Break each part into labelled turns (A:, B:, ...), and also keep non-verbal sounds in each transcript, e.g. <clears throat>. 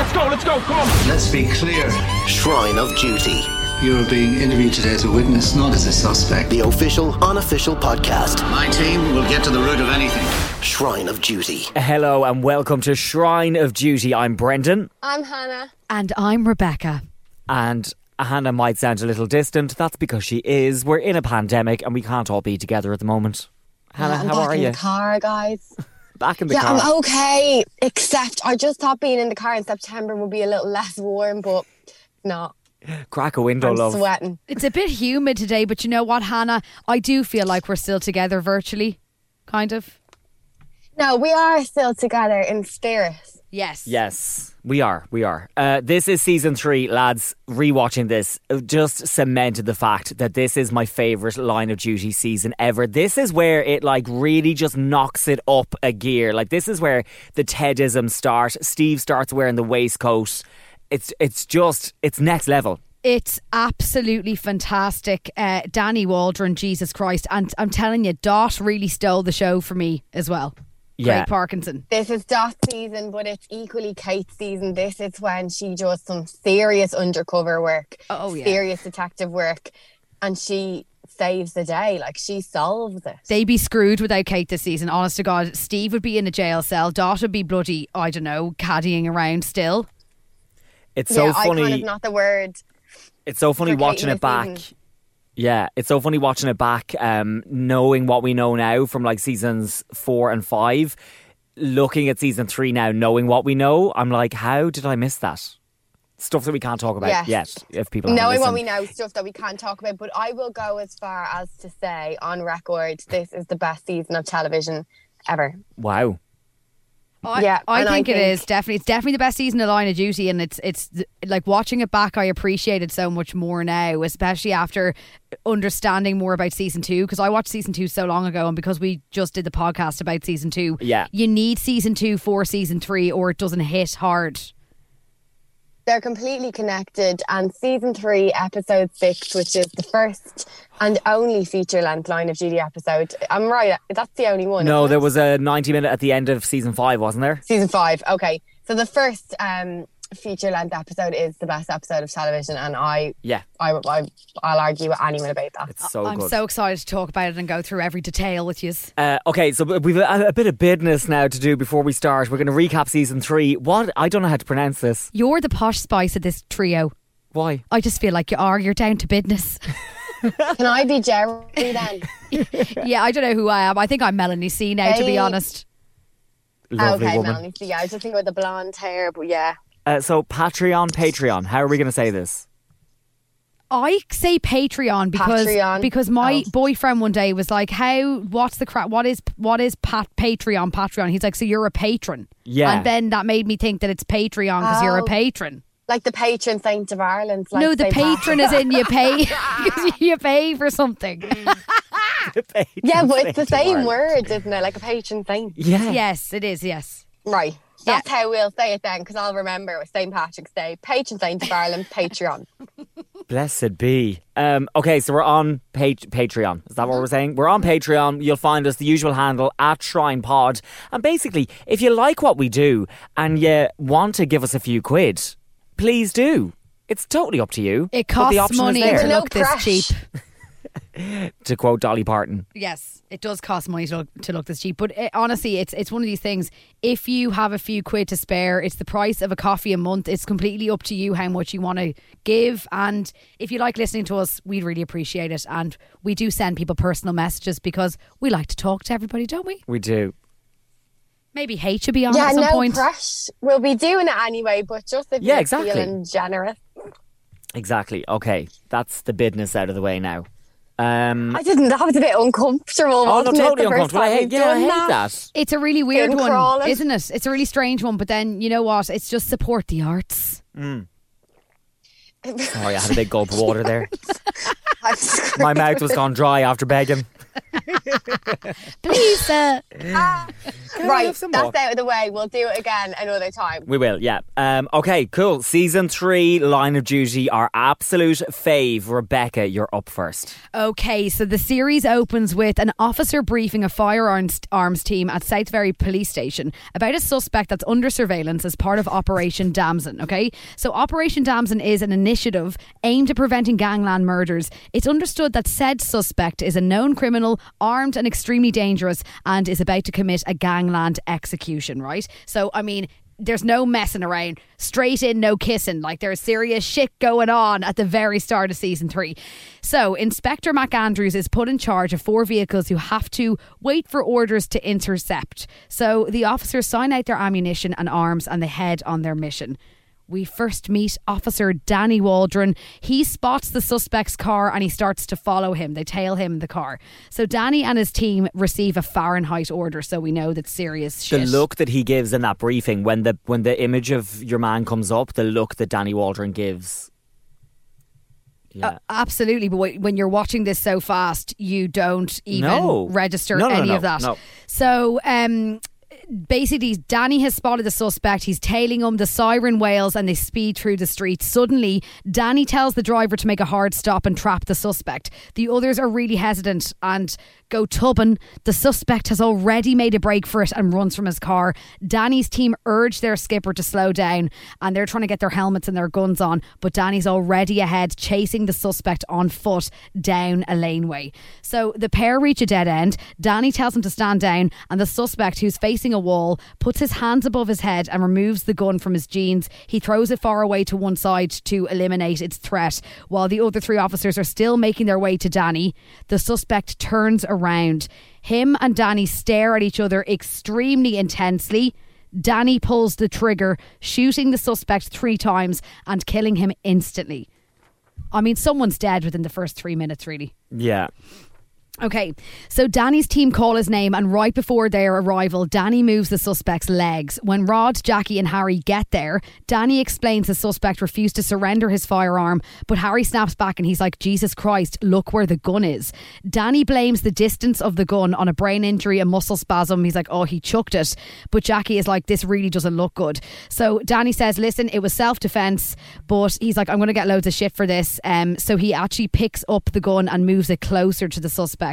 A: Let's go, let's go, come on.
B: Let's be clear.
C: Shrine of Duty,
B: You're being interviewed today as a witness, not as a suspect.
C: the official, unofficial podcast.
B: My team will get to the root of anything.
C: Shrine of Duty.
D: Hello and welcome to Shrine of Duty. I'm Brendan,
E: I'm Hannah.
F: And I'm Rebecca.
D: and Hannah might sound a little distant. That's because she is. We're in a pandemic and we can't all be together at the moment. Hannah,
E: I'm
D: how
E: back
D: are
E: in
D: you?
E: the car, guys.
D: Back in the
E: yeah,
D: car.
E: I'm okay. Except I just thought being in the car in September would be a little less warm, but not.
D: Crack a window,
E: I'm
D: love.
E: sweating.
F: It's a bit humid today, but you know what, Hannah? I do feel like we're still together virtually, kind of.
E: No, we are still together in spirit.
F: Yes.
D: Yes, we are. We are. Uh, this is season three, lads. Rewatching this uh, just cemented the fact that this is my favourite line of duty season ever. This is where it like really just knocks it up a gear. Like this is where the Tedism start. Steve starts wearing the waistcoat. It's it's just it's next level.
F: It's absolutely fantastic. Uh, Danny Waldron, Jesus Christ. And I'm telling you, Dot really stole the show for me as well.
D: Yeah.
F: Craig Parkinson.
E: This is Dot's season, but it's equally Kate's season. This is when she does some serious undercover work,
F: Oh, yeah.
E: serious detective work, and she saves the day. Like she solves it.
F: They'd be screwed without Kate this season. Honest to God, Steve would be in a jail cell. Dot would be bloody, I don't know, caddying around still.
D: It's so
E: yeah,
D: funny.
E: icon is not the word.
D: It's so funny
E: for
D: watching
E: in
D: it back.
E: season.
D: Yeah, it's so funny watching it back, um, knowing what we know now from like seasons four and five. Looking at season three now, knowing what we know, I'm like, how did I miss that? Stuff that we can't talk about
E: Yes.
D: yet. If people
E: knowing what we know, stuff that we can't talk about. But I will go as far as to say, on record, this is the best season of television ever.
D: Wow.
F: I,
E: Yeah,
F: I
E: and I
F: think it is definitely. It's definitely the best season of Line of Duty, and it's it's like watching it back. I appreciate it so much more now, especially after understanding more about season two. Because I watched season two so long ago, and because we just did the podcast about season two,
D: Yeah.
F: you need season two for season three, or it doesn't hit hard.
E: They're completely connected. And season three, episode six, which is the first and only feature length line of duty episode. I'm right. That's the only one.
D: No,
E: isn't
D: there
E: it?
D: was a 90 minute at the end of season five, wasn't there?
E: season five. Okay. So the first um, feature length episode is the best episode of television. And I,
D: Yeah,
E: I, I, I'll argue with anyone about that.
D: it's so
F: I'm
D: good.
F: so excited to talk about it and go through every detail with you.
D: Uh, okay, so we've a, a bit of business now to do before we start. We're going to recap season three. What? I don't know how to pronounce this.
F: You're the posh spice of this trio.
D: Why?
F: I just feel like you are. You're down to business. <laughs>
E: Can I be Geri then? <laughs>
F: yeah, I don't know who I am. I think I'm Melanie C now, to be
E: Hey.
F: honest.
D: Lovely
E: okay,
D: woman.
E: Melanie. So yeah, I was just thinking about the blonde hair, but yeah.
D: Uh, so Patreon, Patreon. How are we going to say this?
F: I say Patreon because
E: Patreon?
F: because my
E: Oh.
F: boyfriend one day was like, "How? What's the crap? What is what is pat Patreon? Patreon?" He's like, "So you're a patron?"
D: Yeah.
F: And then that made me think that it's Patreon because you're a
E: Oh.
F: patron.
E: Like the patron saint of Ireland. Like
F: no, the
E: Saint
F: patron is in you pay <laughs> <laughs> you pay for something. <laughs>
E: Yeah, but it's the same
D: Ireland.
E: word, isn't it? Like a patron saint.
D: Yeah.
F: yes, it is. Yes.
E: Right.
F: Yeah.
E: That's how we'll say it then, because I'll remember it was St. Patrick's Day. Patron saint of Ireland, Patreon.
D: Blessed be. Um, okay, so we're on pa- Patreon. Is that what we're saying? We're on Patreon. You'll find us the usual handle at Shrine Pod. And basically, if you like what we do and you want to give us a few quid, please do. It's totally up to you.
F: It
D: But
F: costs
D: the option
F: money
D: is there.
F: to
E: No
F: look this
E: crash.
F: cheap. <laughs>
D: to quote Dolly Parton.
F: Yes, it does cost money to look, to look this cheap, but it, honestly, it's it's one of these things. If you have a few quid to spare, it's the price of a coffee a month. It's completely up to you how much you want to give, and if you like listening to us, we'd really appreciate it. And we do send people personal messages because we like to talk to everybody, don't we?
D: We do.
F: Maybe hate should be on
E: yeah,
F: at some
E: no
F: point.
E: press. We'll be doing it anyway, but just if
D: Yeah,
E: you're
D: exactly.
E: feeling generous.
D: Exactly. Okay, that's the business out of the way now. Um,
E: I didn't. That was a bit uncomfortable.
D: oh, no,
E: wasn't it,
D: totally
E: the
D: uncomfortable. I hate,
E: we've
D: yeah, I hate that.
F: It's a really weird
E: Skin
F: one,
E: crawling.
F: isn't it? It's a really strange one, but then you know what? It's just support the arts. <laughs>
D: Sorry, I had a big gulp of water there. <laughs> My mouth was gone dry after begging. <laughs>
F: Please, uh,
E: right. That's
D: more?
E: out of the way. We'll do it again another time.
D: We will, yeah. Um, okay, cool. Season three, Line of Duty, our absolute fave. Rebecca, you're up first.
F: Okay, so the series opens with an officer briefing a firearms arms team at Southbury Police Station about a suspect that's under surveillance as part of Operation Damson. Okay, so Operation Damson is an initiative aimed at preventing gangland murders. It's understood that said suspect is a known criminal, armed and extremely dangerous, and is about to commit a gangland execution. Right? So, I mean there's no messing around. Straight in, no kissing. Like there's serious shit going on at the very start of season three. So Inspector McAndrews is put in charge of four vehicles who have to wait for orders to intercept. So the officers sign out their ammunition and arms and they head on their mission. We first meet Officer Danny Waldron. He spots the suspect's car and he starts to follow him. They tail him in the car. So Danny and his team receive a Fahrenheit order, so we know that serious shit.
D: The look that he gives in that briefing when the when the image of your man comes up, the look that Danny Waldron gives. Yeah.
F: Uh, absolutely, but when you're watching this so fast, you don't even
D: No.
F: register
D: No, no,
F: any of that.
D: no.
F: So, um, basically, Danny has spotted the suspect. He's tailing him. The siren wails and they speed through the street. Suddenly, Danny tells the driver to make a hard stop and trap the suspect. The others are really hesitant and go tubbing. The suspect has already made a break for it and runs from his car. Danny's team urge their skipper to slow down and they're trying to get their helmets and their guns on, but Danny's already ahead, chasing the suspect on foot down a laneway. So the pair reach a dead end. Danny tells him to stand down, and the suspect, who's facing a wall, puts his hands above his head and removes the gun from his jeans. He throws it far away to one side to eliminate its threat, while the other three officers are still making their way to Danny. The suspect turns around. Him and Danny stare at each other extremely intensely. Danny pulls the trigger, shooting the suspect three times and killing him instantly. I mean, someone's dead within the first three minutes, really.
D: Yeah.
F: Okay, so Danny's team call his name, and right before their arrival, Danny moves the suspect's legs. When Rod, Jackie, and Harry get there, Danny explains the suspect refused to surrender his firearm, but Harry snaps back and he's like, Jesus Christ, look where the gun is. Danny blames the distance of the gun on a brain injury, a muscle spasm. He's like, oh, he chucked it. But Jackie is like, this really doesn't look good. So Danny says, listen, it was self defense, but he's like, I'm going to get loads of shit for this. Um, so he actually picks up the gun and moves it closer to the suspect.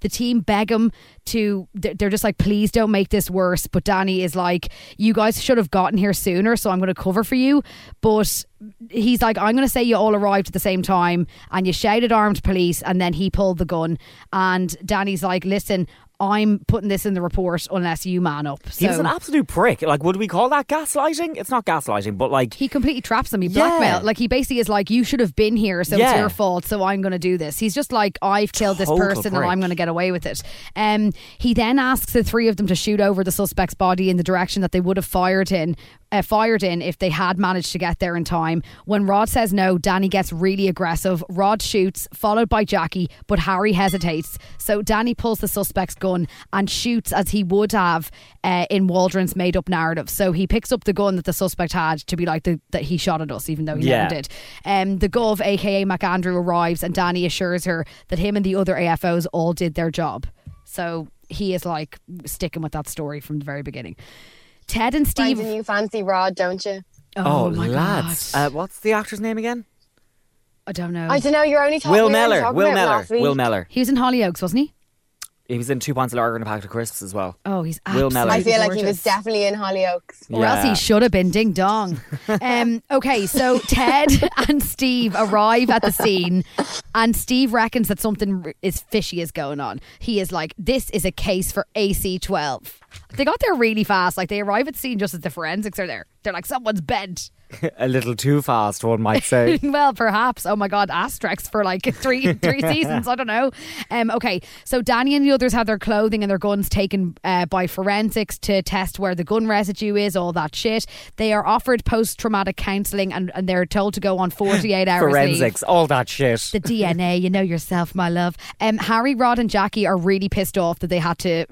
F: The team beg him to, they're they're just like, please don't make this worse. But Danny is like, you guys should have gotten here sooner, so I'm going to cover for you. But he's like, I'm going to say you all arrived at the same time and you shouted armed police, and then he pulled the gun. And Danny's like, listen, I'm putting this in the report unless you man up.
D: He was an absolute prick. Like, would we call that gaslighting? It's not gaslighting, but like,
F: he completely traps them. He
D: Yeah.
F: Like he basically is like, you should have been here, so
D: Yeah.
F: it's your fault. So I'm going to do this. He's just like, I've killed this
D: Total
F: person, and. I'm going to get away with it. Um, he then asks the three of them to shoot over the suspect's body in the direction that they would have fired in. Uh, fired in if they had managed to get there in time. When Rod says no, Danny gets really aggressive. Rod shoots, followed by Jackie, but Harry hesitates. So Danny pulls the suspect's gun and shoots as he would have uh, in Waldron's made up narrative. So he picks up the gun that the suspect had to be like the, that he shot at us, even though he
D: Yeah.
F: never did. Um, the Gov, aka MacAndrew, arrives and Danny assures her that him and the other AFOs all did their job. So he is like sticking with that story from the very beginning. Ted and Steve.
E: Brendan, you fancy Rod, don't you?
D: oh,
F: my
D: lads.
F: God.
D: Uh, what's the actor's name again?
F: I don't know.
E: I don't know. You're only talking.
D: Will
E: we were only
D: Mellor.
E: talking
D: Will
E: about him
D: Mellor.
E: last week.
D: Will Mellor.
F: he was in Hollyoaks, wasn't he?
D: He was in two pints of lager and a packet of crisps as well.
F: Oh, he's
D: Will Mellor.
F: absolutely
E: I feel like he
F: gorgeous.
E: was definitely in Hollyoaks.
F: Or else
D: Yeah.
F: he should have been ding dong. <laughs> um, okay, so Ted <laughs> and Steve arrive at the scene, and Steve reckons that something r- is fishy is going on. He is like, "This is a case for AC12." They got there really fast. Like they arrive at the scene just as the forensics are there. They're like, "Someone's bent." <laughs>
D: a little too fast, one might say. <laughs>
F: well, perhaps. Oh my God, Asterix for like <laughs> three three seasons. I don't know. Um, okay, so Danny and the others have their clothing and their guns taken uh, by forensics to test where the gun residue is, all that shit. They are offered post traumatic counselling and, and they're told to go on forty eight hours. leave.
D: Forensics, all that shit.
F: The DNA, you know yourself, my love. Um, Harry, Rod, and Jackie are really pissed off that they had to.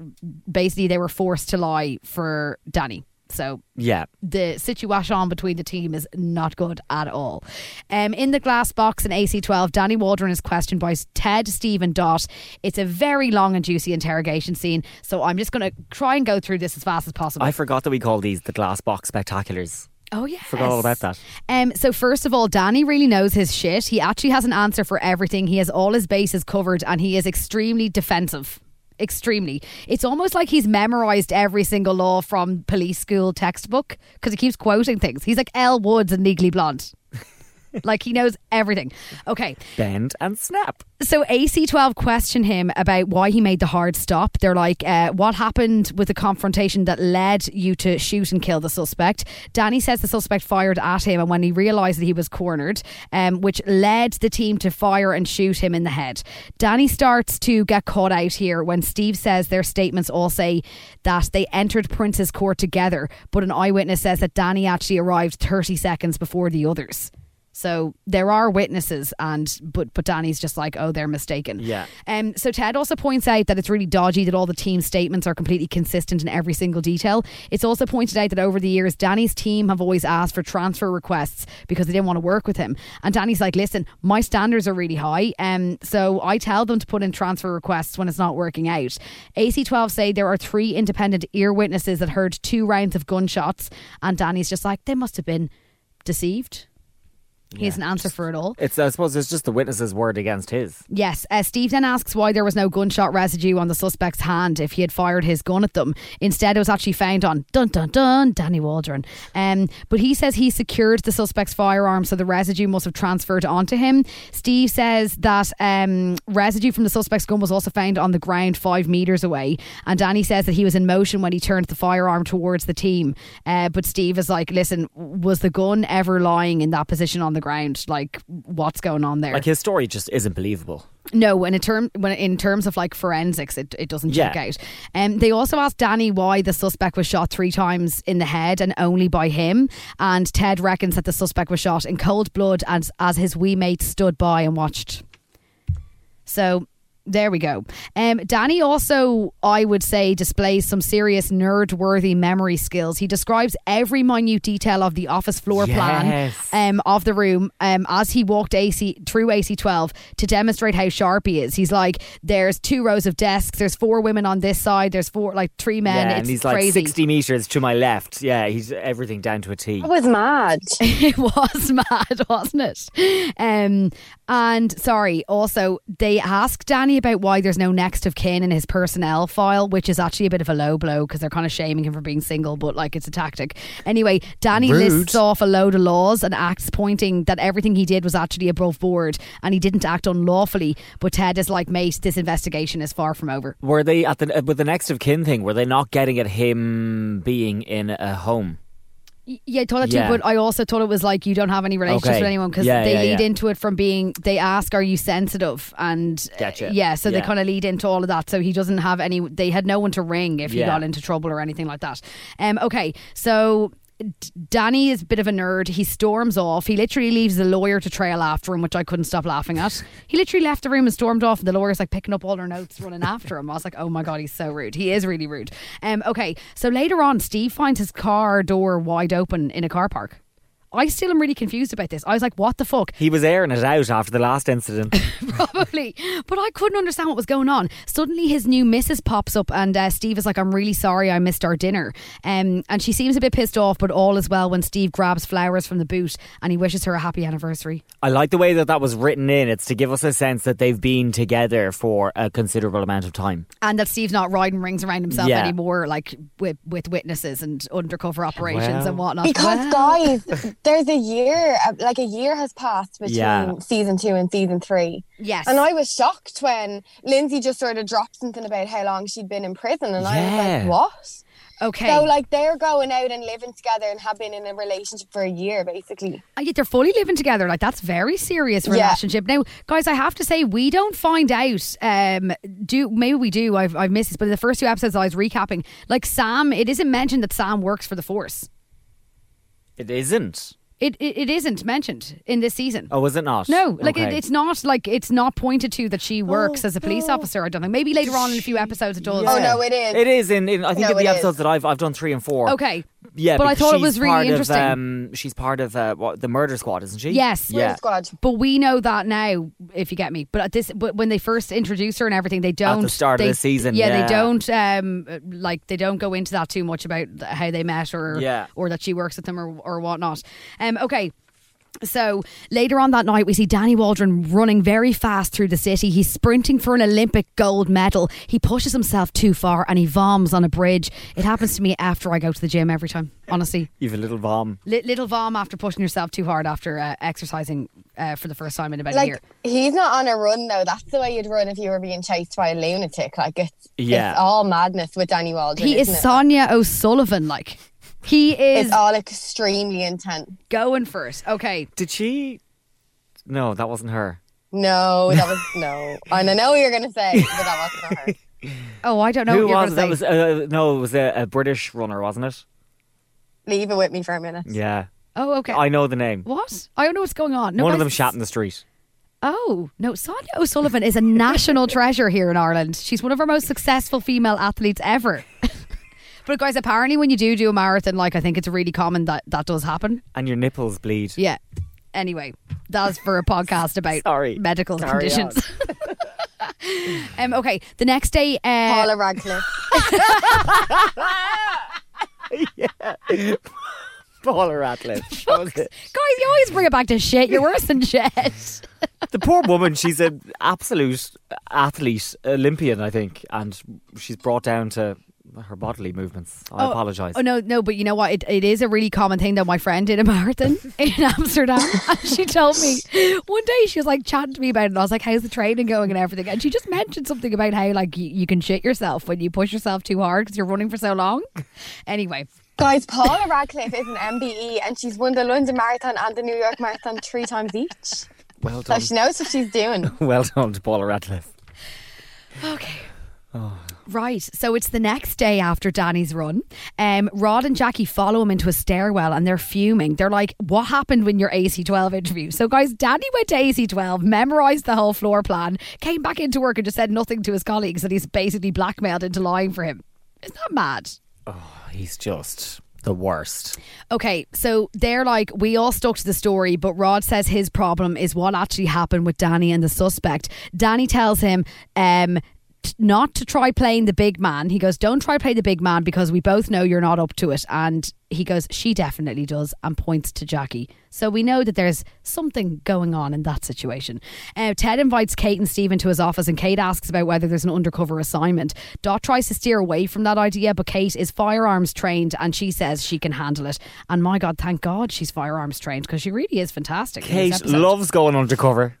F: Basically, they were forced to lie for Danny. So
D: yeah.
F: the situation between the team is not good at all. Um, in the glass box in AC12, Danny Waldron is questioned by Ted, Steve, and Dot. It's a very long and juicy interrogation scene, so I'm just going to try and go through this as fast as possible.
D: I forgot that we call these the glass box spectaculars.
F: Oh yeah,
D: Forgot all about that.
F: Um, so first of all, Danny really knows his shit. He actually has an answer for everything. He has all his bases covered, and he is extremely defensive. Extremely. It's almost like he's memorized every single law from police school textbook because he keeps quoting things. He's like Elle Woods and Legally Blonde. Like he knows everything. Okay.
D: Bend and snap.
F: So AC12 question him about why he made the hard stop. They're like, uh, what happened with the confrontation that led you to shoot and kill the suspect? Danny says the suspect fired at him, and when he realised that he was cornered, um, which led the team to fire and shoot him in the head. Danny starts to get caught out here when Steve says their statements all say that they entered Prince's court together, but an eyewitness says that Danny actually arrived 30 seconds before the others. So there are witnesses, and but but Danny's just like, oh, they're mistaken.
D: Yeah.
F: Um. So Ted also points out that it's really dodgy that all the team statements are completely consistent in every single detail. It's also pointed out that over the years, Danny's team have always asked for transfer requests because they didn't want to work with him. And Danny's like, listen, my standards are really high, um. So I tell them to put in transfer requests when it's not working out. AC12 say there are three independent ear witnesses that heard two rounds of gunshots, and Danny's just like, they must have been deceived. He has an answer for it all.
D: It's I suppose it's just the witness's word against his.
F: Yes. Uh, Steve then asks why there was no gunshot residue on the suspect's hand if he had fired his gun at them. Instead, it was actually found on dun dun dun Danny Waldron. Um, but he says he secured the suspect's firearm, so the residue must have transferred onto him. Steve says that um, residue from the suspect's gun was also found on the ground five meters away. And Danny says that he was in motion when he turned the firearm towards the team. Uh, but Steve is like, listen, was the gun ever lying in that position on the ground? Like, what's going on there?
D: Like his story just isn't believable.
F: No, in term when in terms of like forensics, it, it doesn't check
D: Yeah.
F: out. Um, they also asked Danny why the suspect was shot three times in the head and only by him. And Ted reckons that the suspect was shot in cold blood and as his wee mate stood by and watched. So there we go. Um, Danny also, I would say, displays some serious nerd-worthy memory skills. He describes every minute detail of the office floor plan um, of the room um, as he walked AC through AC12 to demonstrate how sharp he is. He's like, "There's two rows of desks. There's four women on this side. There's four, like three men.
D: yeah,
F: it's
D: and he's like
F: crazy."
D: sixty meters to my left. Yeah, he's everything down to a T. <laughs>
E: It was mad.
F: it was mad, wasn't it? Um, and sorry, also they ask Danny about why there's no next of kin in his personnel file, which is actually a bit of a low blow because they're kind of shaming him for being single, but like it's a tactic. Anyway, Danny
D: Rude.
F: lists off a load of laws and acts pointing that everything he did was actually above board and he didn't act unlawfully. But Ted is like, mate, this investigation is far from over.
D: Were they at the with the next of kin thing? Were they not getting at him being in a home?
F: Yeah, I thought it
D: Yeah.
F: too, but I also thought it was like you don't have any relationships
D: Okay.
F: with anyone because
D: Yeah,
F: they
D: yeah,
F: lead
D: yeah.
F: into it from being they ask, "Are you sensitive?" and uh,
D: Gotcha.
F: yeah, so they
D: Yeah.
F: kind of lead into all of that. So he doesn't have any. They had no one to ring if he
D: Yeah.
F: got into trouble or anything like that. Um, okay, so. Danny is a bit of a nerd. He storms off. He literally leaves the lawyer to trail after him, which I couldn't stop laughing at. He literally left the room and stormed off, and the lawyer's like picking up all her notes, running after him. I was like, oh my God, he's so rude. He is really rude. Um, okay, so later on, Steve finds his car door wide open in a car park. I still am really confused about this. I was like, what the fuck?
D: He was airing it out after the last incident. <laughs>
F: Probably. But I couldn't understand what was going on. Suddenly his new missus pops up and uh, Steve is like, I'm really sorry I missed our dinner. Um, and she seems a bit pissed off, but all is well when Steve grabs flowers from the boot and he wishes her a happy anniversary.
D: I like the way that that was written in. It's to give us a sense that they've been together for a considerable amount of time.
F: And that Steve's not riding rings around himself
D: Yeah.
F: anymore, like with, with witnesses and undercover operations
D: Well.
F: and whatnot.
E: Because
F: Well,
E: guys, <laughs> there's a year, uh, like a year has passed between
D: Yeah.
E: season two and season three.
F: Yes.
E: And I was shocked when Lindsay just sort of dropped something about how long she'd been in prison, and I was like, "What?"
F: Okay.
E: So like they're going out and living together and have been in a relationship for a year, basically.
F: And yet they're fully living together. Like that's very serious
E: Yeah.
F: relationship. Now, guys, I have to say we don't find out. Um, do maybe we do? I've I've missed this, but in the first two episodes I was recapping, like Sam, it isn't mentioned that Sam works for the Force.
D: It isn't.
F: It it, it isn't mentioned in this season.
D: Oh, is it not?
F: No, like it, it's not like it's not pointed to that she oh, works as a police officer. I don't think. Maybe later on in a few episodes it does.
E: Oh no, it is.
D: It is in, in I think
E: No,
D: in the episodes
E: is.
D: that I've I've done three and four.
F: Okay.
D: Yeah,
F: But I thought it was really
D: part of,
F: interesting.
D: um, she's part of uh, what, the murder squad, isn't she?
F: Yes.
D: Yeah.
E: Squad.
F: But we know that now, if you get me. But at this, but when they first introduce her and everything, they don't.
D: start of the season,
F: yeah,
D: yeah.
F: they don't. Um, like they don't go into that too much about how they met or
D: Yeah.
F: or that she works with them or or whatnot. Um, okay. So later on that night, we see Danny Waldron running very fast through the city. He's sprinting for an Olympic gold medal. He pushes himself too far and he voms on a bridge. It happens to me after I go to the gym every time. Honestly,
D: You've a little vom.
F: Li- little vom after pushing yourself too hard after uh, exercising uh, for the first time in about a
E: Like
F: year.
E: he's not on a run though. That's the way you'd run if you were being chased by a lunatic. Like it's
D: Yeah.
E: it's all madness with Danny Waldron.
F: He is
E: isn't it?
F: Sonia O'Sullivan. Like he is
E: It's all extremely intense.
F: going first. Okay,
D: Did she? No, that wasn't her.
E: No, that was no. And I know what you're gonna say, but that wasn't her. <laughs>
F: Oh, I don't know.
D: Who
F: what you're
D: was? That
F: gonna
D: was
F: say.
D: uh, no, it was a, a British runner, wasn't it?
E: Leave it with me for a minute.
D: Yeah,
F: Oh, okay.
D: I know the name.
F: what? I don't know what's going on. No,
D: One of them shot in the street.
F: Oh no, Sonia O'Sullivan is a national <laughs> treasure here in Ireland. She's one of our most successful female athletes ever. But guys, apparently, when you do do a marathon, like I think it's really common that that does happen.
D: And your nipples bleed.
F: Yeah. Anyway, that's for a podcast <laughs> about
D: Sorry.
F: medical
D: Carry
F: conditions. <laughs> um, okay, the next day, uh,
E: Paula Radcliffe. <laughs> Yeah.
D: Paula Radcliffe. That was it.
F: guys, you always bring it back to shit. You're worse than shit.
D: the poor woman, she's an absolute athlete, Olympian, I think, and she's brought down to her bodily movements. I oh, apologise.
F: Oh no, no, but you know what? It, it is a really common thing that my friend did a marathon <laughs> in Amsterdam, and <laughs> she told me one day she was like chatting to me about it. And I was like, "How's the training going and everything?" And she just mentioned something about how like you, you can shit yourself when you push yourself too hard because you're running for so long. <laughs> Anyway,
E: Guys, Paula Radcliffe is an MBE and she's won the London Marathon and the New York Marathon three times each.
D: well done.
E: So she knows what she's doing.
D: well done to Paula Radcliffe.
F: Okay. Oh, Right, so it's the next day after Danny's run. Um, Rod and Jackie follow him into a stairwell and they're fuming. They're like, What happened when your AC12 interview? So, guys, Danny went to AC12, memorised the whole floor plan, came back into work and just said nothing to his colleagues and he's basically blackmailed into lying for him. Isn't that mad?
D: Oh, he's just the worst.
F: Okay, so they're like, we all stuck to the story, but Rod says his problem is what actually happened with Danny and the suspect. Danny tells him, um, t- not to try playing the big man. He goes, Don't try play the big man because we both know you're not up to it. And he goes, She definitely does, and points to Jackie. So we know that there's something going on in that situation. Uh, Ted invites Kate and Steve to his office, and Kate asks about whether there's an undercover assignment. Dot tries to steer away from that idea, but Kate is firearms trained and she says she can handle it. And my God, thank God she's firearms trained because she really is fantastic.
D: Kate loves going undercover.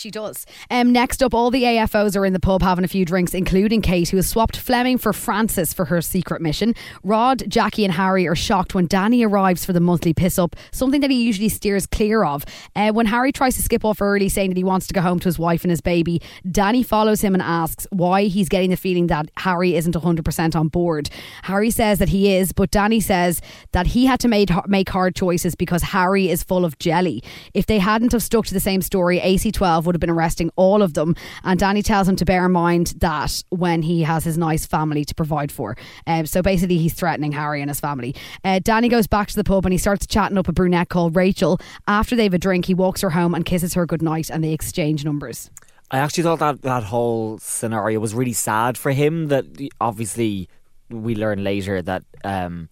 F: She does. Um, next up, all the AFOs are in the pub having a few drinks, including Kate, who has swapped Fleming for Francis for her secret mission. Rod, Jackie, and Harry are shocked when Danny arrives for the monthly piss up, something that he usually steers clear of. Uh, when Harry tries to skip off early, saying that he wants to go home to his wife and his baby, Danny follows him and asks why he's getting the feeling that Harry isn't 100% on board. Harry says that he is, but Danny says that he had to make, make hard choices because Harry is full of jelly. If they hadn't have stuck to the same story, AC12 would have been arresting all of them. And Danny tells him to bear in mind that when he has his nice family to provide for. Um, so basically, he's threatening Harry and his family. Uh, Danny goes back to the pub and he starts chatting up a brunette called Rachel. After they have a drink, he walks her home and kisses her goodnight and they exchange numbers.
D: I actually thought that that whole scenario was really sad for him. That obviously we learn later that um,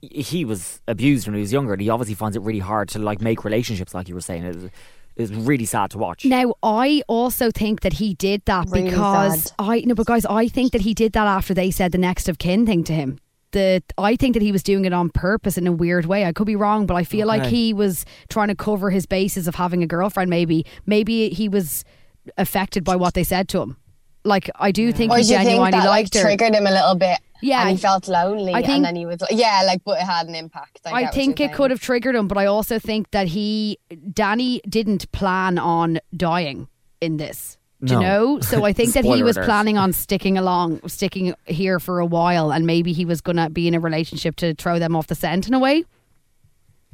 D: he was abused when he was younger, and he obviously finds it really hard to like make relationships, like you were saying. It was, it was really sad to watch.
F: Now, I also think that he did that
E: Really
F: because
E: sad.
F: I no, but guys, I think that he did that after they said the next of kin thing to him. The I think that he was doing it on purpose in a weird way. I could be wrong, but I feel like he was trying to cover his bases of having a girlfriend. Maybe, maybe he was affected by what they said to him. Like I do think
E: Or
F: he
E: do you think
F: genuinely
E: that like
F: her.
E: triggered him a little bit?
F: Yeah.
E: and he felt lonely,
F: I think-
E: and then he was like, yeah, like, but it had an impact. I,
F: I think
E: you're
F: it could have triggered him, but I also think that he, Danny, didn't plan on dying in this. Do you
D: No.
F: know? <laughs> So I think that he was planning on sticking along, sticking here for a while, and maybe he was going to be in a relationship to throw them off the scent in a way.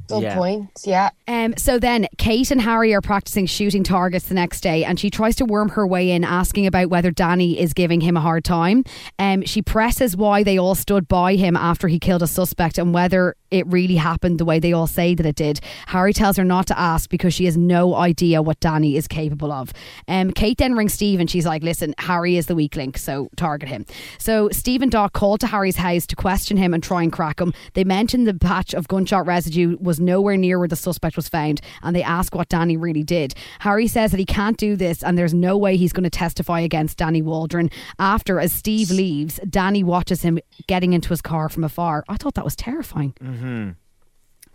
E: Good
D: Yeah.
E: point. Yeah.
F: Um, so then Kate and Harry are practicing shooting targets the next day, and she tries to worm her way in, asking about whether Danny is giving him a hard time. Um, she presses why they all stood by him after he killed a suspect and whether it really happened the way they all say that it did. Harry tells her not to ask because she has no idea what Danny is capable of. Um, Kate then rings Steve and she's like, "Listen, Harry is the weak link, so target him." So Steve and Dot called to Harry's house to question him and try and crack him. They mentioned the patch of gunshot residue was nowhere near where the suspect was found, and they ask what Danny really did. Harry says that he can't do this, and there's no way he's going to testify against Danny Waldron. After, as Steve leaves, Danny watches him getting into his car from afar. I thought that was terrifying. Mm-hmm.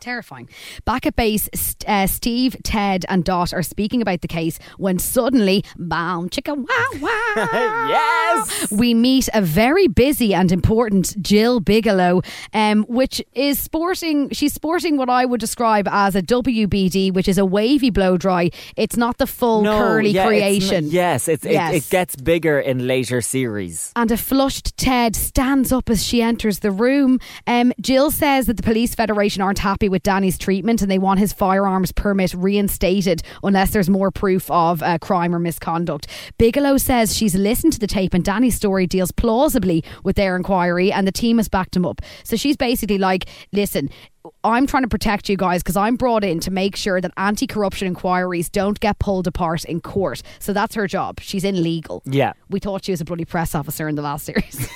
F: Terrifying. Back at base, St- uh, Steve, Ted, and Dot are speaking about the case when suddenly, bam, chicka wow wow. <laughs>
D: yes.
F: We meet a very busy and important Gill Biggeloe, um, which is sporting. She's sporting what I would describe as a WBD, which is a wavy blow dry. It's not the full curly
D: yeah,
F: creation.
D: n- yes, it's,
F: Yes.
D: It, it gets bigger in later series.
F: and a flushed Ted stands up as she enters the room. Um, Gill says that the Police Federation aren't happy with Danny's treatment and they want his firearms permit reinstated unless there's more proof of uh, crime or misconduct. Biggeloe says she's listened to the tape and Danny's story deals plausibly with their inquiry and the team has backed him up. So she's basically like, listen, I'm trying to protect you guys because I'm brought in to make sure that anti corruption inquiries don't get pulled apart in court. So that's her job. She's in legal.
D: Yeah.
F: We thought she was a bloody press officer in the last series.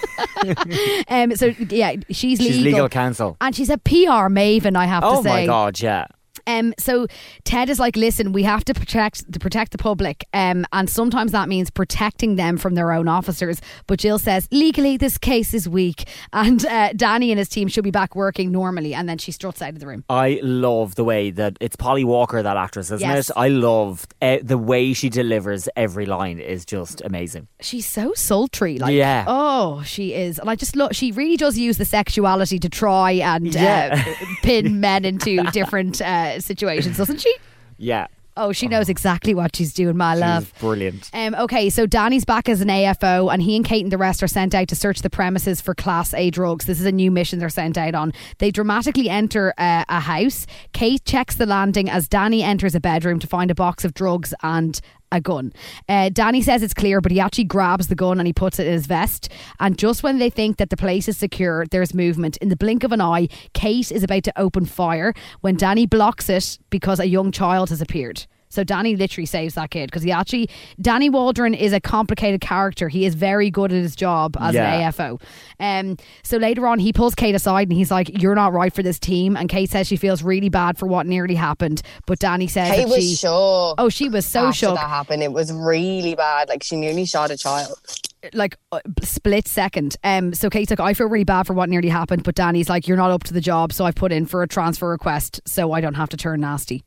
F: <laughs> um, so yeah, she's legal.
D: She's legal counsel.
F: And she's a PR maven, I have
D: Oh
F: to say.
D: Oh, my god, yeah.
F: Um, so Ted is like, listen, we have to protect to protect the public, um, and sometimes that means protecting them from their own officers. But Gill says legally this case is weak, and uh, Danny and his team should be back working normally. And then she struts out of the room.
D: I love the way that it's Polly Walker, that actress, isn't
F: Yes.
D: it? I love uh, the way she delivers every line is just amazing.
F: She's so sultry, like
D: Yeah.
F: oh, she is, and I just look. She really does use the sexuality to try and
D: Yeah.
F: uh, pin men into different uh, situations, doesn't she? <laughs>
D: Yeah,
F: Oh, she knows exactly what she's doing, my love.
D: she's brilliant.
F: Um, okay, so Danny's back as an AFO, and he and Kate and the rest are sent out to search the premises for Class A drugs. This is a new mission they're sent out on. They dramatically enter uh, a house. Kate checks the landing as Danny enters a bedroom to find a box of drugs and a gun. Uh, Danny says it's clear, but he actually grabs the gun and he puts it in his vest. And just when they think that the place is secure, there's movement. In the blink of an eye, Kate is about to open fire when Danny blocks it because a young child has appeared. So Danny literally saves that kid because he actually Danny Waldron is a complicated character. He is very good at his job as
D: Yeah.
F: an AFO. Um, so later on, he pulls Kate aside and he's like, "You're not right for this team." And Kate says she feels really bad for what nearly happened, but Danny says
E: Kate
F: that
E: was
F: she,
E: shook.
F: oh, she was so
E: after
F: shook,
E: that happened. It was really bad. Like she nearly shot a child.
F: like uh, split second. Um, so Kate's like, "I feel really bad for what nearly happened," but Danny's like, "You're not up to the job, so I've put in for a transfer request, so I don't have to turn nasty."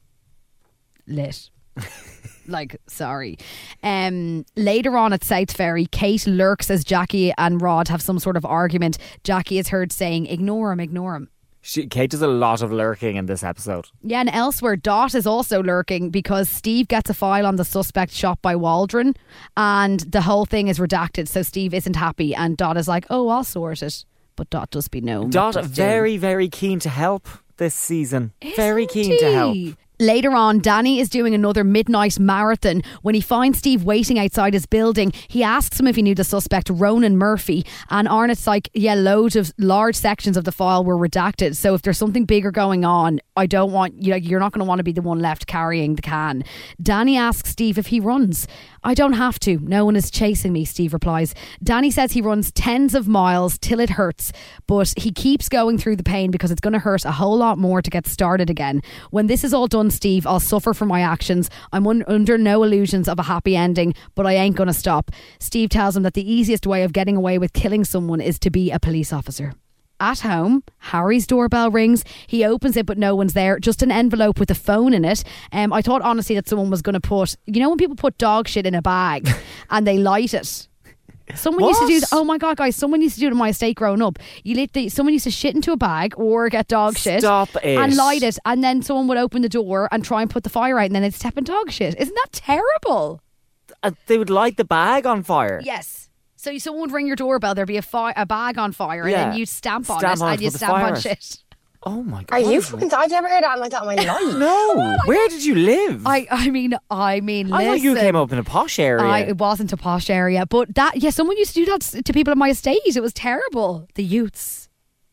F: Lit. <laughs> like sorry um later on at south ferry kate lurks as jackie and rod have some sort of argument jackie is heard saying ignore him ignore him
D: She, Kate does a lot of lurking in this episode.
F: yeah and elsewhere dot is also lurking because steve gets a file on the suspect shot by waldron and the whole thing is redacted so steve isn't happy and dot is like oh i'll sort it but dot does be known
D: Dot very, very keen to help this season. very
F: Isn't
D: keen to help.
F: Later on, Danny is doing another midnight marathon. When he finds Steve waiting outside his building, he asks him if he knew the suspect, Ronan Murphy. And Arnott's like, yeah, loads of large sections of the file were redacted. So if there's something bigger going on, I don't want you. Know, you're not going to want to be the one left carrying the can. Danny asks Steve if he runs. I don't have to. No one is chasing me, Steve replies. Danny says he runs tens of miles till it hurts, but he keeps going through the pain because it's going to hurt a whole lot more to get started again. When this is all done, Steve, I'll suffer for my actions. I'm un- under no illusions of a happy ending, but I ain't going to stop. Steve tells him that the easiest way of getting away with killing someone is to be a police officer. At home, Harry's doorbell rings. He opens it, but no one's there. Just an envelope with a phone in it. Um, I thought honestly that someone was going to put, you know, when people put dog shit in a bag <laughs> and they light it. Someone used to do.
D: What?
F: Oh my god, guys! Someone used to do it in my estate growing up. You literally, someone used to shit into a bag or get dog shit,
D: Stop it.
F: and light it, and then someone would open the door and try and put the fire out, and then they'd step in dog shit. Isn't that terrible?
D: Uh, they would light the bag on fire.
F: Yes. So someone would ring your doorbell. There'd be a, fi- a bag on fire, and then you stamp on
D: Stamp
F: it,
D: on it,
F: and you
D: put the
F: stamp
D: fire
F: on
D: out.
F: shit. <laughs>
D: Oh my god.
E: Are you fucking? I've never heard that like that in my <laughs> life.
D: No. Oh Where did you live?
F: I, I mean, I mean,
D: I thought you
F: listen.
D: came up in a posh area.
F: I, it wasn't a posh area, but that yeah, someone used to do that s- to people in my estate. It was terrible. The youths.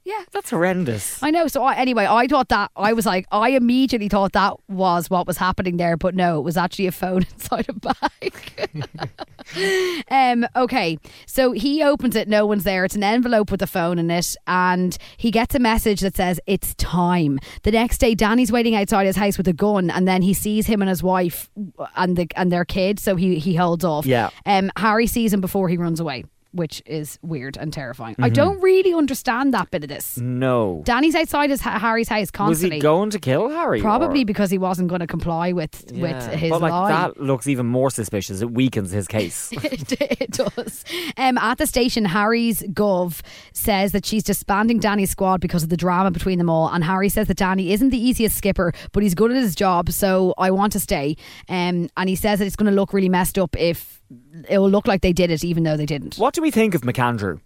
F: Yeah,
D: That's horrendous.
F: I know. So I, anyway, I thought that I was like, I immediately thought that was what was happening there, but no, it was actually a phone <laughs> inside a bag. <laughs> um. Okay. So he opens it. No one's there. It's an envelope with a phone in it, and he gets a message that says it's time. The next day, Danny's waiting outside his house with a gun, and then he sees him and his wife and the and their kid. So he he holds off.
D: Yeah.
F: Um. Harry sees him before he runs away. Which is weird and terrifying. I don't really understand that bit of this.
D: No.
F: Danny's outside his Harry's house constantly.
D: Was he going to kill Harry?
F: Probably
D: or-
F: because he wasn't going to comply with with his
D: but like
F: lie.
D: that looks even more suspicious. It weakens his case. <laughs>
F: it, it does. Um, at the station, Harry's gov says that she's disbanding Danny's squad because of the drama between them all. And Harry says that Danny isn't the easiest skipper, but he's good at his job, so I want to stay. Um, and he says that it's going to look really messed up if it will look like they did it, even though they didn't.
D: what do we think of McAndrew?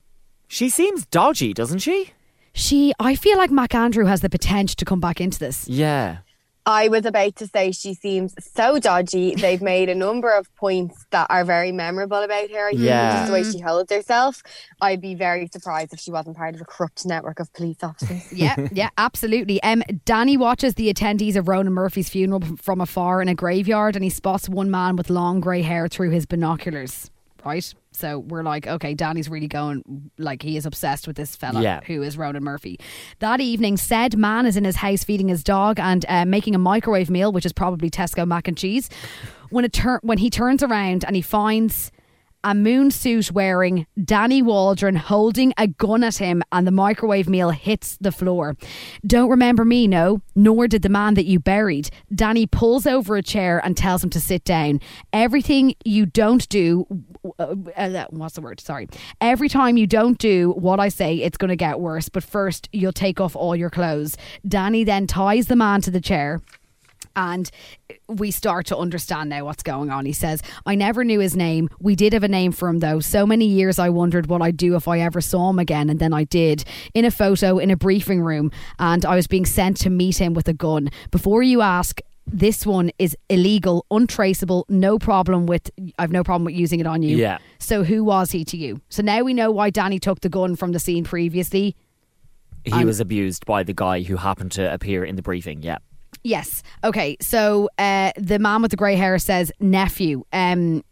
D: She seems dodgy, doesn't she?
F: She, I feel like MacAndrew has the potential to come back into this.
D: Yeah.
E: I was about to say she seems so dodgy. They've made a number of points that are very memorable about her.
D: Yeah.
E: Just the way she holds herself. I'd be very surprised if she wasn't part of a corrupt network of police officers. <laughs>
F: yeah, yeah, absolutely. Um, Danny watches the attendees of Ronan Murphy's funeral from afar in a graveyard, and he spots one man with long grey hair through his binoculars. Right, so we're like, okay, Danny's really going like he is obsessed with this fella
D: Yeah.
F: who is Ronan Murphy. That evening, said man is in his house feeding his dog and uh, making a microwave meal, which is probably Tesco mac and cheese. When it tur- when he turns around and he finds a moon suit wearing Danny Waldron holding a gun at him and the microwave meal hits the floor. Don't remember me, no, nor did the man that you buried. Danny pulls over a chair and tells him to sit down. Everything you don't do, uh, uh, what's the word? Sorry. Every time you don't do what I say, it's going to get worse. But first, you'll take off all your clothes. Danny then ties the man to the chair and we start to understand now what's going on. He says, I never knew his name. We did have a name for him though. So many years I wondered what I'd do if I ever saw him again. And then I did in a photo in a briefing room. And I was being sent to meet him with a gun. Before you ask, this one is illegal, untraceable, no problem with, I've no problem with using it on you.
D: Yeah.
F: So who was he to you? So now we know why Danny took the gun from the scene previously.
D: He was abused by the guy who happened to appear in the briefing. Yeah.
F: Yes. Okay. So uh, the man with the grey hair says nephew. Um,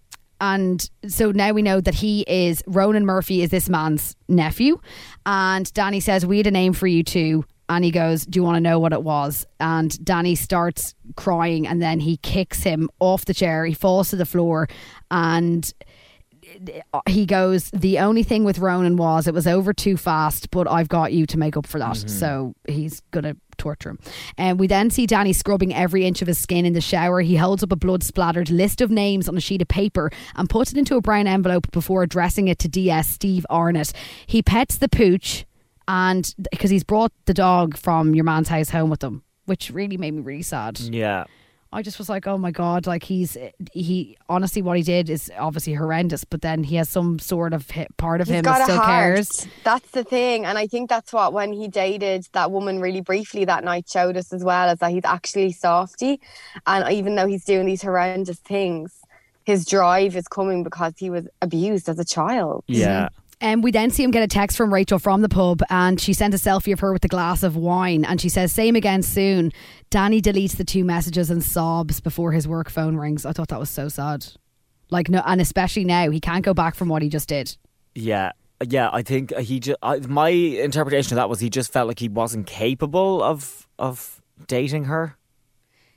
F: and so now we know that he is Ronan Murphy is this man's nephew. And Danny says, We had a name for you too. And he goes, Do you want to know what it was? And Danny starts crying and then he kicks him off the chair. He falls to the floor and he goes, The only thing with Ronan was it was over too fast, but I've got you to make up for that. Mm-hmm. So he's going to torture him. And we then see Danny scrubbing every inch of his skin in the shower. He holds up a blood splattered list of names on a sheet of paper and puts it into a brown envelope before addressing it to DS Steve Arnott. He pets the pooch and because he's brought the dog from your man's house home with him, which really made me really sad.
D: Yeah.
F: I just was like, oh my god, like he's he honestly what he did is obviously horrendous, but then he has some sort of hit, part of
E: He's
F: him that still
E: heart.
F: cares.
E: That's the thing, and I think that's what when he dated that woman really briefly that night showed us as well, is that he's actually softy, and even though he's doing these horrendous things, his drive is coming because he was abused as a child.
D: Yeah.
F: And we then see him get a text from Rachel from the pub, and she sent a selfie of her with a glass of wine, and she says, "Same again soon." Danny deletes the two messages and sobs before his work phone rings. I thought that was so sad. Like no, and especially now he can't go back from what he just did.
D: Yeah. Yeah, I think he just. I, my interpretation of that was he just felt like he wasn't capable of of dating her.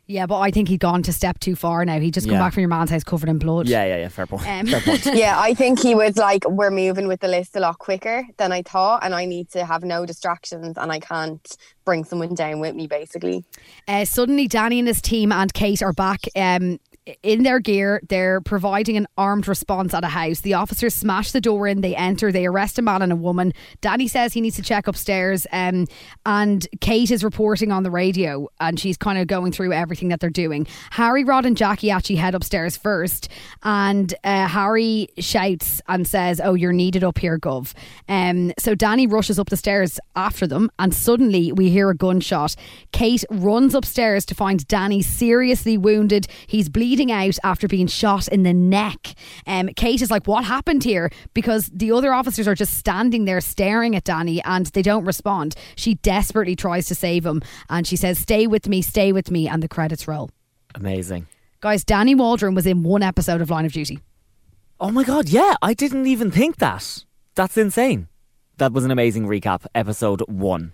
F: Yeah, but I think he'd gone to step too far now. He just come
D: Yeah.
F: back from your man's house covered in blood.
D: Yeah, yeah, yeah. Fair point.
F: Um,
D: fair point. <laughs>
E: yeah, I think he was like, we're moving with the list a lot quicker than I thought, and I need to have no distractions, and I can't bring someone down with me, basically.
F: Uh, suddenly, Danny and his team and Kate are back um, in their gear. They're providing an armed response at a house. The officers smash the door in, they enter, they arrest a man and a woman. Danny says he needs to check upstairs, um, and Kate is reporting on the radio and she's kind of going through everything that they're doing. Harry, Rod, and Jackie actually head upstairs first, and uh, Harry shouts and says, Oh, you're needed up here, Gov. Um, so Danny rushes up the stairs after them, and suddenly we hear a gunshot. Kate runs upstairs to find Danny seriously wounded. He's bleeding out after being shot in the neck. Um, Kate is like, What happened here? Because the other officers are just standing there staring at Danny and they don't respond. She desperately tries to save him and she says, Stay with me, stay with me. And the credits roll.
D: Amazing.
F: Guys, Danny Waldron was in one episode of Line of Duty.
D: Oh my god, yeah, I didn't even think that. That's insane. That was an amazing recap. Episode one.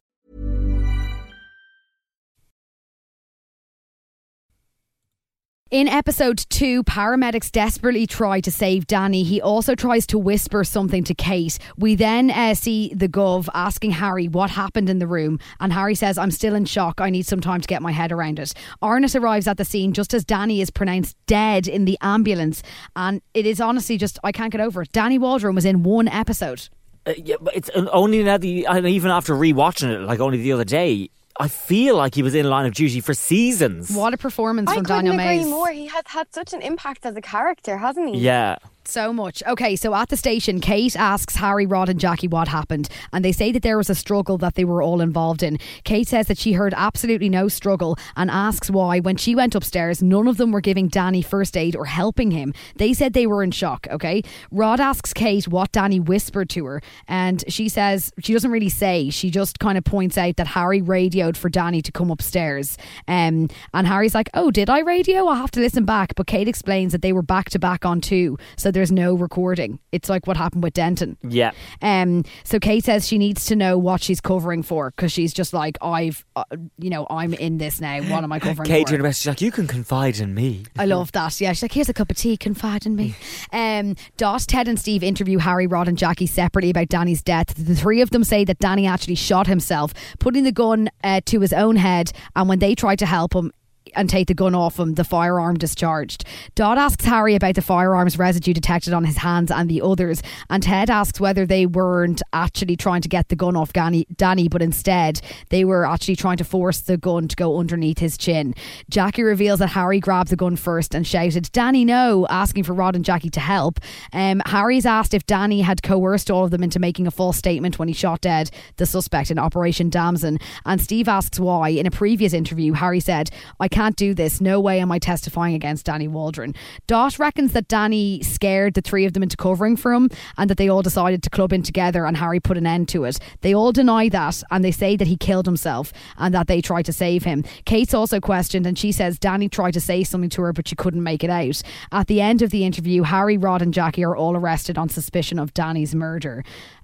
F: In episode two, paramedics desperately try to save Danny. He also tries to whisper something to Kate. We then uh, see the Gov asking Harry what happened in the room, and Harry says, I'm still in shock. I need some time to get my head around it. Arnott arrives at the scene just as Danny is pronounced dead in the ambulance, and it is honestly just, I can't get over it. Danny Waldron was in one episode.
D: Uh, yeah, but it's uh, only now the even after rewatching it, like only the other day, I feel like he was in Line of Duty for seasons.
F: What a performance
E: I
F: from
E: couldn't
F: Daniel
E: agree
F: Mays.
E: more. He has had such an impact as a character, hasn't he?
D: Yeah.
F: So much. Okay, so at the station, Kate asks Harry, Rod, and Jackie what happened, and they say that there was a struggle that they were all involved in. Kate says that she heard absolutely no struggle and asks why, when she went upstairs, none of them were giving Danny first aid or helping him. They said they were in shock, okay? Rod asks Kate what Danny whispered to her, and she says she doesn't really say. She just kind of points out that Harry radioed for Danny to come upstairs. Um, and Harry's like, Oh, did I radio? I'll have to listen back. But Kate explains that they were back to back on two. So so there's no recording. It's like what happened with Denton.
D: Yeah.
F: Um, so Kate says she needs to know what she's covering for because she's just like, I've, uh, you know, I'm in this now. What am I covering
D: Kate
F: for?
D: doing the best. She's like, you can confide in me.
F: I love that. Yeah, she's like, here's a cup of tea, confide in me. <laughs> Um, Dot, Ted, and Steve interview Harry, Rod, and Jackie separately about Danny's death. The three of them say that Danny actually shot himself, putting the gun uh, to his own head, and when they tried to help him, and take the gun off him, the firearm discharged. Dot asks Harry about the firearms residue detected on his hands and the others, and Ted asks whether they weren't actually trying to get the gun off Danny, but instead they were actually trying to force the gun to go underneath his chin. Jackie reveals that Harry grabbed the gun first and shouted, Danny, no, asking for Rod and Jackie to help. Um, Harry's asked if Danny had coerced all of them into making a false statement when he shot dead the suspect in Operation Damson, and Steve asks why. In a previous interview, Harry said, I can't do this. No way am I testifying against Danny Waldron. Dot reckons that Danny scared the three of them into covering for him and that they all decided to club in together and Harry put an end to it. They all deny that and they say that he killed himself and that they tried to save him. Kate's also questioned and she says Danny tried to say something to her but she couldn't make it out. At the end of the interview, Harry, Rod, and Jackie are all arrested on suspicion of Danny's murder.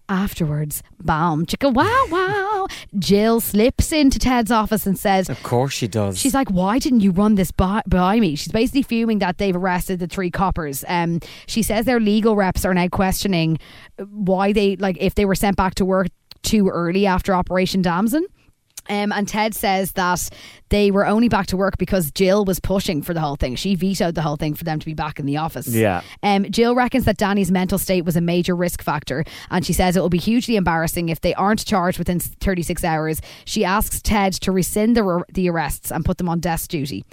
F: Afterwards, bam, chicka wow wow. Gill slips into Ted's office and says,
D: Of course she does.
F: She's like, why didn't you run this by, by me? She's basically fuming that they've arrested the three coppers. Um, she says their legal reps are now questioning why they, like, if they were sent back to work too early after Operation Damson. Um, and Ted says that they were only back to work because Gill was pushing for the whole thing. She vetoed the whole thing for them to be back in the office.
D: Yeah.
F: Um, Gill reckons that Danny's mental state was a major risk factor, and she says it will be hugely embarrassing if they aren't charged within 36 hours. She asks Ted to rescind the, the arrests and put them on desk duty.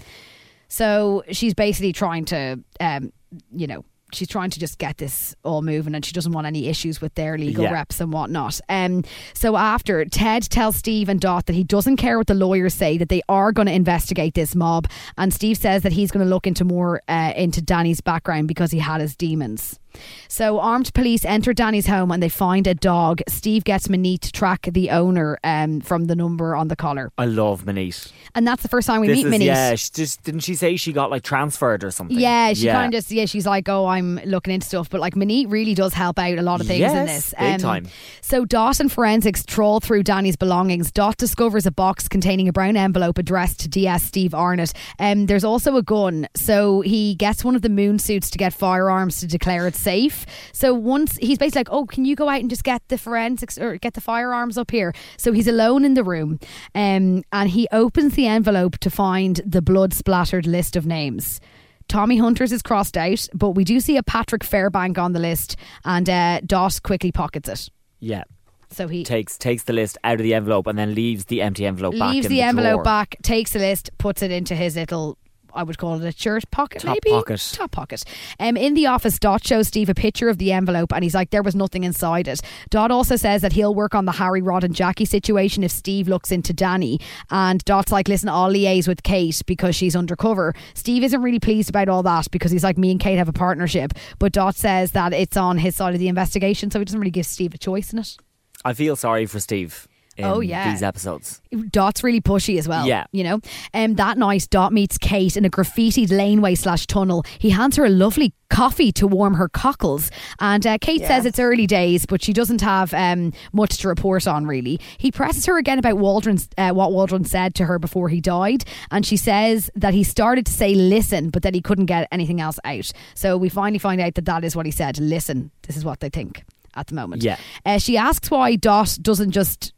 F: So she's basically trying to, um, you know, she's trying to just get this all moving and she doesn't want any issues with their legal
D: Yeah.
F: reps and whatnot. Um, so after Ted tells Steve and Dot that he doesn't care what the lawyers say, that they are going to investigate this mob, and Steve says that he's going to look into more uh, into Danny's background because he had his demons. So armed police enter Danny's home and they find a dog. Steve gets Maneet to track the owner um, from the number on the collar,
D: I love Maneet.
F: and that's the first time we
D: this
F: meet
D: is,
F: Maneet.
D: Yeah, she just didn't she say she got like transferred or something?
F: Yeah, she kind of just yeah, she's like, oh, I'm looking into stuff, but like Maneet really does help out a lot of things in
D: Yes,
F: this. Um,
D: big time.
F: So Dot and forensics trawl through Danny's belongings. Dot discovers a box containing a brown envelope addressed to DS Steve Arnott. Um, there's also a gun, so he gets one of the moon suits to get firearms to declare it safe. So once he's basically like, oh, can you go out and just get the forensics or get the firearms up here? So he's alone in the room, um, and he opens the envelope to find the blood splattered list of names. Tommy Hunters is crossed out, but we do see a Patrick Fairbank on the list, and uh, Dot quickly pockets it.
D: Yeah.
F: So he
D: Takes takes the list out of the envelope and then leaves the empty envelope back
F: leaves
D: in
F: the, envelope
D: drawer.
F: back, takes the list, puts it into his little. I would call it a shirt pocket,
D: Top
F: maybe
D: pocket.
F: top pocket. Um, in the office, Dot shows Steve a picture of the envelope, and he's like, "There was nothing inside it." Dot also says that he'll work on the Harry, Rod, and Jackie situation if Steve looks into Danny. And Dot's like, "Listen, I'll liaise with Kate because she's undercover." Steve isn't really pleased about all that because he's like, "Me and Kate have a partnership," but Dot says that it's on his side of the investigation, so he doesn't really give Steve a choice in it.
D: I feel sorry for Steve.
F: Oh, yeah.
D: these episodes.
F: Dot's really pushy as well.
D: Yeah.
F: You know? Um, that night, Dot meets Kate in a graffitied laneway slash tunnel. He hands her a lovely coffee to warm her cockles. And uh, Kate says it's early days, but she doesn't have um, much to report on, really. He presses her again about Waldron's, uh, what Waldron said to her before he died. And she says that he started to say listen, but that he couldn't get anything else out. So we finally find out that that is what he said listen. This is what they think at the moment.
D: Yeah.
F: Uh, she asks why Dot doesn't just.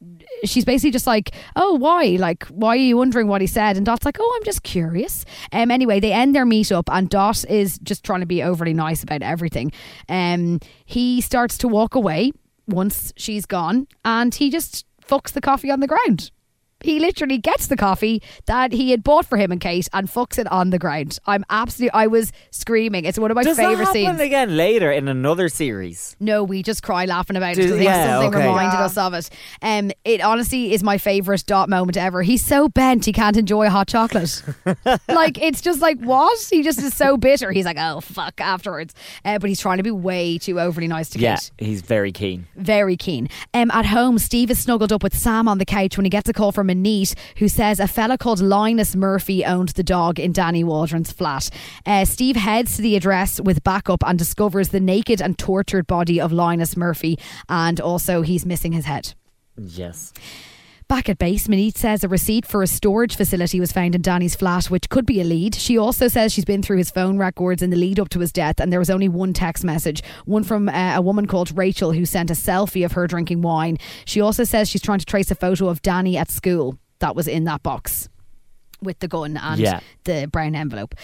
F: She's basically just like, oh, why? Like, why are you wondering what he said? And Dot's like, oh, I'm just curious. Um, anyway, they end their meetup, and Dot is just trying to be overly nice about everything. Um, he starts to walk away once she's gone, and he just fucks the coffee on the ground. He literally gets the coffee that he had bought for him and Kate and fucks it on the ground. I'm absolutely, I was screaming. It's one of my
D: Does
F: favorite
D: that happen
F: scenes.
D: again later in another series?
F: No, we just cry laughing about it
D: Do-
F: because
D: yeah,
F: something
D: okay.
F: reminded
D: Yeah.
F: us of it. Um, it honestly is my favourite dot moment ever. He's so bent he can't enjoy hot chocolate. <laughs> like it's just like what? He just is so bitter. He's like, oh fuck afterwards. Uh, but he's trying to be way too overly nice to
D: Yeah,
F: Kate.
D: Yeah, he's very keen.
F: Very keen. Um, at home, Steve is snuggled up with Sam on the couch when he gets a call from from Aneet, who says a fella called Linus Murphy owned the dog in Danny Waldron's flat. Uh, Steve heads to the address with backup and discovers the naked and tortured body of Linus Murphy, and also he's missing his head.
D: Yes.
F: Back at base, Maneet says a receipt for a storage facility was found in Danny's flat, which could be a lead. She also says she's been through his phone records in the lead up to his death, and there was only one text message, one from uh, a woman called Rachel who sent a selfie of her drinking wine. She also says she's trying to trace a photo of Danny at school that was in that box with the gun and
D: Yeah.
F: the brown envelope.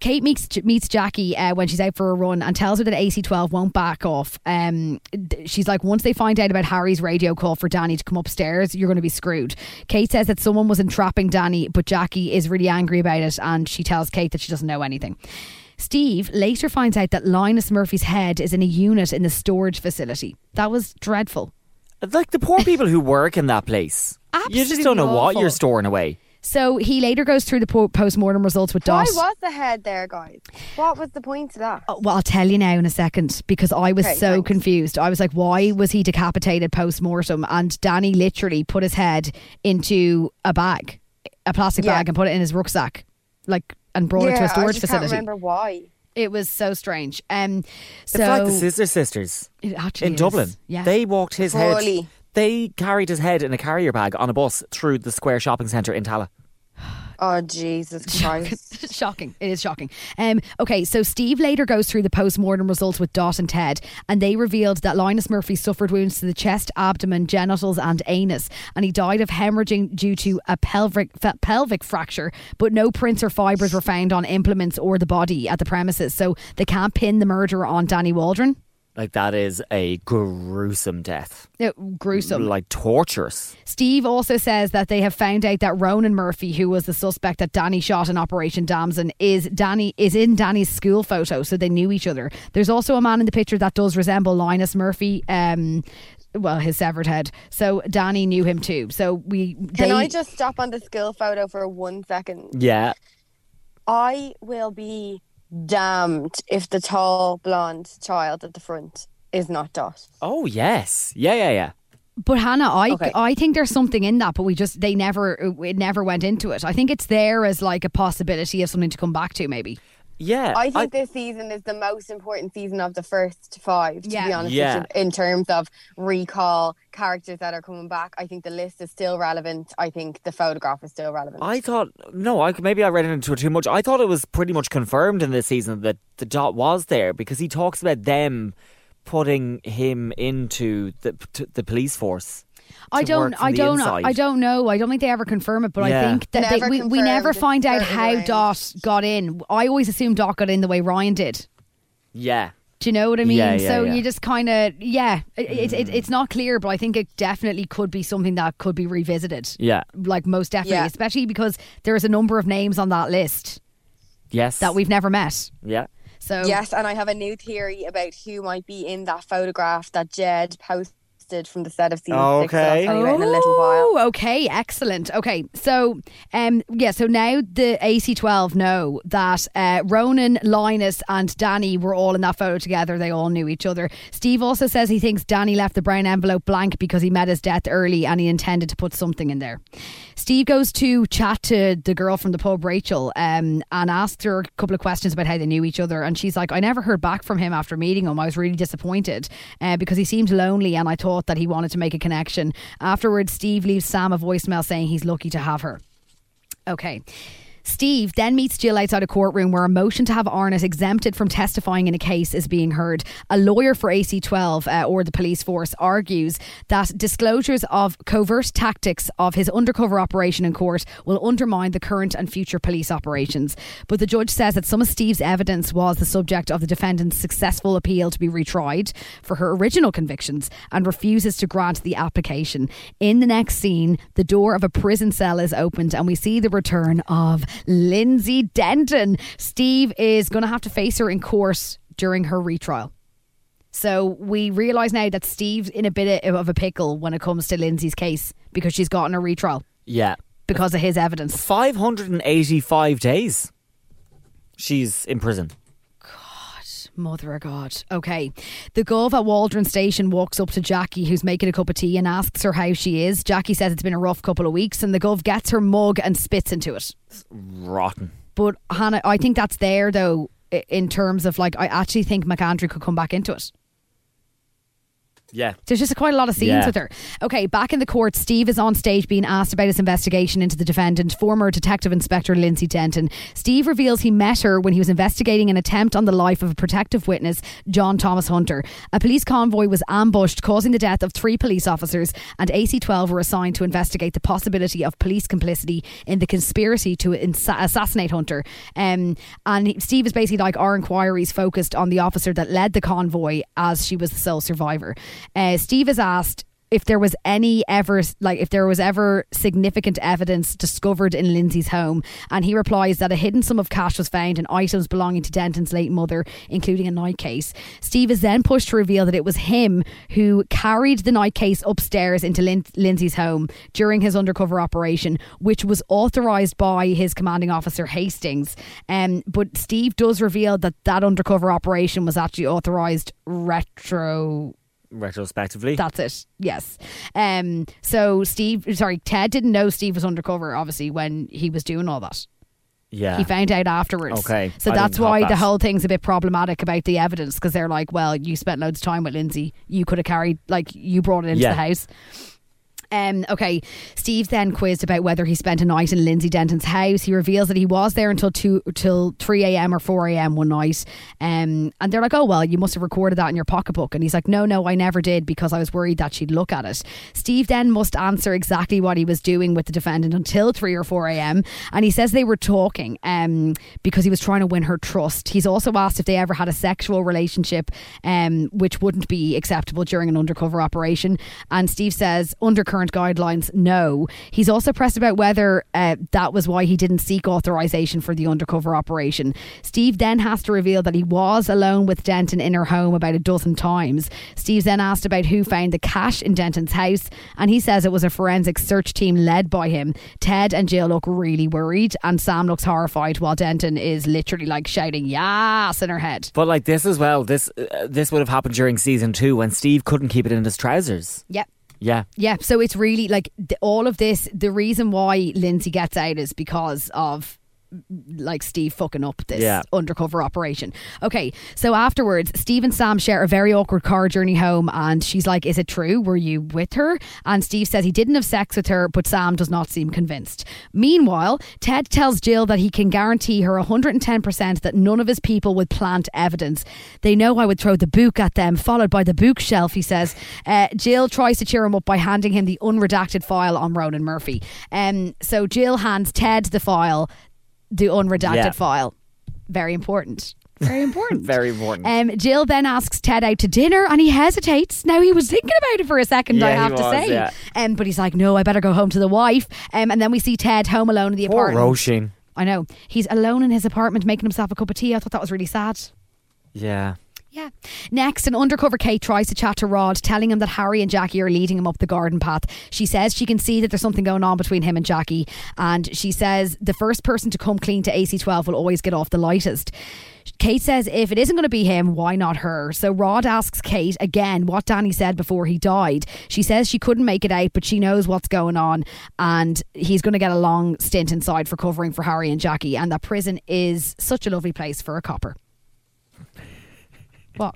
F: Kate meets meets Jackie uh, when she's out for a run and tells her that AC12 won't back off. Um, she's like, once they find out about Harry's radio call for Danny to come upstairs, you're going to be screwed. Kate says that someone was entrapping Danny, but Jackie is really angry about it, and she tells Kate that she doesn't know anything. Steve later finds out that Linus Murphy's head is in a unit in the storage facility. That was dreadful.
D: Like the poor people who work in that place. you just don't know
F: Absolutely
D: what you're storing away.
F: So he later goes through the po- post-mortem results with
E: Why
F: Dot.
E: was the head there, guys? What was the point of that?
F: Oh, Well, I'll tell you now in a second because I was
E: Okay,
F: so
E: thanks.
F: confused. I was like, why was he decapitated post mortem? And Danny literally put his head into a bag, a plastic
E: Yeah.
F: bag, and put it in his rucksack, like, and brought it to
E: Yeah,
F: a storage
E: I just
F: facility.
E: Can't remember why.
F: It was so strange. Um, so
D: it's like the Scissor Sisters
F: It actually
D: in
F: is.
D: Dublin.
F: Yeah.
D: They walked his
E: Fully.
D: head. They carried his head in a carrier bag on a bus through the Square Shopping Centre in Tallaght.
E: Oh Jesus Christ! <laughs>
F: shocking. It is shocking. Um, okay, so Steve later goes through the post mortem results with Dot and Ted, and they revealed that Linus Murphy suffered wounds to the chest, abdomen, genitals, and anus, and he died of hemorrhaging due to a pelvic fe- pelvic fracture. But no prints or fibres were found on implements or the body at the premises, so they can't pin the murder on Danny Waldron.
D: Like that is a gruesome death.
F: Uh, gruesome.
D: Like torturous.
F: Steve also says that they have found out that Ronan Murphy, who was the suspect that Danny shot in Operation Damson, is Danny is in Danny's school photo, so they knew each other. There's also a man in the picture that does resemble Linus Murphy. Um, well, his severed head. So Danny knew him too. So we.
E: Can I just stop on the school photo for one second?
D: Yeah.
E: I will be damned if the tall blonde child at the front is not Dot.
D: Oh yes. Yeah, yeah, yeah.
F: But Hannah, I
E: Okay.
F: I think there's something in that, but we just they never it never went into it. I think it's there as like a possibility of something to come back to, maybe.
D: Yeah.
E: I think this season is the most important season of the first five, to
F: Yeah.
E: be honest
D: Yeah.
E: with you, in terms of recall, characters that are coming back. I think the list is still relevant. I think the photograph is still relevant.
D: I thought no, I maybe I read into it too much. I thought it was pretty much confirmed in this season that the dot was there because he talks about them putting him into the t- the police force.
F: I don't. I don't.
D: inside.
F: I don't know. I don't think they ever confirm it, but I think that they, we, we never find out how
E: around.
F: Dot got in. I always assumed Dot got in the way Ryan did.
D: Yeah.
F: Do you know what I mean?
D: Yeah, yeah,
F: so
D: yeah.
F: you just kind of yeah. It, it, it, it's not clear, but I think it definitely could be something that could be revisited.
D: Yeah.
F: Like most definitely,
E: Yeah.
F: especially because there is a number of names on that list
D: Yes.
F: that we've never met.
D: Yeah.
F: So
E: Yes, and I have a new theory about who might be in that photograph that Jed posted from the set of season six. that I'll
D: Okay.
E: tell you about in a little while.
F: Oh, okay, excellent. Okay, so um, yeah, so now the AC12 know that uh, Ronan, Linus, and Danny were all in that photo together. They all knew each other. Steve also says he thinks Danny left the brown envelope blank because he met his death early and he intended to put something in there. Steve goes to chat to the girl from the pub, Rachel, um, and asks her a couple of questions about how they knew each other. And she's like, I never heard back from him after meeting him. I was really disappointed uh, because he seemed lonely and I thought that he wanted to make a connection. Afterwards, Steve leaves Sam a voicemail saying he's lucky to have her. Okay. Steve then meets Gill outside a courtroom where a motion to have Arnott exempted from testifying in a case is being heard. A lawyer for AC12 uh, or the police force argues that disclosures of covert tactics of his undercover operation in court will undermine the current and future police operations. But the judge says that some of Steve's evidence was the subject of the defendant's successful appeal to be retried for her original convictions and refuses to grant the application. In the next scene, the door of a prison cell is opened and we see the return of Lindsay Denton. Steve is going to have to face her in court during her retrial. So we realise now that Steve's in a bit of a pickle when it comes to Lindsay's case because she's gotten a retrial
D: Yeah.
F: because of his evidence.
D: 585 days she's in prison.
F: Mother of God. Okay. The Gov at Waldron Station walks up to Jackie, who's making a cup of tea, and asks her how she is. Jackie says it's been a rough couple of weeks, and the Gov gets her mug and spits into it.
D: Rotten.
F: But Hannah, I think that's there though, in terms of like, I actually think McAndrew could come back into it.
D: Yeah.
F: There's just quite a lot of scenes
D: Yeah.
F: with her. Okay, back in the court, Steve is on stage being asked about his investigation into the defendant, former Detective Inspector Lindsay Denton. Steve reveals he met her when he was investigating an attempt on the life of a protective witness, John Thomas Hunter. A police convoy was ambushed, causing the death of three police officers, and AC12 were assigned to investigate the possibility of police complicity in the conspiracy to insa- assassinate Hunter. Um, and Steve is basically like our inquiries focused on the officer that led the convoy as she was the sole survivor. Uh, Steve is asked if there was any ever like if there was ever significant evidence discovered in Lindsay's home and he replies that a hidden sum of cash was found in items belonging to Denton's late mother including a night case. Steve is then pushed to reveal that it was him who carried the night case upstairs into Lin- Lindsay's home during his undercover operation which was authorized by his commanding officer Hastings. Um, but Steve does reveal that that undercover operation was actually authorized retro
D: Retrospectively.
F: that's it. Yes. Um. So Steve, sorry, Ted didn't know Steve was undercover. Obviously, when he was doing all that,
D: yeah.
F: he found out afterwards.
D: Okay,
F: So
D: I
F: that's why
D: have
F: the whole thing's a bit problematic about the evidence because they're like, well, you spent loads of time with Lindsay. You could have carried, like, you brought it into
D: Yeah.
F: the house. Um, okay, Steve then quizzed about whether he spent a night in Lindsay Denton's house. He reveals that he was there until two till three a.m. or four a.m. one night. Um, and they're like, "Oh well, you must have recorded that in your pocketbook." And he's like, "No, no, I never did because I was worried that she'd look at it." Steve then must answer exactly what he was doing with the defendant until three or four a.m. And he says they were talking um, because he was trying to win her trust. He's also asked if they ever had a sexual relationship, um, which wouldn't be acceptable during an undercover operation. And Steve says, under current guidelines, no. He's also pressed about whether uh, that was why he didn't seek authorization for the undercover operation. Steve then has to reveal that he was alone with Denton in her home about a dozen times. Steve's then asked about who found the cash in Denton's house, and he says it was a forensic search team led by him. Ted and Gill look really worried, and Sam looks horrified, while Denton is literally like shouting "Yes" in her head.
D: But like this as well, this uh, this would have happened during season two when Steve couldn't keep it in his trousers.
F: Yep.
D: Yeah.
F: Yeah, so it's really like the, all of this. The reason why Lindsay gets out is because of like Steve fucking up this
D: Yeah.
F: undercover operation. Okay, so afterwards, Steve and Sam share a very awkward car journey home, and she's like, "Is it true? Were you with her?" And Steve says he didn't have sex with her, but Sam does not seem convinced. Meanwhile, Ted tells Gill that he can guarantee her 110% that none of his people would plant evidence. They know I would throw the book at them, followed by the bookshelf. He says. Uh, Gill tries to cheer him up by handing him the unredacted file on Ronan Murphy. Um, so Gill hands Ted the file the unredacted
D: Yeah.
F: file. Very important. Very important. <laughs>
D: Very important.
F: Um, Gill then asks Ted out to dinner and he hesitates. Now, he was thinking about it for a second, I
D: Yeah, he
F: have to say.
D: yeah.
F: Um, but he's like, no, I better go home to the wife. Um, and then we see Ted home alone in the
D: Poor
F: apartment.
D: Roisin.
F: I know. He's alone in his apartment making himself a cup of tea. I thought that was really sad.
D: Yeah.
F: Yeah. Next, an undercover Kate tries to chat to Rod, telling him that Harry and Jackie are leading him up the garden path. She says she can see that there's something going on between him and Jackie, and she says the first person to come clean to AC12 will always get off the lightest. Kate says if it isn't going to be him, why not her? So Rod asks Kate again what Danny said before he died. She says she couldn't make it out, but she knows what's going on, and he's going to get a long stint inside for covering for Harry and Jackie, and that prison is such a lovely place for a copper. What?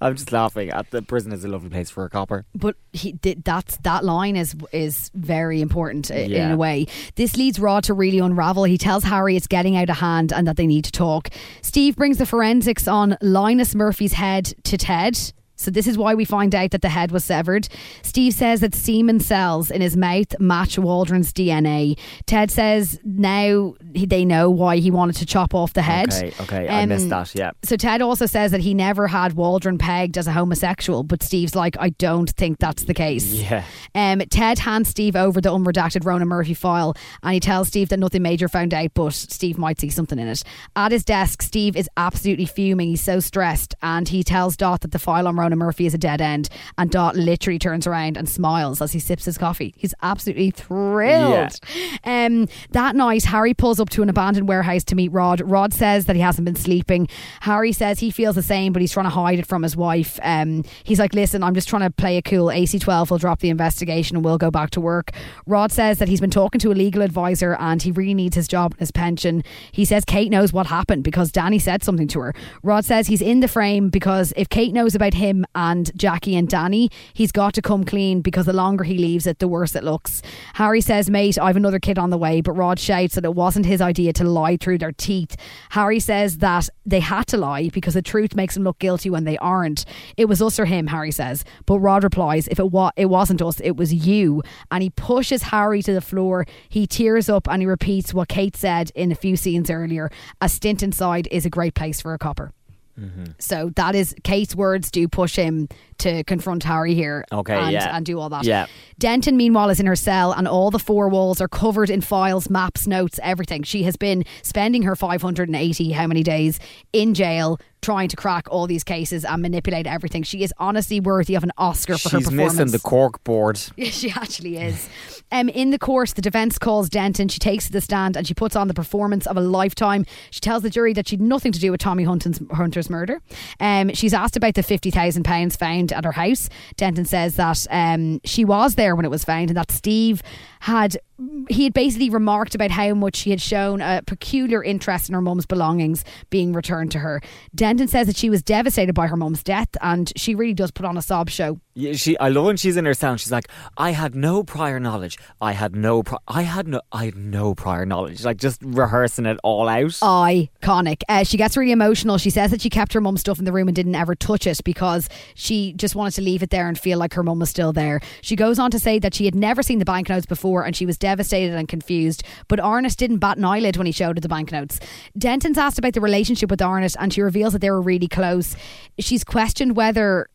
D: I'm just laughing at the prison is a lovely place for a copper.
F: but he did that's that line is is very important in
D: Yeah.
F: a way. This leads Rod to really unravel. He tells Harry it's getting out of hand and that they need to talk. Steve brings the forensics on Linus Murphy's head to Ted. So this is why we find out that the head was severed. Steve says that semen cells in his mouth match Waldron's DNA. Ted says now they know why he wanted to chop off the head.
D: Okay, okay, I
F: Um,
D: missed that. Yeah.
F: So Ted also says that he never had Waldron pegged as a homosexual, but Steve's like, I don't think that's the case.
D: Yeah.
F: Um, Ted hands Steve over the unredacted Ronan Murphy file and he tells Steve that nothing major found out, but Steve might see something in it. At his desk, Steve is absolutely fuming. He's so stressed and he tells Dot that the file on Ronan Fiona Murphy is a dead end. And Dot literally turns around and smiles as he sips his coffee. He's absolutely thrilled. Um, that night, Harry pulls up to an abandoned warehouse to meet Rod. Rod says that he hasn't been sleeping. Harry says he feels the same, but he's trying to hide it from his wife. Um, he's like, listen, I'm just trying to play a cool. AC12 We'll drop the investigation and we'll go back to work. Rod says that he's been talking to a legal advisor and he really needs his job and his pension. He says Kate knows what happened because Danny said something to her. Rod says he's in the frame because if Kate knows about him and Jackie and Danny, he's got to come clean because the longer he leaves it, the worse it looks. Harry says, mate, I've another kid on the way, but Rod shouts that it wasn't his idea to lie through their teeth. Harry says that they had to lie because the truth makes them look guilty when they aren't. It was us or him, Harry says. But Rod replies, if it, wa- it wasn't us, it was you. And he pushes Harry to the floor. He tears up and he repeats what Kate said in a few scenes earlier a stint inside is a great place for a copper. Mm-hmm. So that is Kate's words do push him to confront Harry here
D: Okay,
F: and,
D: yeah.
F: and do all that.
D: Yeah.
F: Denton, meanwhile, is in her cell, and all the four walls are covered in files, maps, notes, everything. She has been spending her 580 how many days in jail trying to crack all these cases and manipulate everything. She is honestly worthy of an Oscar for her performance.
D: She's missing the cork board. <laughs>
F: Yeah, she actually is. Um, in the course, the defence calls Denton. She takes the stand and she puts on the performance of a lifetime. She tells the jury that she'd nothing to do with Tommy Hunton's, Hunter's murder. Um, she's asked about the fifty thousand pounds found at her house. Denton says that um, she was there when it was found and that Steve had he had basically remarked about how much she had shown a peculiar interest in her mum's belongings being returned to her. Denton says that she was devastated by her mum's death and she really does put on a sob show.
D: Yeah, she. I love when she's in her sound. She's like, I had no prior knowledge. I had no. Pri- I had no. I had no prior knowledge. Like just rehearsing it all out.
F: iconic. Uh, she gets really emotional. She says that she kept her mum's stuff in the room and didn't ever touch it because she just wanted to leave it there and feel like her mum was still there. She goes on to say that she had never seen the banknotes before and she was devastated and confused. But Arnott didn't bat an eyelid when he showed her the banknotes. Denton's asked about the relationship with Arnott and she reveals that they were really close. She's questioned whether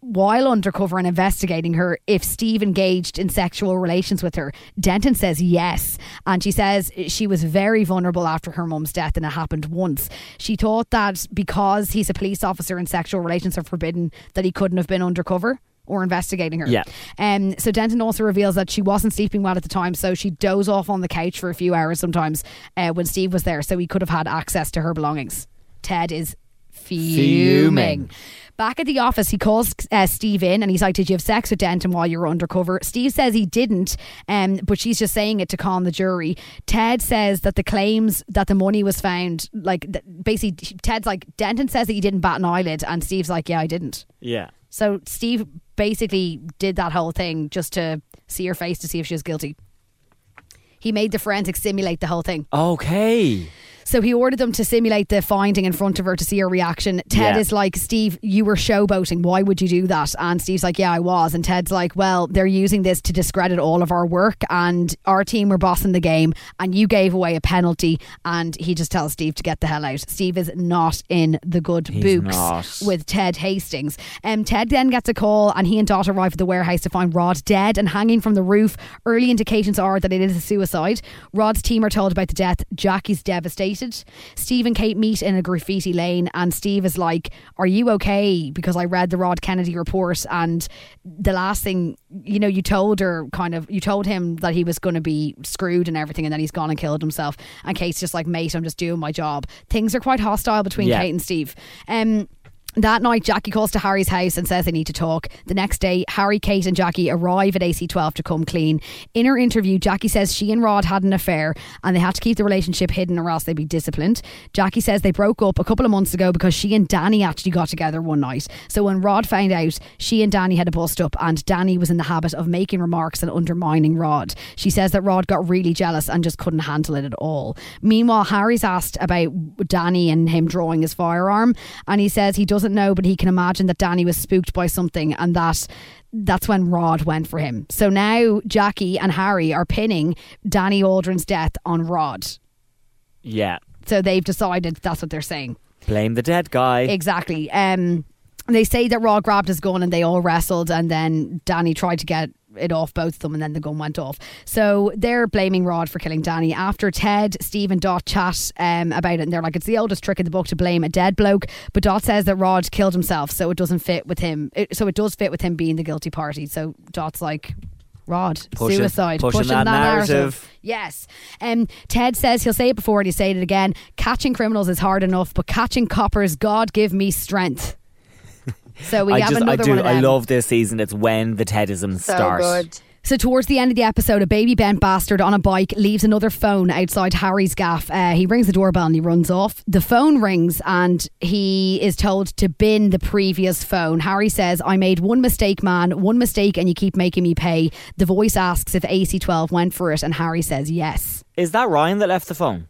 F: while undercover and investigating her if Steve engaged in sexual relations with her. Denton says yes. And she says she was very vulnerable after her mum's death and it happened once. She thought that because he's a police officer and sexual relations are forbidden, that he couldn't have been undercover. Or investigating her.
D: Yeah.
F: Um, so Denton also reveals that she wasn't sleeping well at the time, so she dozed off on the couch for a few hours sometimes uh, when Steve was there, so he could have had access to her belongings. Ted is fuming.
D: Fuming.
F: Back at the office, he calls uh, Steve in and he's like, Did you have sex with Denton while you were undercover? Steve says he didn't, um, but she's just saying it to calm the jury. Ted says that the claims that the money was found, like, th- basically, Ted's like, Denton says that he didn't bat an eyelid, and Steve's like, Yeah, I didn't.
D: Yeah.
F: So Steve basically did that whole thing just to see her face to see if she was guilty. He made the forensics simulate the whole thing.
D: Okay.
F: So he ordered them to simulate the finding in front of her to see her reaction. Ted
D: Yeah.
F: is like, Steve, you were showboating. Why would you do that? And Steve's like, Yeah, I was. And Ted's like, Well, they're using this to discredit all of our work, and our team were bossing the game, and you gave away a penalty. And he just tells Steve to get the hell out. Steve is not in the good
D: He's
F: books
D: not.
F: with Ted Hastings. Um, Ted then gets a call, and he and Dot arrive at the warehouse to find Rod dead and hanging from the roof. Early indications are that it is a suicide. Rod's team are told about the death. Jackie's devastated. Steve and Kate meet in a graffiti lane, and Steve is like, "Are you okay?" Because I read the Rod Kennedy report, and the last thing you know, you told her kind of, you told him that he was going to be screwed and everything, and then he's gone and killed himself. And Kate's just like, "Mate, I'm just doing my job." Things are quite hostile between
D: Yeah.
F: Kate and Steve. Um, that night, Jackie calls to Harry's house and says they need to talk. The next day, Harry, Kate, and Jackie arrive at AC12 to come clean. In her interview, Jackie says she and Rod had an affair and they had to keep the relationship hidden or else they'd be disciplined. Jackie says they broke up a couple of months ago because she and Danny actually got together one night. So when Rod found out, she and Danny had a bust up and Danny was in the habit of making remarks and undermining Rod. She says that Rod got really jealous and just couldn't handle it at all. Meanwhile, Harry's asked about Danny and him drawing his firearm, and he says he doesn't know, but he can imagine that Danny was spooked by something, and that that's when Rod went for him. So now Jackie and Harry are pinning Danny Waldron's death on Rod.
D: Yeah.
F: So they've decided that's what they're saying.
D: Blame the dead guy.
F: Exactly. Um, they say that Rod grabbed his gun and they all wrestled, and then Danny tried to get it off both of them, and then the gun went off. So they're blaming Rod for killing Danny. After Ted, Steve, and Dot chat um, about it, and they're like, it's the oldest trick in the book to blame a dead bloke. But Dot says that Rod killed himself, so it doesn't fit with him. It, so it does fit with him being the guilty party. So Dot's like, Rod,
D: Pushing-
F: suicide,
D: pushing that narrative.
F: Yes. Um, Ted says he'll say it before and he'll say it again. Catching criminals is hard enough, but catching coppers, God give me strength. So we
D: I
F: have
D: just, I do,
F: one of
D: I love this season. It's when the Tedisms
E: So
D: start.
E: good.
F: So towards the end of the episode, a baby bent bastard on a bike leaves another phone outside Harry's gaff. Uh, he rings the doorbell and he runs off. The phone rings and he is told to bin the previous phone. Harry says, "I made one mistake, man. One mistake, and you keep making me pay." The voice asks if AC12 went for it, and Harry says yes.
D: Is that Ryan that left the phone,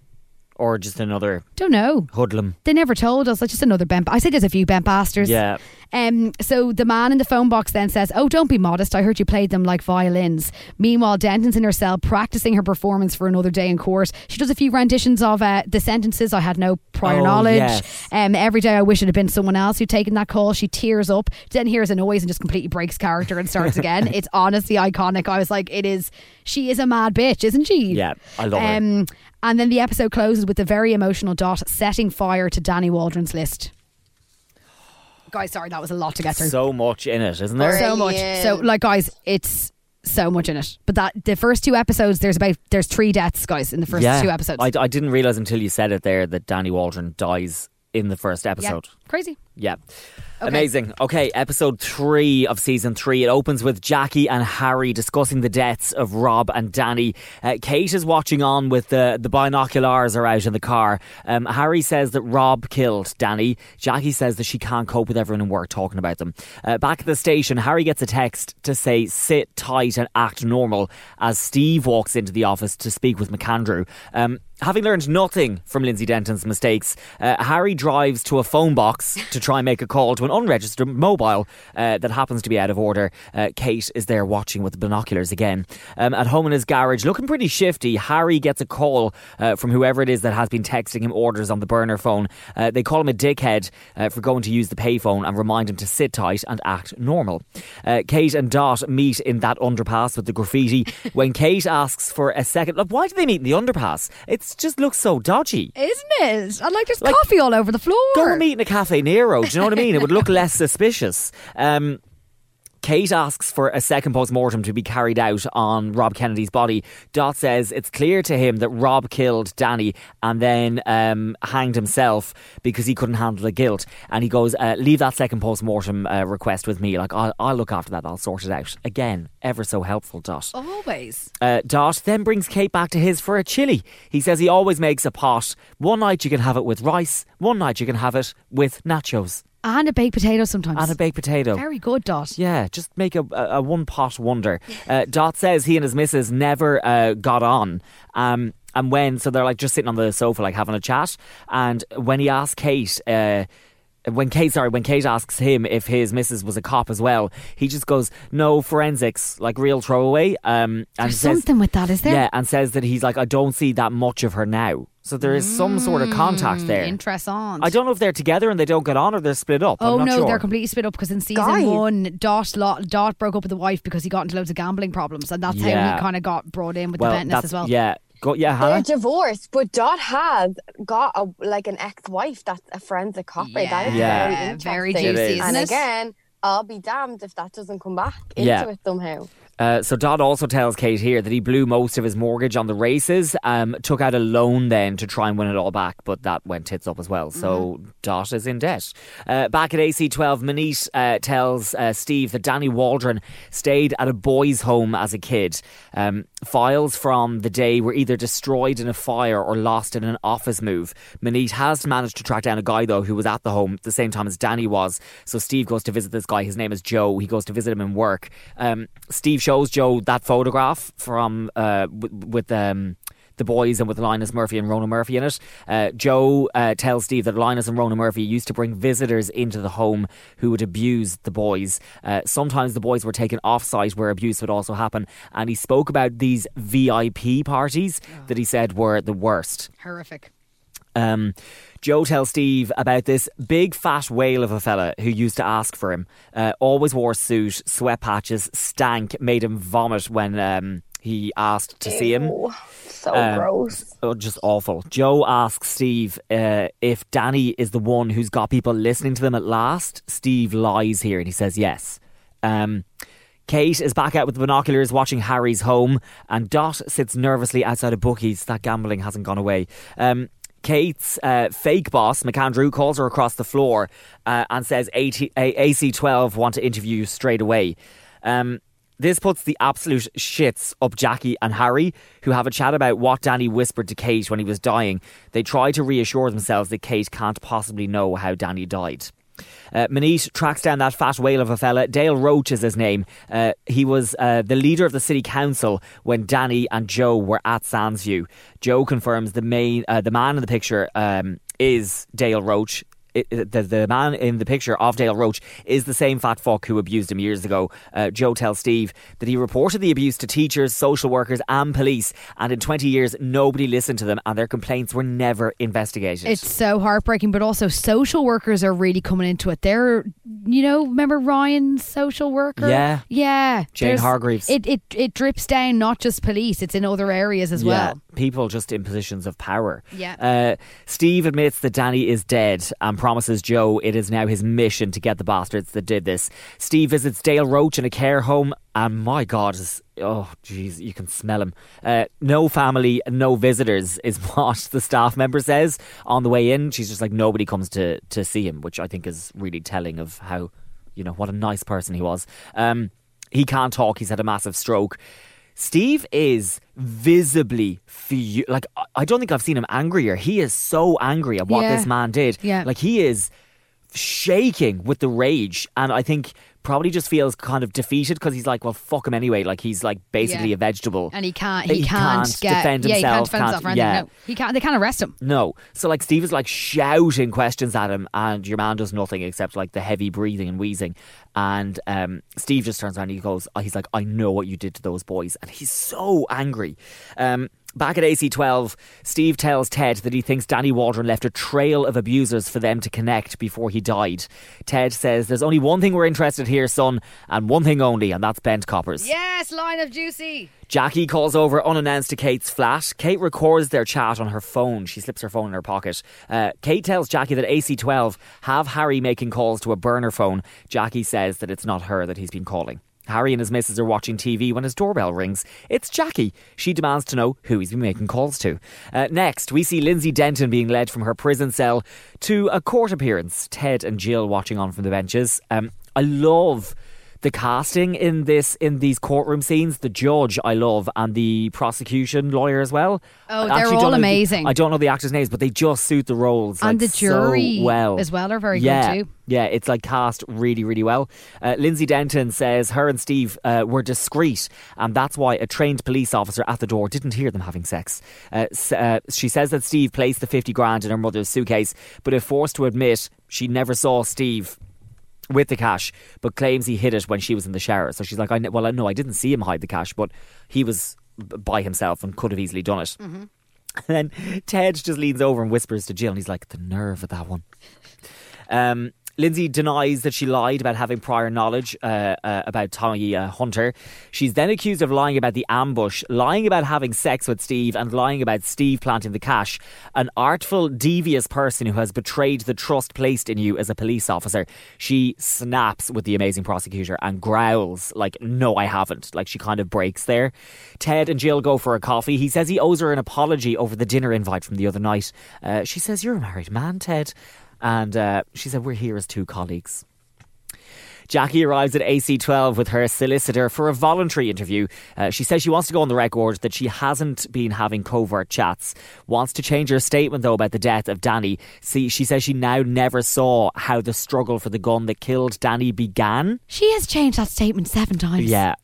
D: or just another
F: Don't know.
D: hoodlum?
F: They never told us. It's just another bent. I say there's a few bent bastards.
D: Yeah.
F: Um, so the man in the phone box then says, "Oh, don't be modest. I heard you played them like violins." Meanwhile, Denton's in her cell practicing her performance for another day in court. She does a few renditions of uh, the sentences. I had no prior
D: Oh,
F: knowledge.
D: yes.
F: Um, every day I wish it had been someone else who'd taken that call. She tears up, then hears a noise and just completely breaks character and starts again. <laughs> it's honestly iconic. I was like, "It is." She is a mad bitch, isn't she?
D: Yeah, I love her.
F: um, And then the episode closes with the very emotional Dot setting fire to Danny Waldron's list. Guys, sorry, that was a lot to get through.
D: So much in it, isn't there?
F: So much. So, like, guys, it's so much in it. But that the first two episodes, there's about there's three deaths, guys, in the first
D: yeah.
F: two episodes.
D: I, I didn't realize until you said it there that Danny Waldron dies in the first
F: yeah,
D: episode.
F: crazy.
D: Yeah. Amazing. Okay, episode three of season three. It opens with Jackie and Harry discussing the deaths of Rob and Danny. Uh, Kate is watching on with the, the binoculars are out in the car. Um, Harry says that Rob killed Danny. Jackie says that she can't cope with everyone in work talking about them. Uh, back at the station, Harry gets a text to say sit tight and act normal as Steve walks into the office to speak with McAndrew. Um, Having learned nothing from Lindsay Denton's mistakes, uh, Harry drives to a phone box to try and make a call to an unregistered mobile uh, that happens to be out of order. Uh, Kate is there watching with the binoculars again. Um, at home in his garage, looking pretty shifty, Harry gets a call uh, from whoever it is that has been texting him orders on the burner phone. Uh, they call him a dickhead uh, for going to use the payphone and remind him to sit tight and act normal. Uh, Kate and Dot meet in that underpass with the graffiti. <laughs> when Kate asks for a second, look, why do they meet in the underpass? It just looks so dodgy.
F: Isn't it? And like, there's
D: Like-
F: coffee all over the floor.
D: Go and meet in a Caffè Nero. Do you know what I mean? It would look less <laughs> suspicious. Um, Kate asks for a second post mortem to be carried out on Rob Kennedy's body. Dot says it's clear to him that Rob killed Danny and then um, hanged himself because he couldn't handle the guilt. And he goes, uh, "Leave that second post mortem uh, request with me. Like I'll, I'll look after that. I'll sort it out." Again, ever so helpful. Dot.
F: Always.
D: Uh, Dot then brings Kate back to his for a chili. He says he always makes a pot. One night you can have it with rice, one night you can have it with nachos
F: And a baked potato sometimes.
D: and a baked potato.
F: Very good, Dot.
D: Yeah, just make a, a, a one pot wonder. Uh, Dot says he and his missus never uh, got on. Um, and when, so they're like just sitting on the sofa, like having a chat. And when he asked Kate, uh, when Kate, sorry, when Kate asks him if his missus was a cop as well, he just goes, no, forensics, like real throwaway. Um, and
F: There's
D: says,
F: something with that, is there?
D: Yeah, and says that he's like, I don't see that much of her now. So there is some sort of contact there.
F: Interessant.
D: I don't know if they're together and they don't get on or they're split up.
F: Oh
D: I'm not
F: no,
D: sure.
F: they're completely split up because in season
E: Guys.
F: one, Dot lo- Dot broke up with the wife because he got into loads of gambling problems, and that's how he kind of got brought in with
D: well,
F: the Ventness
D: that's,
F: as well.
D: Yeah, go, yeah,
E: They're divorced, but Dot has got a like an ex-wife that's a forensic copper. that is
D: Yeah.
E: very
F: Yeah,
E: interesting.
F: very
D: juicy,
E: and again, I'll be damned if that doesn't come back into
D: Yeah.
E: it somehow.
D: Uh, so Dot also tells Kate here that he blew most of his mortgage on the races, um, took out a loan then to try and win it all back, but that went tits up as well. So Dot is in debt. Uh, back at AC12, Maneet uh, tells uh, Steve that Danny Waldron stayed at a boys' home as a kid. Um, files from the day were either destroyed in a fire or lost in an office move. Maneet has managed to track down a guy though who was at the home at the same time as Danny was. So Steve goes to visit this guy. His name is Joe. He goes to visit him in work. Um, Steve shows Joe that photograph from uh, with, with um, the boys and with Linus Murphy and Ronan Murphy in it. Uh, Joe uh, tells Steve that Linus and Rona Murphy used to bring visitors into the home who would abuse the boys. Uh, sometimes the boys were taken off site where abuse would also happen. And he spoke about these VIP parties that he said were the worst.
F: Horrific.
D: Um, Joe tells Steve about this big fat whale of a fella who used to ask for him. Uh, always wore a suit, sweat patches, stank, made him vomit when um, he asked to see him.
E: So
D: Um,
E: gross.
D: Oh, just awful. Joe asks Steve uh, if Danny is the one who's got people listening to them at last. Steve lies here and he says yes. Um, Kate is back out with the binoculars watching Harry's home, and Dot sits nervously outside of bookies. That gambling hasn't gone away. Um, Kate's uh, fake boss, McAndrew, calls her across the floor uh, and says AT- A- AC12 want to interview you straight away. Um, this puts the absolute shits up Jackie and Harry, who have a chat about what Danny whispered to Kate when he was dying. They try to reassure themselves that Kate can't possibly know how Danny died. Uh, Maneet tracks down that fat whale of a fella. Dale Roach is his name. Uh, he was uh, the leader of the city council when Danny and Joe were at Sandsview. Joe confirms the main, uh, the man in the picture um, is Dale Roach. It, the, the man in the picture of Dale Roach is the same fat fuck who abused him years ago. Uh, Joe tells Steve that he reported the abuse to teachers, social workers, and police, and in 20 years, nobody listened to them, and their complaints were never investigated.
F: It's so heartbreaking, but also social workers are really coming into it. They're, you know, remember Ryan's social worker?
D: Yeah.
F: yeah.
D: Jane Hargreaves.
F: It it it drips down not just police; it's in other areas as well.
D: people just in positions of power.
F: Yeah.
D: Uh, Steve admits that Danny is dead and promises Joe it is now his mission to get the bastards that did this. Steve visits Dale Roach in a care home, and my God, oh jeez, you can smell him. Uh, no family, no visitors <laughs> is what the staff member says on the way in. She's just like nobody comes to to see him, which I think is really telling of how you know what a nice person he was. Um, he can't talk. He's had a massive stroke. Steve is visibly fu- like I- don't think I've seen him angrier. He is so angry at what
F: Yeah.
D: this man did.
F: Yeah.
D: Like he is shaking with the rage and I think probably just feels kind of defeated because he's like, well, fuck him anyway. Like he's like basically
F: Yeah.
D: a vegetable.
F: And he can't. He,
D: He
F: can't,
D: can't
F: get.
D: defend
F: yeah, he can't
D: himself,
F: defend himself.
D: can't-
F: anything,
D: yeah.
F: no. he can't. They can't arrest him.
D: No. So like Steve is like shouting questions at him and your man does nothing except like the heavy breathing and wheezing. And um, Steve just turns around and he goes, oh, he's like, I know what you did to those boys. And he's so angry. Um, Back at AC12, Steve tells Ted that he thinks Danny Waldron left a trail of abusers for them to connect before he died. Ted says, There's only one thing we're interested here, son, and one thing only, and that's bent coppers.
F: Yes, line of juicy.
D: Jackie calls over unannounced to Kate's flat. Kate records their chat on her phone. She slips her phone in her pocket. Uh, Kate tells Jackie that AC12 have Harry making calls to a burner phone. Jackie says that it's not her that he's been calling. Harry and his missus are watching TV when his doorbell rings. It's Jackie. She demands to know who he's been making calls to. Uh, next, we see Lindsay Denton being led from her prison cell to a court appearance. Ted and Gill watching on from the benches. Um, I love the casting in this in these courtroom scenes the judge i love and the prosecution lawyer as well.
F: Oh,
D: I
F: they're all
D: don't the-
F: amazing.
D: i don't know the actors names but they just suit the roles
F: And
D: like,
F: the jury
D: so well.
F: as well are very good too.
D: yeah it's like cast really really well. Uh, lindsay denton says her and steve uh, were discreet and that's why a trained police officer at the door didn't hear them having sex. Uh, uh, she says that steve placed the 50 grand in her mother's suitcase but if forced to admit she never saw steve with the cash, but claims he hid it when she was in the shower. So she's like, I well, I know I didn't see him hide the cash, but he was by himself and could have easily done it. <laughs> And then Ted just leans over and whispers to Gill, and he's like, the nerve of that one. Um, Lindsay denies that she lied about having prior knowledge uh, uh, about Tommy uh, Hunter. She's then accused of lying about the ambush, lying about having sex with Steve, and lying about Steve planting the cash. An artful, devious person who has betrayed the trust placed in you as a police officer. She snaps with the amazing prosecutor and growls, like, No, I haven't. Like, she kind of breaks there. Ted and Gill go for a coffee. He says he owes her an apology over the dinner invite from the other night. Uh, she says, You're a married man, Ted. And uh, she said, We're here as two colleagues. Jackie arrives at AC12 with her solicitor for a voluntary interview. Uh, she says she wants to go on the record that she hasn't been having covert chats. Wants to change her statement, though, about the death of Danny. See, she says she now never saw how the struggle for the gun that killed Danny began.
F: She has changed that statement seven times.
D: Yeah.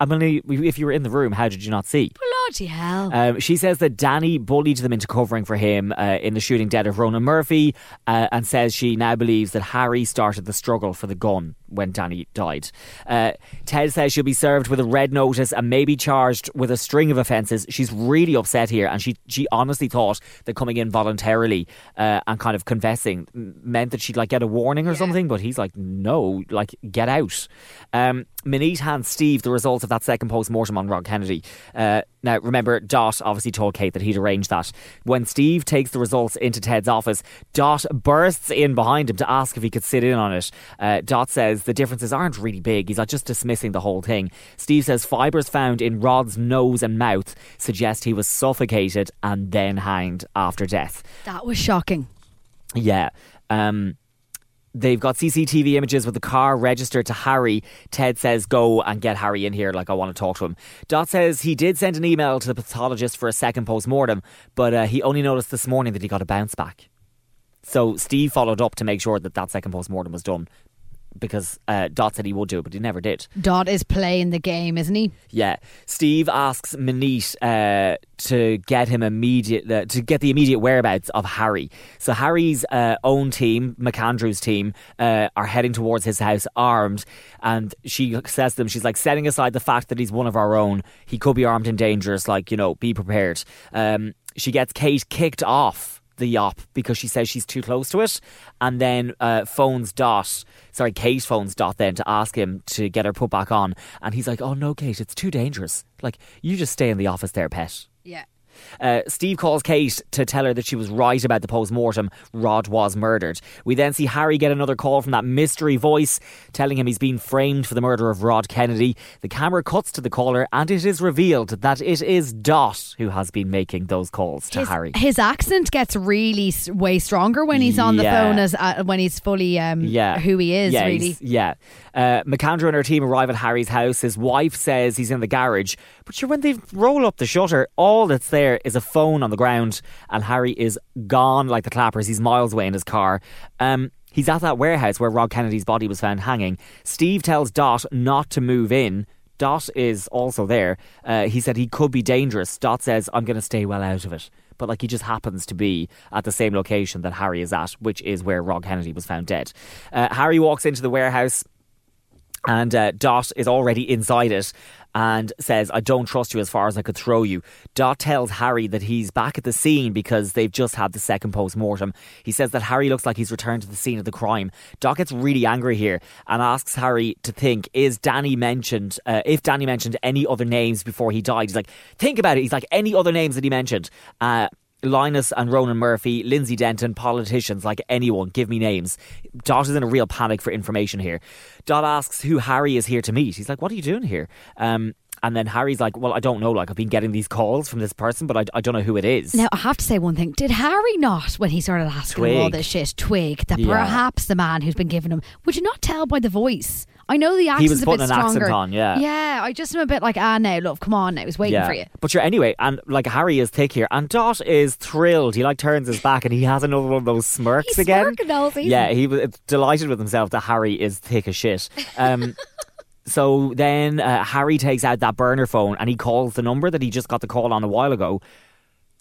D: I mean, if you were in the room, how did you not see?
F: Well, Bloody hell.
D: Um, she says that Danny bullied them into covering for him uh, in the shooting dead of Ronan Murphy uh, and says she now believes that Harry started the struggle for the gun when Danny died. Uh, Ted says she'll be served with a red notice and maybe charged with a string of offences. She's really upset here and she, she honestly thought that coming in voluntarily uh, and kind of confessing meant that she'd like get a warning or something, but he's like, no, like get out. Um, Maneet hands Steve the results of that second post mortem on Rod Kennedy. Uh, now, remember, Dot obviously told Kate that he'd arranged that. When Steve takes the results into Ted's office, Dot bursts in behind him to ask if he could sit in on it. Uh, Dot says the differences aren't really big. He's like just dismissing the whole thing. Steve says fibres found in Rod's nose and mouth suggest he was suffocated and then hanged after death.
F: That was shocking.
D: Yeah. Um, they've got CCTV images with the car registered to Harry. Ted says, Go and get Harry in here, like I want to talk to him. Dot says he did send an email to the pathologist for a second post mortem, but uh, he only noticed this morning that he got a bounce back. So Steve followed up to make sure that that second post mortem was done because uh, Dot said he would do it, but he never did.
F: Dot is playing the game, isn't he?
D: Yeah. Steve asks Maneet uh, to get him immediate uh, to get the immediate whereabouts of Harry. So Harry's uh, own team, McAndrew's team, uh, are heading towards his house armed, and she says to them, she's like, setting aside the fact that he's one of our own, he could be armed and dangerous. Like you know, be prepared. Um, she gets Kate kicked off the yop because she says she's too close to it, and then uh, phones Dot. Sorry, Kate phones Dot then to ask him to get her put back on, and he's like, "Oh no, Kate, it's too dangerous. Like you just stay in the office there, pet."
F: Yeah.
D: Uh, Steve calls Kate to tell her that she was right about the post mortem. Rod was murdered. We then see Harry get another call from that mystery voice telling him he's been framed for the murder of Rod Kennedy. The camera cuts to the caller, and it is revealed that it is Dot who has been making those calls to
F: his,
D: Harry.
F: His accent gets really way stronger when he's on the phone as uh, when he's fully um,
D: yeah.
F: who he is.
D: yeah,
F: really,
D: Yeah. Uh, McAndrew and her team arrive at Harry's house. His wife says he's in the garage, but sure, when they roll up the shutter, all that's there is a phone on the ground, and Harry is gone like the clappers. He's miles away in his car. Um, he's at that warehouse where Rod Kennedy's body was found hanging. Steve tells Dot not to move in. Dot is also there. Uh, he said he could be dangerous. Dot says, I'm going to stay well out of it. But like he just happens to be at the same location that Harry is at, which is where Rod Kennedy was found dead. Uh, Harry walks into the warehouse and uh, Dot is already inside it and says, I don't trust you as far as I could throw you. Dot tells Harry that he's back at the scene because they've just had the second post mortem. He says that Harry looks like he's returned to the scene of the crime. Dot gets really angry here and asks Harry to think, is Danny mentioned, uh, if Danny mentioned any other names before he died? He's like, think about it. He's like, any other names that he mentioned? Uh, Linus and Ronan Murphy, Lindsay Denton, politicians like anyone, give me names. Dot is in a real panic for information here. Dot asks who Harry is here to meet. He's like, What are you doing here? Um, and then Harry's like, Well, I don't know. Like, I've been getting these calls from this person, but I, I don't know who it is.
F: Now I have to say one thing: Did Harry not, when he started asking him all this shit, twig that
D: Yeah.
F: perhaps the man who's been giving him? Would you not tell by the voice? I know the accent's
D: was
F: a bit
D: an accent
F: stronger.
D: on, yeah.
F: yeah. I just am a bit like, ah, now, love, come on, now, he's waiting for you.
D: But sure, anyway, and like Harry is thick here, and Dot is thrilled. He like turns his back, and he has another one of those smirks
F: He's
D: again.
F: smirking season.
D: Yeah, he was delighted with himself that Harry is thick as shit. Um, <laughs> so then uh, Harry takes out that burner phone and he calls the number that he just got the call on a while ago.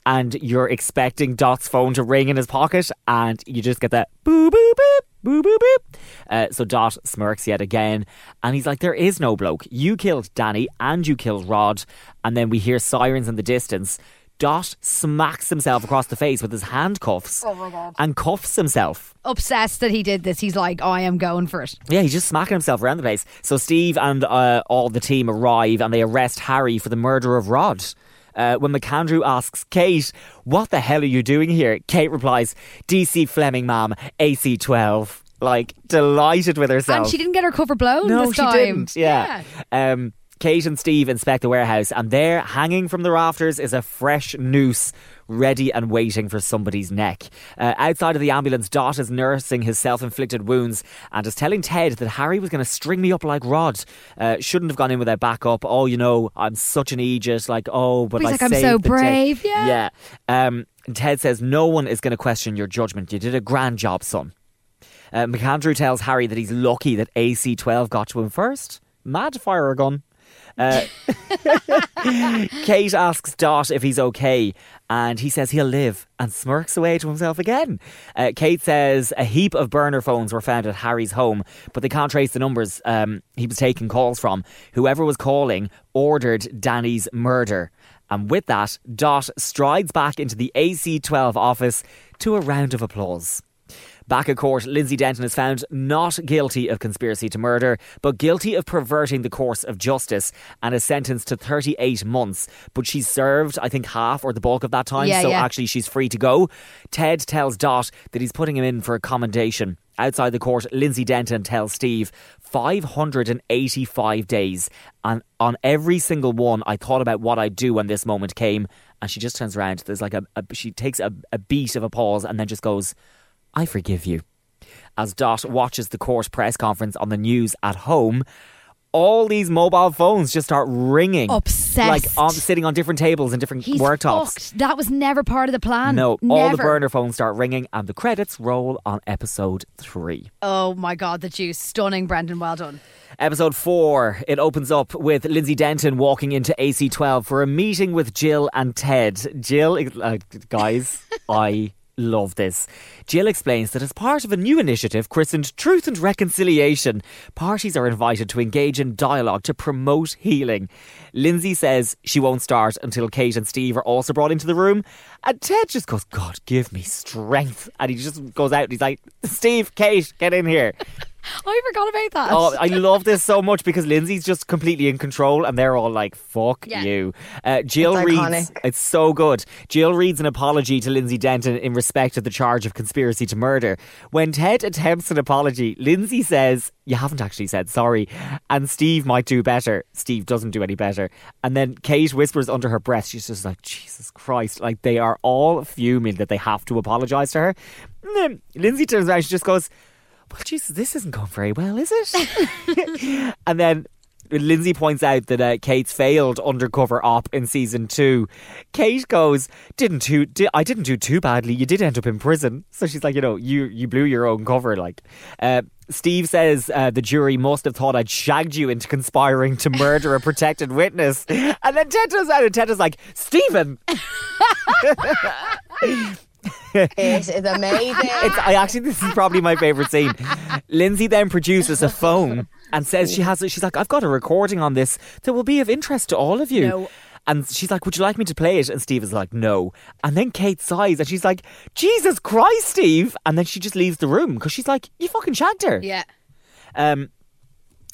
D: And you're expecting Dot's phone to ring in his pocket, and you just get that boo boo boop boo boo boop. Uh, so Dot smirks yet again, and he's like, "There is no bloke. You killed Danny, and you killed Rod." And then we hear sirens in the distance. Dot smacks himself across the face with his handcuffs
F: Oh
D: and cuffs himself.
F: Obsessed that he did this. He's like, I am going for it.
D: Yeah, he's just smacking himself around the place. So Steve and uh, all the team arrive and they arrest Harry for the murder of Rod. Uh, when McAndrew asks Kate, What the hell are you doing here? Kate replies, DC Fleming, ma'am, AC 12. Like, delighted with herself.
F: And she didn't get her cover blown
D: No,
F: this
D: she
F: time.
D: didn't. Yeah. Um, Kate and Steve inspect the warehouse, and there, hanging from the rafters, is a fresh noose ready and waiting for somebody's neck. Uh, outside of the ambulance, Dot is nursing his self inflicted wounds and is telling Ted that Harry was going to string me up like Rod. Uh, shouldn't have gone in without backup. Oh, you know, I'm such an aegis. Like, oh, but
F: he's
D: I
F: like, "I'm so
D: the day."
F: brave, yeah.
D: Yeah. Um, Ted says, No one is going to question your judgment. You did a grand job, son. Uh, McAndrew tells Harry that he's lucky that AC 12 got to him first. Mad fire a gun. Uh, <laughs> Kate asks Dot if he's okay, and he says he'll live and smirks away to himself again. Uh, Kate says a heap of burner phones were found at Harry's home, but they can't trace the numbers um, he was taking calls from. Whoever was calling ordered Danny's murder. And with that, Dot strides back into the AC12 office to a round of applause. Back at court, Lindsay Denton is found not guilty of conspiracy to murder, but guilty of perverting the course of justice and is sentenced to 38 months. But she's served, I think, half or the bulk of that time,
F: Yeah,
D: so
F: yeah.
D: actually she's free to go. Ted tells Dot that he's putting him in for a commendation. Outside the court, Lindsay Denton tells Steve 585 days. And on every single one, I thought about what I'd do when this moment came. And she just turns around. There's like a, a she takes a, a beat of a pause and then just goes, I forgive you. As Dot watches the court press conference on the news at home, all these mobile phones just start ringing.
F: Obsessed.
D: Like on, sitting on different tables and different
F: He's
D: worktops.
F: fucked. That was never part of the plan.
D: No,
F: never.
D: all the burner phones start ringing and the credits roll on episode three.
F: Oh my god, the juice. Stunning, Brendan. Well done.
D: Episode 4, it opens up with Lindsay Denton walking into AC12 for a meeting with Gill and Ted. Gill, uh, guys, <laughs> I love this. Gill explains that as part of a new initiative christened Truth and Reconciliation, parties are invited to engage in dialogue to promote healing. Lindsay says she won't start until Kate and Steve are also brought into the room. And Ted just goes, God, give me strength. And he just goes out and he's like, Steve, Kate, get in here.
F: I forgot about that.
D: Oh, I <laughs> love this so much because Lindsay's just completely in control and they're all like, fuck
F: Yeah.
D: you. Uh, Gill
E: It's
D: reads,
E: iconic.
D: it's so good. Gill reads an apology to Lindsay Denton in respect of the charge of conspiracy to murder. When Ted attempts an apology, Lindsay says, You haven't actually said sorry. And Steve might do better. Steve doesn't do any better. And then Kate whispers under her breath, She's just like, Jesus Christ. Like they are all fuming that they have to apologise to her. And then Lindsay turns around, she just goes, well, Jesus, this isn't going very well, is it? <laughs> and then Lindsay points out that uh, Kate's failed undercover op in season two. Kate goes, "Didn't too, di- I didn't do too badly. You did end up in prison." So she's like, "You know, you you blew your own cover." Like, uh, Steve says uh, the jury must have thought I'd shagged you into conspiring to murder a protected witness, and then Ted turns out and Ted is like, "Stephen." <laughs> <laughs>
E: It is amazing.
D: It's, I actually, this is probably my favorite scene. Lindsay then produces a phone and says she has. She's like, I've got a recording on this that will be of interest to all of you.
F: No.
D: And she's like, Would you like me to play it? And Steve is like, No. And then Kate sighs and she's like, Jesus Christ, Steve. And then she just leaves the room because she's like, You fucking shagged her.
F: Yeah.
D: Um,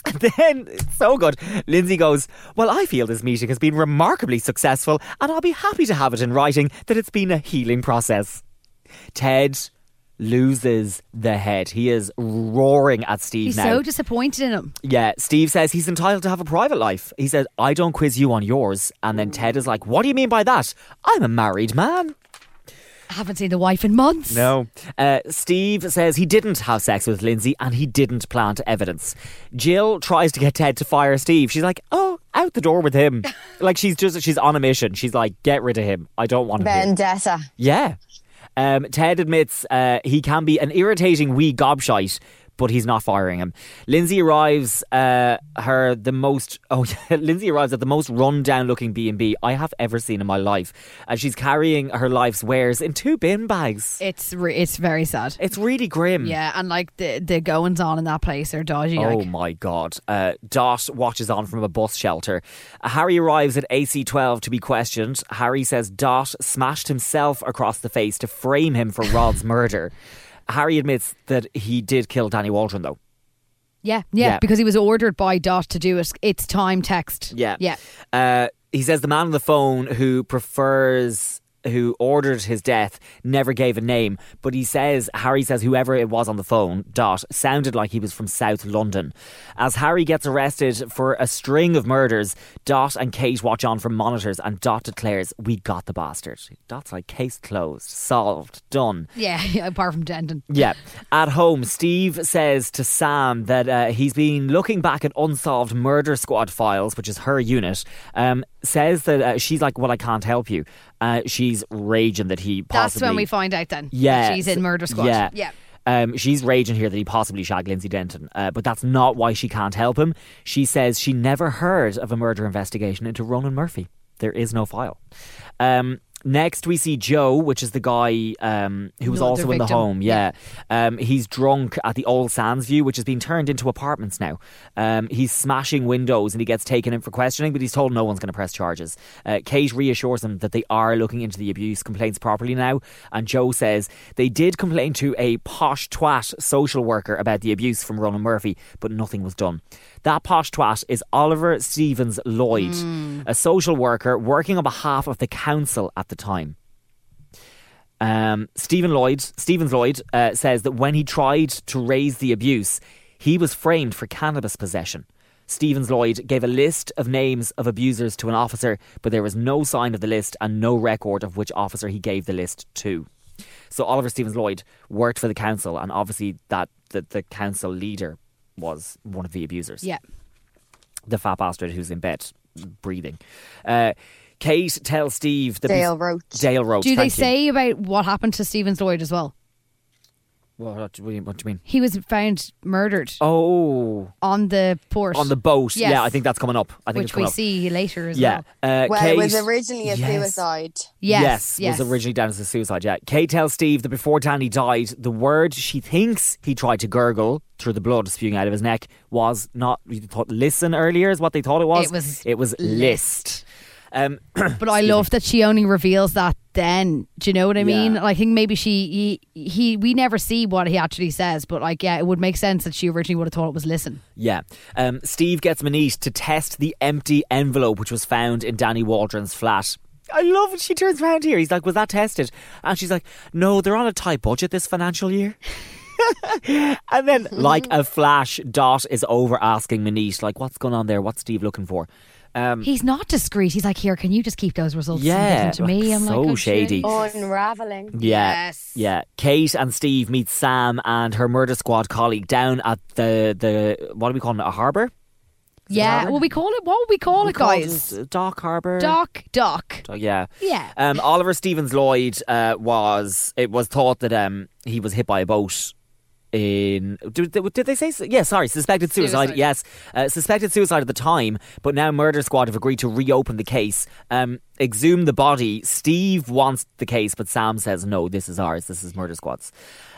D: and <laughs> then, it's so good. Lindsay goes, Well, I feel this meeting has been remarkably successful, and I'll be happy to have it in writing that it's been a healing process. Ted loses the head. He is roaring at Steve
F: He's
D: now.
F: so disappointed in him.
D: yeah, Steve says he's entitled to have a private life. He says, I don't quiz you on yours. And then Ted is like, What do you mean by that? I'm a married man.
F: I haven't seen the wife in months.
D: No. Uh, Steve says he didn't have sex with Lindsay and he didn't plant evidence. Gill tries to get Ted to fire Steve. She's like, oh, out the door with him. <laughs> like she's just, she's on a mission. She's like, get rid of him. I don't want him here."
E: Vendetta.
D: Yeah. Um, Ted admits uh, he can be an irritating wee gobshite, but he's not firing him. Lindsay arrives uh, her the most <laughs> oh yeah, Lindsay arrives at the most run down looking B and B I have ever seen in my life, and she's carrying her life's wares in two bin bags.
F: It's re- it's very sad.
D: It's really grim.
F: Yeah, and like the the goings on in that place are dodgy.
D: Oh
F: like.
D: my god. Uh, Dot watches on from a bus shelter. Harry arrives at AC12 to be questioned. Harry says Dot smashed himself across the face to frame him for Rod's murder. <laughs> Harry admits that he did kill Danny Waldron, though.
F: Yeah, yeah,
D: Yeah.
F: because he was ordered by Dot to do it. It's time text.
D: Yeah.
F: Yeah.
D: Uh, he says the man on the phone who prefers. Who ordered his death never gave a name, but he says, Harry says, whoever it was on the phone, Dot, sounded like he was from South London. As Harry gets arrested for a string of murders, Dot and Kate watch on from monitors, and Dot declares, We got the bastard. Dot's like, case closed, solved, done. <laughs>
F: Yeah, apart from Denton.
D: Yeah. At home, Steve says to Sam that uh, he's been looking back at unsolved murder squad files, which is her unit. Um, says that uh, she's like, "Well, I can't help you." Uh, she's raging that he possibly.
F: That's when we find out then.
D: Yeah,
F: She's in Murder Squad.
D: Yeah,
F: Yeah.
D: Um, she's raging here that he possibly shagged Lindsay Denton, uh, but that's not why she can't help him. She says she never heard of a murder investigation into Ronan Murphy. There is no file. Um, next, we see Joe, which is the guy um, who was
F: Another
D: also in the
F: victim.
D: home. Yeah, um, he's drunk at the Old Sands View, which has been turned into apartments now. Um, he's smashing windows and he gets taken in for questioning, but he's told no one's going to press charges. Uh, Kate reassures him that they are looking into the abuse complaints properly now, and Joe says they did complain to a posh twat social worker about the abuse from Ronan Murphy, but nothing was done. That posh twat is Oliver Stephens-Lloyd, a social worker working on behalf of the council at the time. Um, Stephen Lloyd, Stephens-Lloyd, uh, says that when he tried to raise the abuse, he was framed for cannabis possession. Stephens-Lloyd gave a list of names of abusers to an officer, but there was no sign of the list and no record of which officer he gave the list to. So Oliver Stephens-Lloyd worked for the council, and obviously that the, the council leader was one of the abusers
F: Yeah.
D: the fat bastard who's in bed breathing. Uh, Kate tells Steve that
E: Dale Roach.
D: Dale Roach.
F: Do they
D: you.
F: say about what happened to Stephens-Lloyd as well?
D: What, what, do you- what do you mean?
F: He was found murdered
D: Oh,
F: on the port.
D: on the boat.
F: Yes.
D: Yeah, I think that's coming up. I think it's
F: which we
D: coming up.
F: see later as
D: Yeah.
F: well.
D: Uh,
E: Well, it was originally a
D: yes.
E: suicide.
F: Yes, yes.
D: was originally down as a suicide. Yeah, Kate tells Steve that before Danny died, the word she thinks he tried to gurgle through the blood spewing out of his neck was not. We thought listen earlier is what they thought it was.
F: It was
D: It was list. Um, <clears throat>
F: But I love that she only reveals that then. Do you know what I mean?
D: Yeah.
F: I think maybe she he, he we never see what he actually says, but like yeah, it would make sense that she originally would have thought it was listen.
D: Yeah. Um, Steve gets Manise to test the empty envelope which was found in Danny Waldron's flat. I love it. She turns around here. He's like, Was that tested? And she's like, No, they're on a tight budget this financial year. <laughs> and then, like a flash, Dot is over asking Manise, like, What's going on there? What's Steve looking for? Um,
F: He's not discreet. He's like, here, can you just keep those results
D: Yeah,
F: and give them to me? I'm
D: so
F: like, oh,
D: shady.
F: jeez.
E: Unraveling.
D: Yeah,
F: Yes.
D: yeah. Kate and Steve meet Sam and her murder squad colleague down at the the what do we call it? A harbour?
F: Yeah,
D: harbour?
F: what we call it? What would we call
D: We
F: it,
D: call
F: guys?
D: it Dock Harbour.
F: Doc, Doc.
D: Dock, Yeah.
F: Yeah.
D: Um, Oliver Stephens-Lloyd uh, was. It was thought that um, he was hit by a boat. In did, did they say? su- Yeah, sorry, suspected suicide.
F: Suicide.
D: Yes, uh, suspected suicide at the time, but now murder squad have agreed to reopen the case, um, exhume the body. Steve wants the case, but Sam says no. This is ours. This is murder squad's.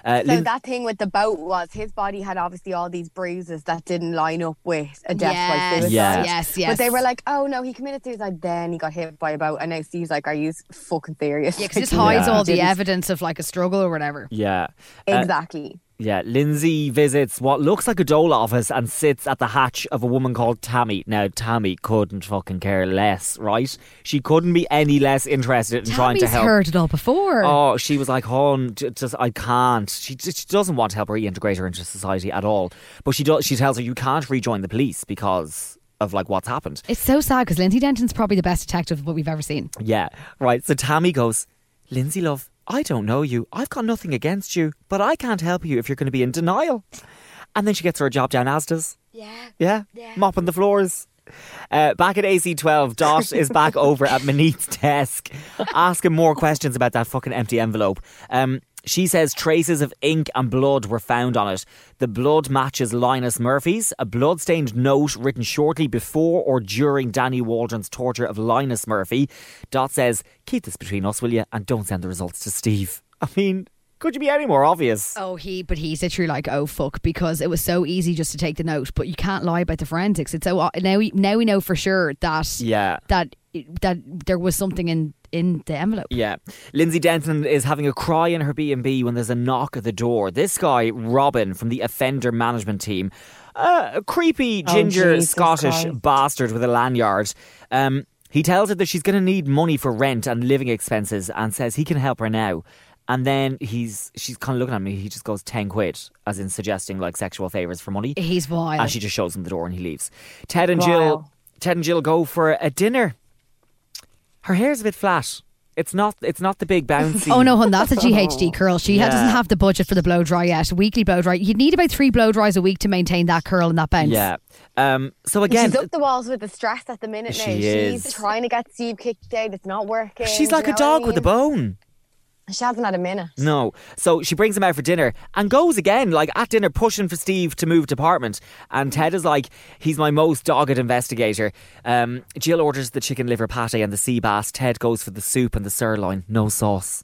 D: Uh,
E: So
D: Lin-
E: that thing with the boat was his body had obviously all these bruises that didn't line up with a death by suicide.
D: Yeah.
F: yes, yes.
E: But they were like, "Oh no, he committed suicide. Then he got hit by a boat." And now Steve's like, "Are you fucking serious?"
F: yeah, because <laughs> this
E: Like,
F: hides
E: no,
F: all the evidence of like a struggle or whatever.
D: yeah, Uh,
E: Exactly.
D: Yeah, Lindsay visits what looks like a dole office and sits at the hatch of a woman called Tammy. Now, Tammy couldn't fucking care less, right? She couldn't be any less interested in trying to
F: Tammy's
D: help.
F: heard it all before.
D: Oh, she was like, "Hon, j- just I can't." She just she doesn't want to help reintegrate her into society at all. But she does. She tells her you can't rejoin the police because of like what's happened.
F: It's so sad because Lindsay Denton's probably the best detective that we've ever seen.
D: Yeah, right. So Tammy goes, Lindsay, love, I don't know you. I've got nothing against you, but I can't help you if you're going to be in denial. And then she gets her job down Asda's.
E: Yeah.
D: Yeah, Yeah. mopping the floors. Uh, back at AC12, Dot is back <laughs> over at Maneet's desk, asking more questions about that fucking empty envelope. Um, she says traces of ink and blood were found on it. The blood matches Linus Murphy's, a blood-stained note written shortly before or during Danny Waldron's torture of Linus Murphy. Dot says, "Keep this between us, will you, and don't send the results to Steve." <laughs> I mean, could you be any more obvious?
F: Oh, he, but he's literally like, oh fuck, because it was so easy just to take the note, but you can't lie about the forensics. It's so uh, now we now we know for sure that
D: Yeah.
F: that that there was something in in the envelope.
D: Yeah. Lindsay Denton is having a cry in her B&B when there's a knock at the door. This guy, Robin, from the offender management team, uh, a creepy
E: Oh,
D: ginger
E: Jesus
D: Scottish
E: Christ.
D: bastard with a lanyard. Um, he tells her that she's going to need money for rent and living expenses and says he can help her now. And then he's she's kind of looking at me. He just goes ten quid, as in suggesting like sexual favors for money.
F: He's vile.
D: And she just shows him the door and he leaves. Ted and
E: Gill,
D: Ted and Gill go for a dinner. Her hair's a bit flat. It's not. It's not the big bouncy. <laughs>
F: Oh no, hun, that's a GHD <laughs> curl. She
D: Yeah.
F: doesn't have the budget for the blow dry yet. Weekly blow dry. You'd need about three blow dries a week to maintain that curl and that bounce.
D: Yeah. Um. So again,
E: she's up the walls with the stress at the minute now.
D: She
E: she's trying to get Steve kicked out. It's not working.
D: she's like
E: you
D: a
E: know what I
D: dog with a bone.
E: She hasn't had a minute.
D: No. So she brings him out for dinner and goes again, like at dinner, pushing for Steve to move department. And Ted is like, he's my most dogged investigator. Um, Gill orders the chicken liver pate and the sea bass. Ted goes for the soup and the sirloin, no sauce.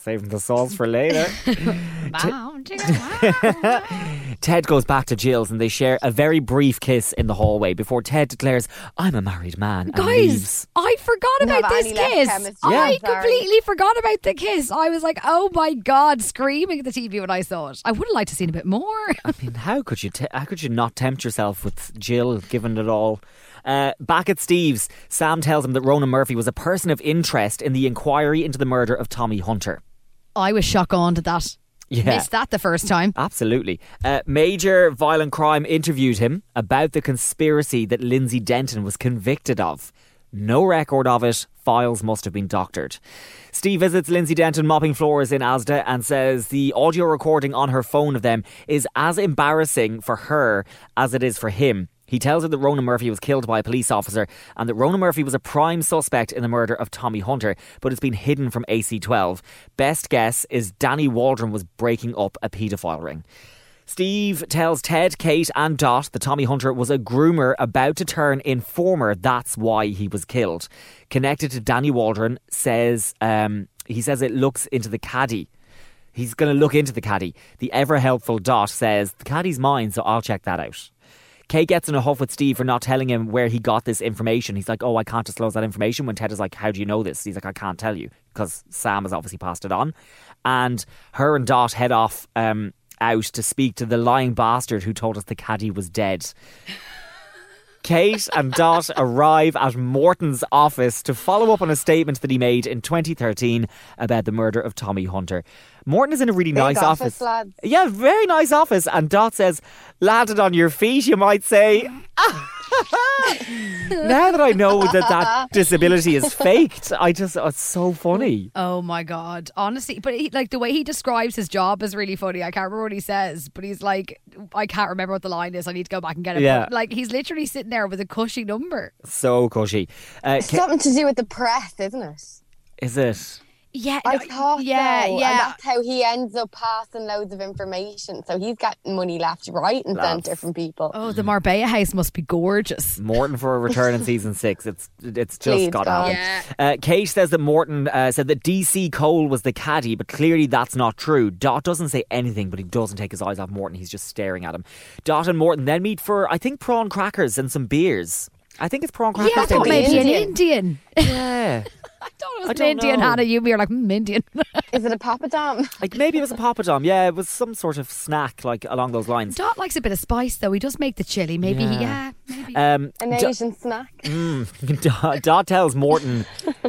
D: Saving the sauce for later. <laughs> <laughs> <laughs> Ted goes back to Gill's and they share a very brief kiss in the hallway before Ted declares, I'm a married man. And
F: Guys,
D: leaves.
F: I forgot about
E: but
F: this
E: Annie
F: kiss.
E: chemistry.
F: I completely forgot about the kiss. I was like, oh my God, screaming at the TV when I saw it. I would have liked to seen a bit more.
D: I mean, how could you? Te- how could you not tempt yourself with Gill, given it all? Uh, back at Steve's, Sam tells him that Ronan Murphy was a person of interest in the inquiry into the murder of Tommy Hunter.
F: I was shocked on to that.
D: Yeah.
F: Missed that the first time.
D: Absolutely. Uh, Major Violent Crime interviewed him about the conspiracy that Lindsay Denton was convicted of. No record of it. Files must have been doctored. Steve visits Lindsay Denton mopping floors in Asda and says the audio recording on her phone of them is as embarrassing for her as it is for him. He tells her that Ronan Murphy was killed by a police officer and that Ronan Murphy was a prime suspect in the murder of Tommy Hunter, but it's been hidden from AC12. Best guess is Danny Waldron was breaking up a paedophile ring. Steve tells Ted, Kate, and Dot that Tommy Hunter was a groomer about to turn informer. That's why he was killed. Connected to Danny Waldron, says um, he says it looks into the caddy. He's going to look into the caddy. The ever helpful Dot says the caddy's mine, so I'll check that out. Kay gets in a huff with Steve for not telling him where he got this information. He's like, "Oh, I can't disclose that information." When Ted is like, "How do you know this?" He's like, "I can't tell you because Sam has obviously passed it on." And her and Dot head off um, out to speak to the lying bastard who told us the caddy was dead. Kate and Dot arrive at Morton's office to follow up on a statement that he made in 2013 about the murder of Tommy Hunter. Morton is in a really
E: Big
D: nice
E: office,
D: office.
E: lads.
D: Yeah, very nice office. And Dot says, landed on your feet, you might say. <laughs> <laughs> now that I know that that <laughs> disability is faked, I just, oh, it's so funny.
F: Oh my god! Honestly, but he, like the way he describes his job is really funny. I can't remember what he says, but he's like, I can't remember what the line is. I need to go back and get it.
D: Yeah.
F: But, like he's literally sitting there with a cushy number.
D: So cushy. Uh,
E: It's
D: Ka-
E: something to do with the press, isn't it?
D: is it?
F: Yeah,
E: I thought
F: yeah,
E: so.
F: yeah.
E: And that's how he ends up passing loads of information. So he's got money left, right, and
D: Lads.
E: centre from people.
F: Oh, the Marbella house must be gorgeous.
D: Morton for a return in season six. It's it's just
E: Please,
D: got to
E: God.
D: happen. Uh, Kate says that Morton uh, said that DC Cole was the caddy, but clearly that's not true. Dot doesn't say anything, but he doesn't take his eyes off Morton. He's just staring at him. Dot and Morton then meet for I think prawn crackers and some beers. I think it's prawn crackers.
F: Yeah, I
D: they
F: thought maybe an
E: Indian.
F: Indian.
D: Yeah, <laughs>
F: I thought it was
D: I
F: an
D: don't
F: Indian.
D: know.
F: Hannah, you were like mm, Indian. <laughs>
E: Is it a papadom?
D: like maybe it was a papadom. Yeah, it was some sort of snack like along those lines.
F: Dot likes a bit of spice though. He does make the chili. Maybe he,
D: Yeah.
F: yeah, maybe.
D: Um,
E: An
D: Do-
E: Asian snack?
D: Mm. <laughs> Dot, Dot tells Morton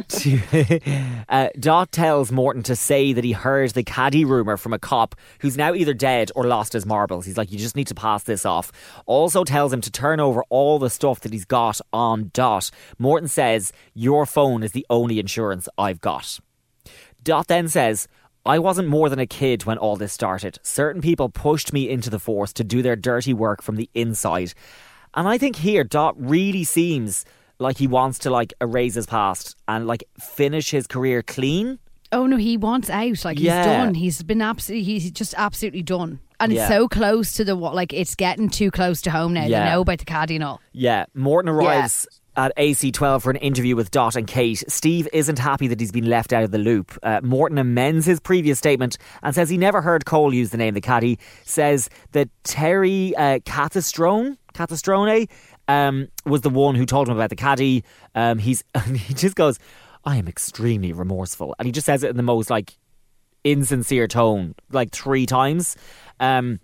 D: to uh, Dot tells Morton to say that he heard the caddy rumor from a cop who's now either dead or lost his marbles. He's like, you just need to pass this off. Also tells him to turn over all the stuff that he's got on Dot. Morton says, "Your phone is the only insurance I've got." Dot then says, I wasn't more than a kid when all this started. Certain people pushed me into the force to do their dirty work from the inside. And I think here Dot really seems like he wants to like erase his past and like finish his career clean.
F: oh no, he wants out. Like
D: Yeah.
F: he's done. He's been absolutely. He's just absolutely done. And
D: Yeah.
F: it's so close to the what? Like it's getting too close to home now.
D: Yeah.
F: They know about the caddy and all.
D: Yeah, Morton arrives at AC12 for an interview with Dot and Kate. Steve isn't happy that he's been left out of the loop. Uh, Morton amends his previous statement and says he never heard Cole use the name the caddy. Says that Terry uh, Catastrone, um, was the one who told him about the caddy. Um, he's <laughs> he just goes, "I am extremely remorseful," and he just says it in the most like insincere tone, like three times. Um,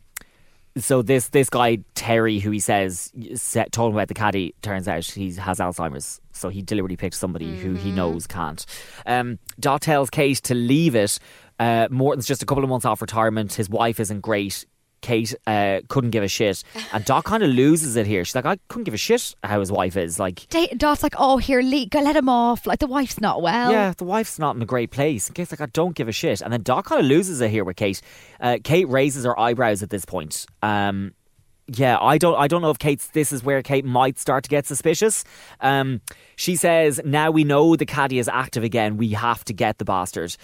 D: so this this guy Terry, who he says set, told him about the caddy, turns out he has Alzheimer's. So he deliberately picked somebody who he knows can't. Um, Dot tells Kate to leave it. Uh, Morton's just a couple of months off retirement. His wife isn't great. Kate uh, couldn't give a shit, and Dot kind of loses it here. She's like, I couldn't give a shit how his wife is. Like,
F: Da- Dot's like, oh, here, Lee, go let him off. Like the wife's not well.
D: yeah, the wife's not in a great place. And Kate's like, I don't give a shit. And then Dot kind of loses it here with Kate. Uh, Kate raises her eyebrows at this point. Um, yeah, I don't, I don't know if Kate's. This is where Kate might start to get suspicious. Um, she says, "Now we know the caddy is active again. We have to get the bastard."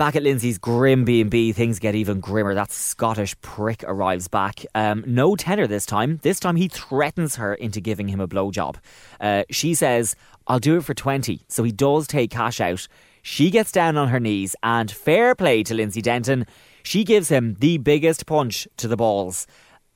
D: Back at Lindsay's grim B&B, things get even grimmer. That Scottish prick arrives back. Um, no tenor this time. This time he threatens her into giving him a blowjob. Uh, she says, I'll do it for 20. So he does take cash out. She gets down on her knees and fair play to Lindsay Denton. She gives him the biggest punch to the balls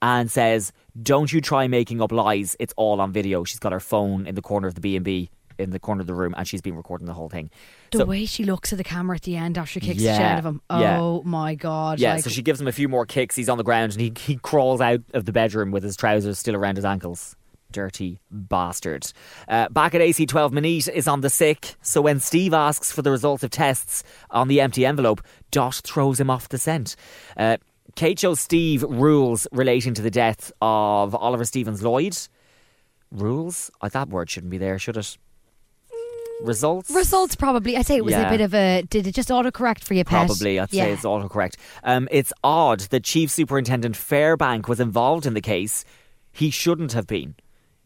D: and says, "Don't you try making up lies. It's all on video." She's got her phone in the corner of the B&B in the corner of the room and she's been recording the whole thing.
F: The
D: So-
F: way she looks at the camera at the end after she kicks the shit out of him.
D: yeah.
F: Oh my god.
D: Yeah,
F: like,
D: so she gives him a few more kicks. He's on the ground and he, he crawls out of the bedroom with his trousers still around his ankles. Dirty bastard. Uh, back at AC12, Maneet is on the sick. So when Steve asks for the results of tests on the empty envelope, Dot throws him off the scent. Uh, Kate shows Steve rules relating to the death of Oliver Stephens-Lloyd. Rules? Oh, that word shouldn't be there, should it? Results?
F: results probably. I'd say it was
D: Yeah.
F: a bit of a. Did it just autocorrect for you, Pet?
D: Probably, I'd
F: yeah.
D: say it's autocorrect. Um, it's odd that Chief Superintendent Fairbank was involved in the case. He shouldn't have been.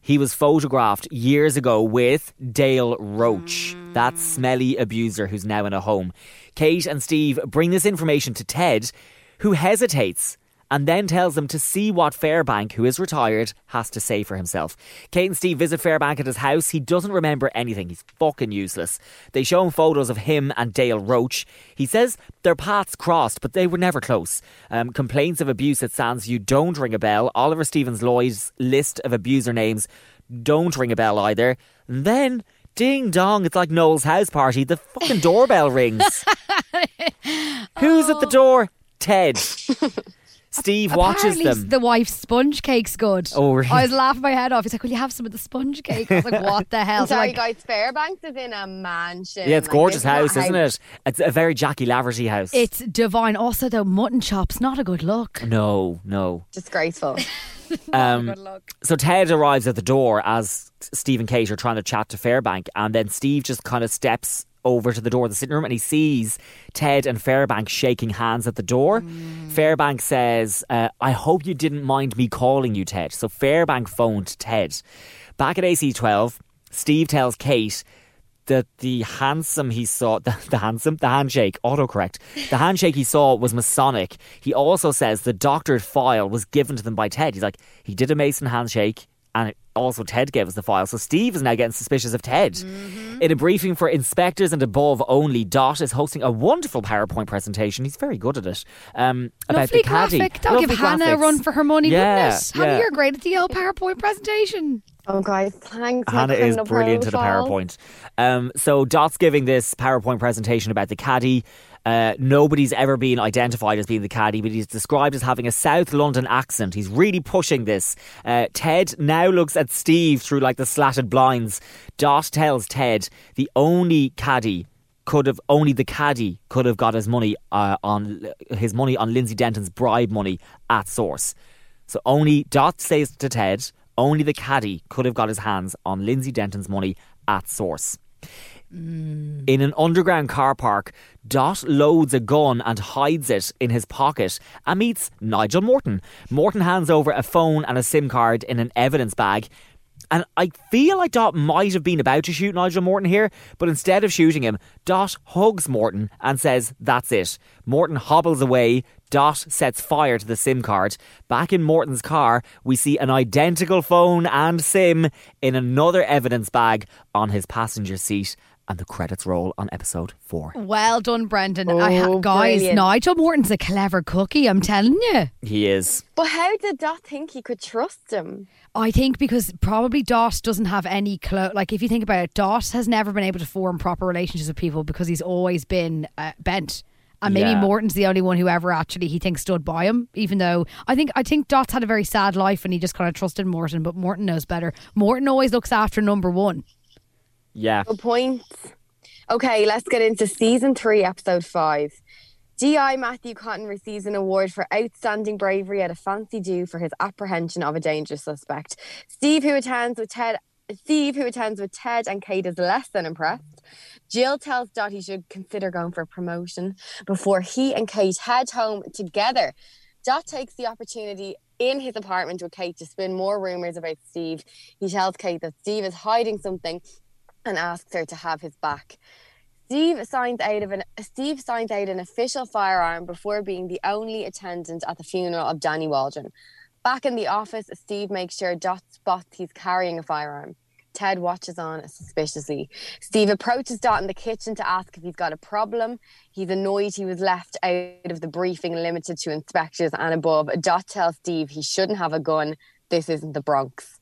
D: He was photographed years ago with Dale Roach, that smelly abuser who's now in a home. Kate and Steve bring this information to Ted, who hesitates and then tells them to see what Fairbank, who is retired, has to say for himself. Kate and Steve visit Fairbank at his house. He doesn't remember anything. He's fucking useless. They show him photos of him and Dale Roach. He says their paths crossed, but they were never close. Um, complaints of abuse at Sands View don't ring a bell. Oliver Stephens-Lloyd's list of abuser names don't ring a bell either. And then, ding dong, it's like Noel's house party. The fucking doorbell rings. <laughs> Who's at the door? Ted. <laughs> Steve watches
F: Apparently
D: them.
F: The wife's sponge cake's good.
D: Oh, really?
F: I was laughing my head off. He's like, "Will you have some of the sponge cake?" I was like, "What the hell?" <laughs>
E: Sorry,
F: like,
E: guys. Fairbanks is in a mansion.
D: yeah, it's
E: Like,
D: gorgeous
E: it's
D: house, isn't it? It's a very Jackie Laverty house.
F: It's divine. Also, though, mutton chops not a good look.
D: no, no.
E: Disgraceful. <laughs>
D: Um, so Ted arrives at the door as Steve and Kate are trying to chat to Fairbank, and then Steve just kind of steps over to the door of the sitting room and he sees Ted and Fairbank shaking hands at the door. Fairbank says, uh, I hope you didn't mind me calling you Ted. So Fairbank phoned Ted. Back at AC12, Steve tells Kate that the handsome he saw, the, <laughs> the handsome, the handshake, autocorrect, the handshake he saw was Masonic. He also says the doctored file was given to them by Ted. He's like, he did a Mason handshake, and also Ted gave us the file. So Steve is now getting suspicious of Ted.
F: Mm-hmm.
D: In a briefing for inspectors and above only, Dot is hosting a wonderful PowerPoint presentation. He's very good at it. Um, about
F: Lovely
D: the caddy.
F: graphic. That'll give
D: Lovely
F: Hannah a run for her money,
D: yeah,
F: wouldn't it? Hannah,
D: yeah.
F: you're great at the old PowerPoint presentation.
E: Oh, guys, thanks.
D: Hannah is
E: criminal
D: brilliant at a. PowerPoint. Um, so Dot's giving this PowerPoint presentation about the caddy. Uh, nobody's ever been identified as being the caddy, but he's described as having a South London accent. He's really pushing this. Uh, Ted now looks at Steve through like the slatted blinds. Dot tells Ted the only caddy could have only the caddy could have got his money uh, on his money on Lindsay Denton's bribe money at source. So only Dot says to Ted, only the caddy could have got his hands on Lindsay Denton's money at source. Mm. In an underground car park, Dot loads a gun and hides it in his pocket and meets Nigel Morton. Morton hands over a phone and a SIM card in an evidence bag. And I feel like Dot might have been about to shoot Nigel Morton here, but instead of shooting him, Dot hugs Morton and says, That's it. Morton hobbles away. Dot sets fire to the SIM card. Back in Morton's car, we see an identical phone and SIM in another evidence bag on his passenger seat. And the credits roll on episode four.
F: Well done, Brendan. I ha-
E: Oh,
F: guys,
E: brilliant.
F: Nigel Morton's a clever cookie. I'm telling you.
D: He is.
E: But how did Dot think he could trust him?
F: I think because probably Dot doesn't have any clo Like if you think about it, Dot has never been able to form proper relationships with people because he's always been uh, bent. And maybe
D: Yeah.
F: Morton's the only one who ever actually he thinks stood by him. Even though I think I think Dot's had a very sad life and he just kind of trusted Morton, but Morton knows better. Morton always looks after number one.
D: Yeah.
E: Good point. Okay, let's get into season three, episode five. DI Matthew Cottan receives an award for outstanding bravery at a fancy do for his apprehension of a dangerous suspect. Steve, who attends with Ted, Steve, who attends with Ted and Kate, is less than impressed. Gill tells Dot he should consider going for a promotion before he and Kate head home together. Dot takes the opportunity in his apartment with Kate to spin more rumors about Steve. He tells Kate that Steve is hiding something and asks her to have his back. Steve signs out of an Steve signs out an official firearm before being the only attendant at the funeral of Danny Waldron. Back in the office, Steve makes sure Dot spots he's carrying a firearm. Ted watches on suspiciously. Steve approaches Dot in the kitchen to ask if he's got a problem. He's annoyed he was left out of the briefing limited to inspectors and above. Dot tells Steve he shouldn't have a gun. This isn't the Bronx.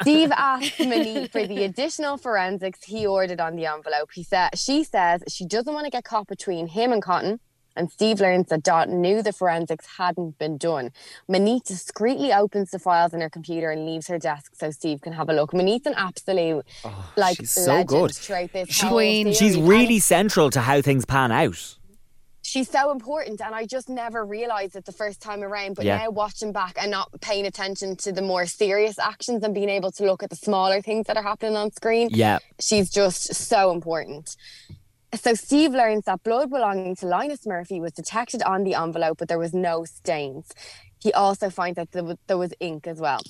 E: Steve asks Monique for the additional forensics he ordered on the envelope. He said she says she doesn't want to get caught between him and Cottan. And Steve learns that Dot knew the forensics hadn't been done. Monique discreetly opens the files in her computer and leaves her desk so Steve can have a look. Monique's an absolute
D: Oh,
E: like
D: she's so
E: legend
D: good.
E: throughout this
D: She- she's
E: series.
D: really central to how things pan out.
E: She's so important and I just never realized it the first time around but
D: Yeah.
E: now watching back and not paying attention to the more serious actions and being able to look at the smaller things that are happening on screen
D: Yeah.
E: she's just so important so Steve learns that blood belonging to Linus Murphy was detected on the envelope but there was no stains he also finds out was, there was ink as well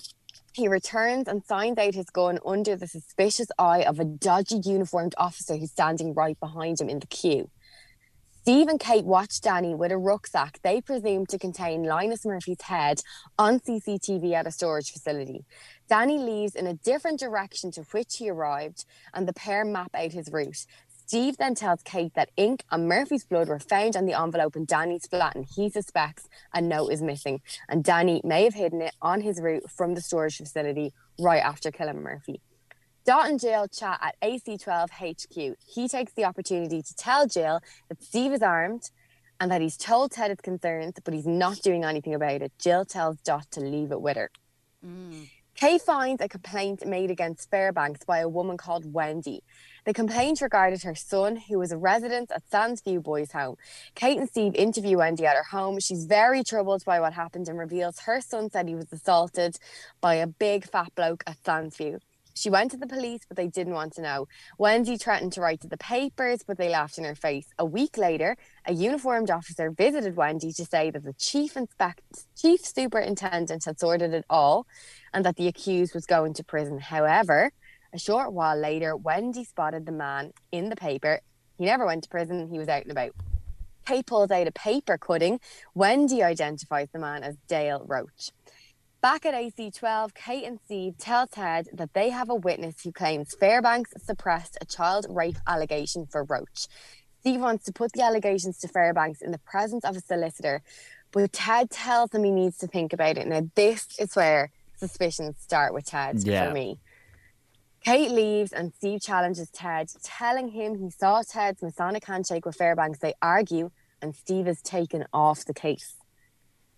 E: he returns and signs out his gun under the suspicious eye of a dodgy uniformed officer who's standing right behind him in the queue Steve and Kate watch Danny with a rucksack they presume to contain Linus Murphy's head on CCTV at a storage facility. Danny leaves in a different direction to which he arrived, and the pair map out his route. Steve then tells Kate that ink and Murphy's blood were found on the envelope in Danny's flat, and he suspects a note is missing. And Danny may have hidden it on his route from the storage facility right after killing Murphy. Dot and Gill chat at AC12 HQ. He takes the opportunity to tell Gill that Steve is armed and that he's told Ted his concerns, but he's not doing anything about it. Gill tells Dot to leave it with her. Mm. Kay finds a complaint made against Fairbanks by a woman called Wendy. The complaint regarded her son, who was a resident at Sandsview Boys Home. Kate and Steve interview Wendy at her home. She's very troubled by what happened and reveals her son said he was assaulted by a big fat bloke at Sandsview. She went to the police, but they didn't want to know. Wendy threatened to write to the papers, but they laughed in her face. A week later, a uniformed officer visited Wendy to say that the chief inspect chief superintendent had sorted it all and that the accused was going to prison. However, a short while later, Wendy spotted the man in the paper. He never went to prison, he was out and about. Kate pulls out a paper cutting. Wendy identifies the man as Dale Roach. Back at AC12, Kate and Steve tell Ted that they have a witness who claims Fairbanks suppressed a child rape allegation for Roach. Steve wants to put the allegations to Fairbanks in the presence of a solicitor, but Ted tells him he needs to think about it. Now, this is where suspicions start with Ted
D: Yeah.
E: for me. Kate leaves and Steve challenges Ted, telling him he saw Ted's Masonic handshake with Fairbanks. They argue, and Steve is taken off the case.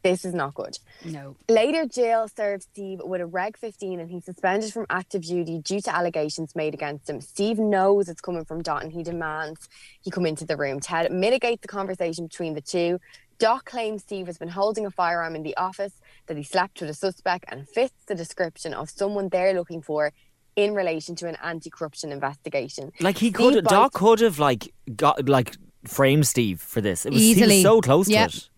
E: This is not good.
F: No.
E: Later, Gill served Steve with a Reg 15 and he's suspended from active duty due to allegations made against him. Steve knows it's coming from Dot and he demands he come into the room. Ted mitigates the conversation between the two. Dot claims Steve has been holding a firearm in the office, that he slept with a suspect, and fits the description of someone they're looking for in relation to an anti corruption investigation.
D: Like he
E: Steve
D: could,
E: bites-
D: Dot could have like got like framed Steve for this. It was he
E: Easily.
D: was so close
E: Yep.
D: to it.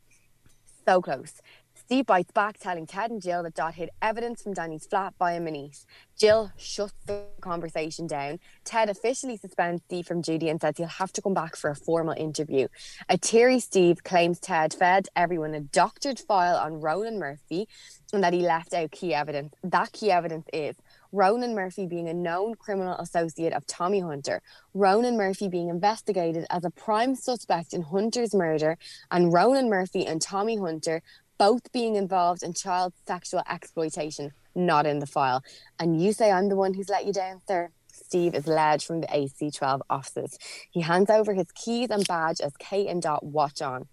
E: So close. Steve bites back, telling Ted and Gill that Dot hid evidence from Danny's flat by a Manise. Gill shuts the conversation down. Ted officially suspends Steve from duty and says he'll have to come back for a formal interview. A teary Steve claims Ted fed everyone a doctored file on Ronan Murphy and that he left out key evidence. That key evidence is Ronan Murphy being a known criminal associate of Tommy Hunter, Ronan Murphy being investigated as a prime suspect in Hunter's murder, and Ronan Murphy and Tommy Hunter both being involved in child sexual exploitation, not in the file. And you say I'm the one who's let you down, sir? Steve is led from the AC12 offices. He hands over his keys and badge as Kate and Dot watch on.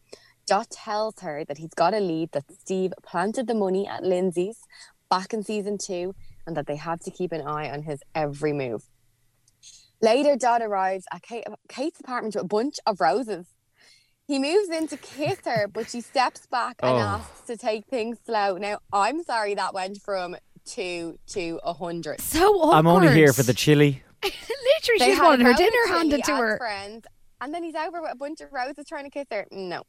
E: Dot tells her that he's got a lead that Steve planted the money at Lindsay's back in season two and that they have to keep an eye on his every move. Later, Dot arrives at Kate, Kate's apartment with a bunch of roses. He moves in to kiss her, but she steps back and
D: Oh.
E: asks to take things slow. Now, I'm sorry that went from two to a hundred.
F: So
D: I'm only here for the chili. <laughs>
F: Literally,
E: They
F: she's
E: had
F: wanting her dinner
E: chili
F: handed to her.
E: Friends, and then he's over with a bunch of roses trying to kiss her. No.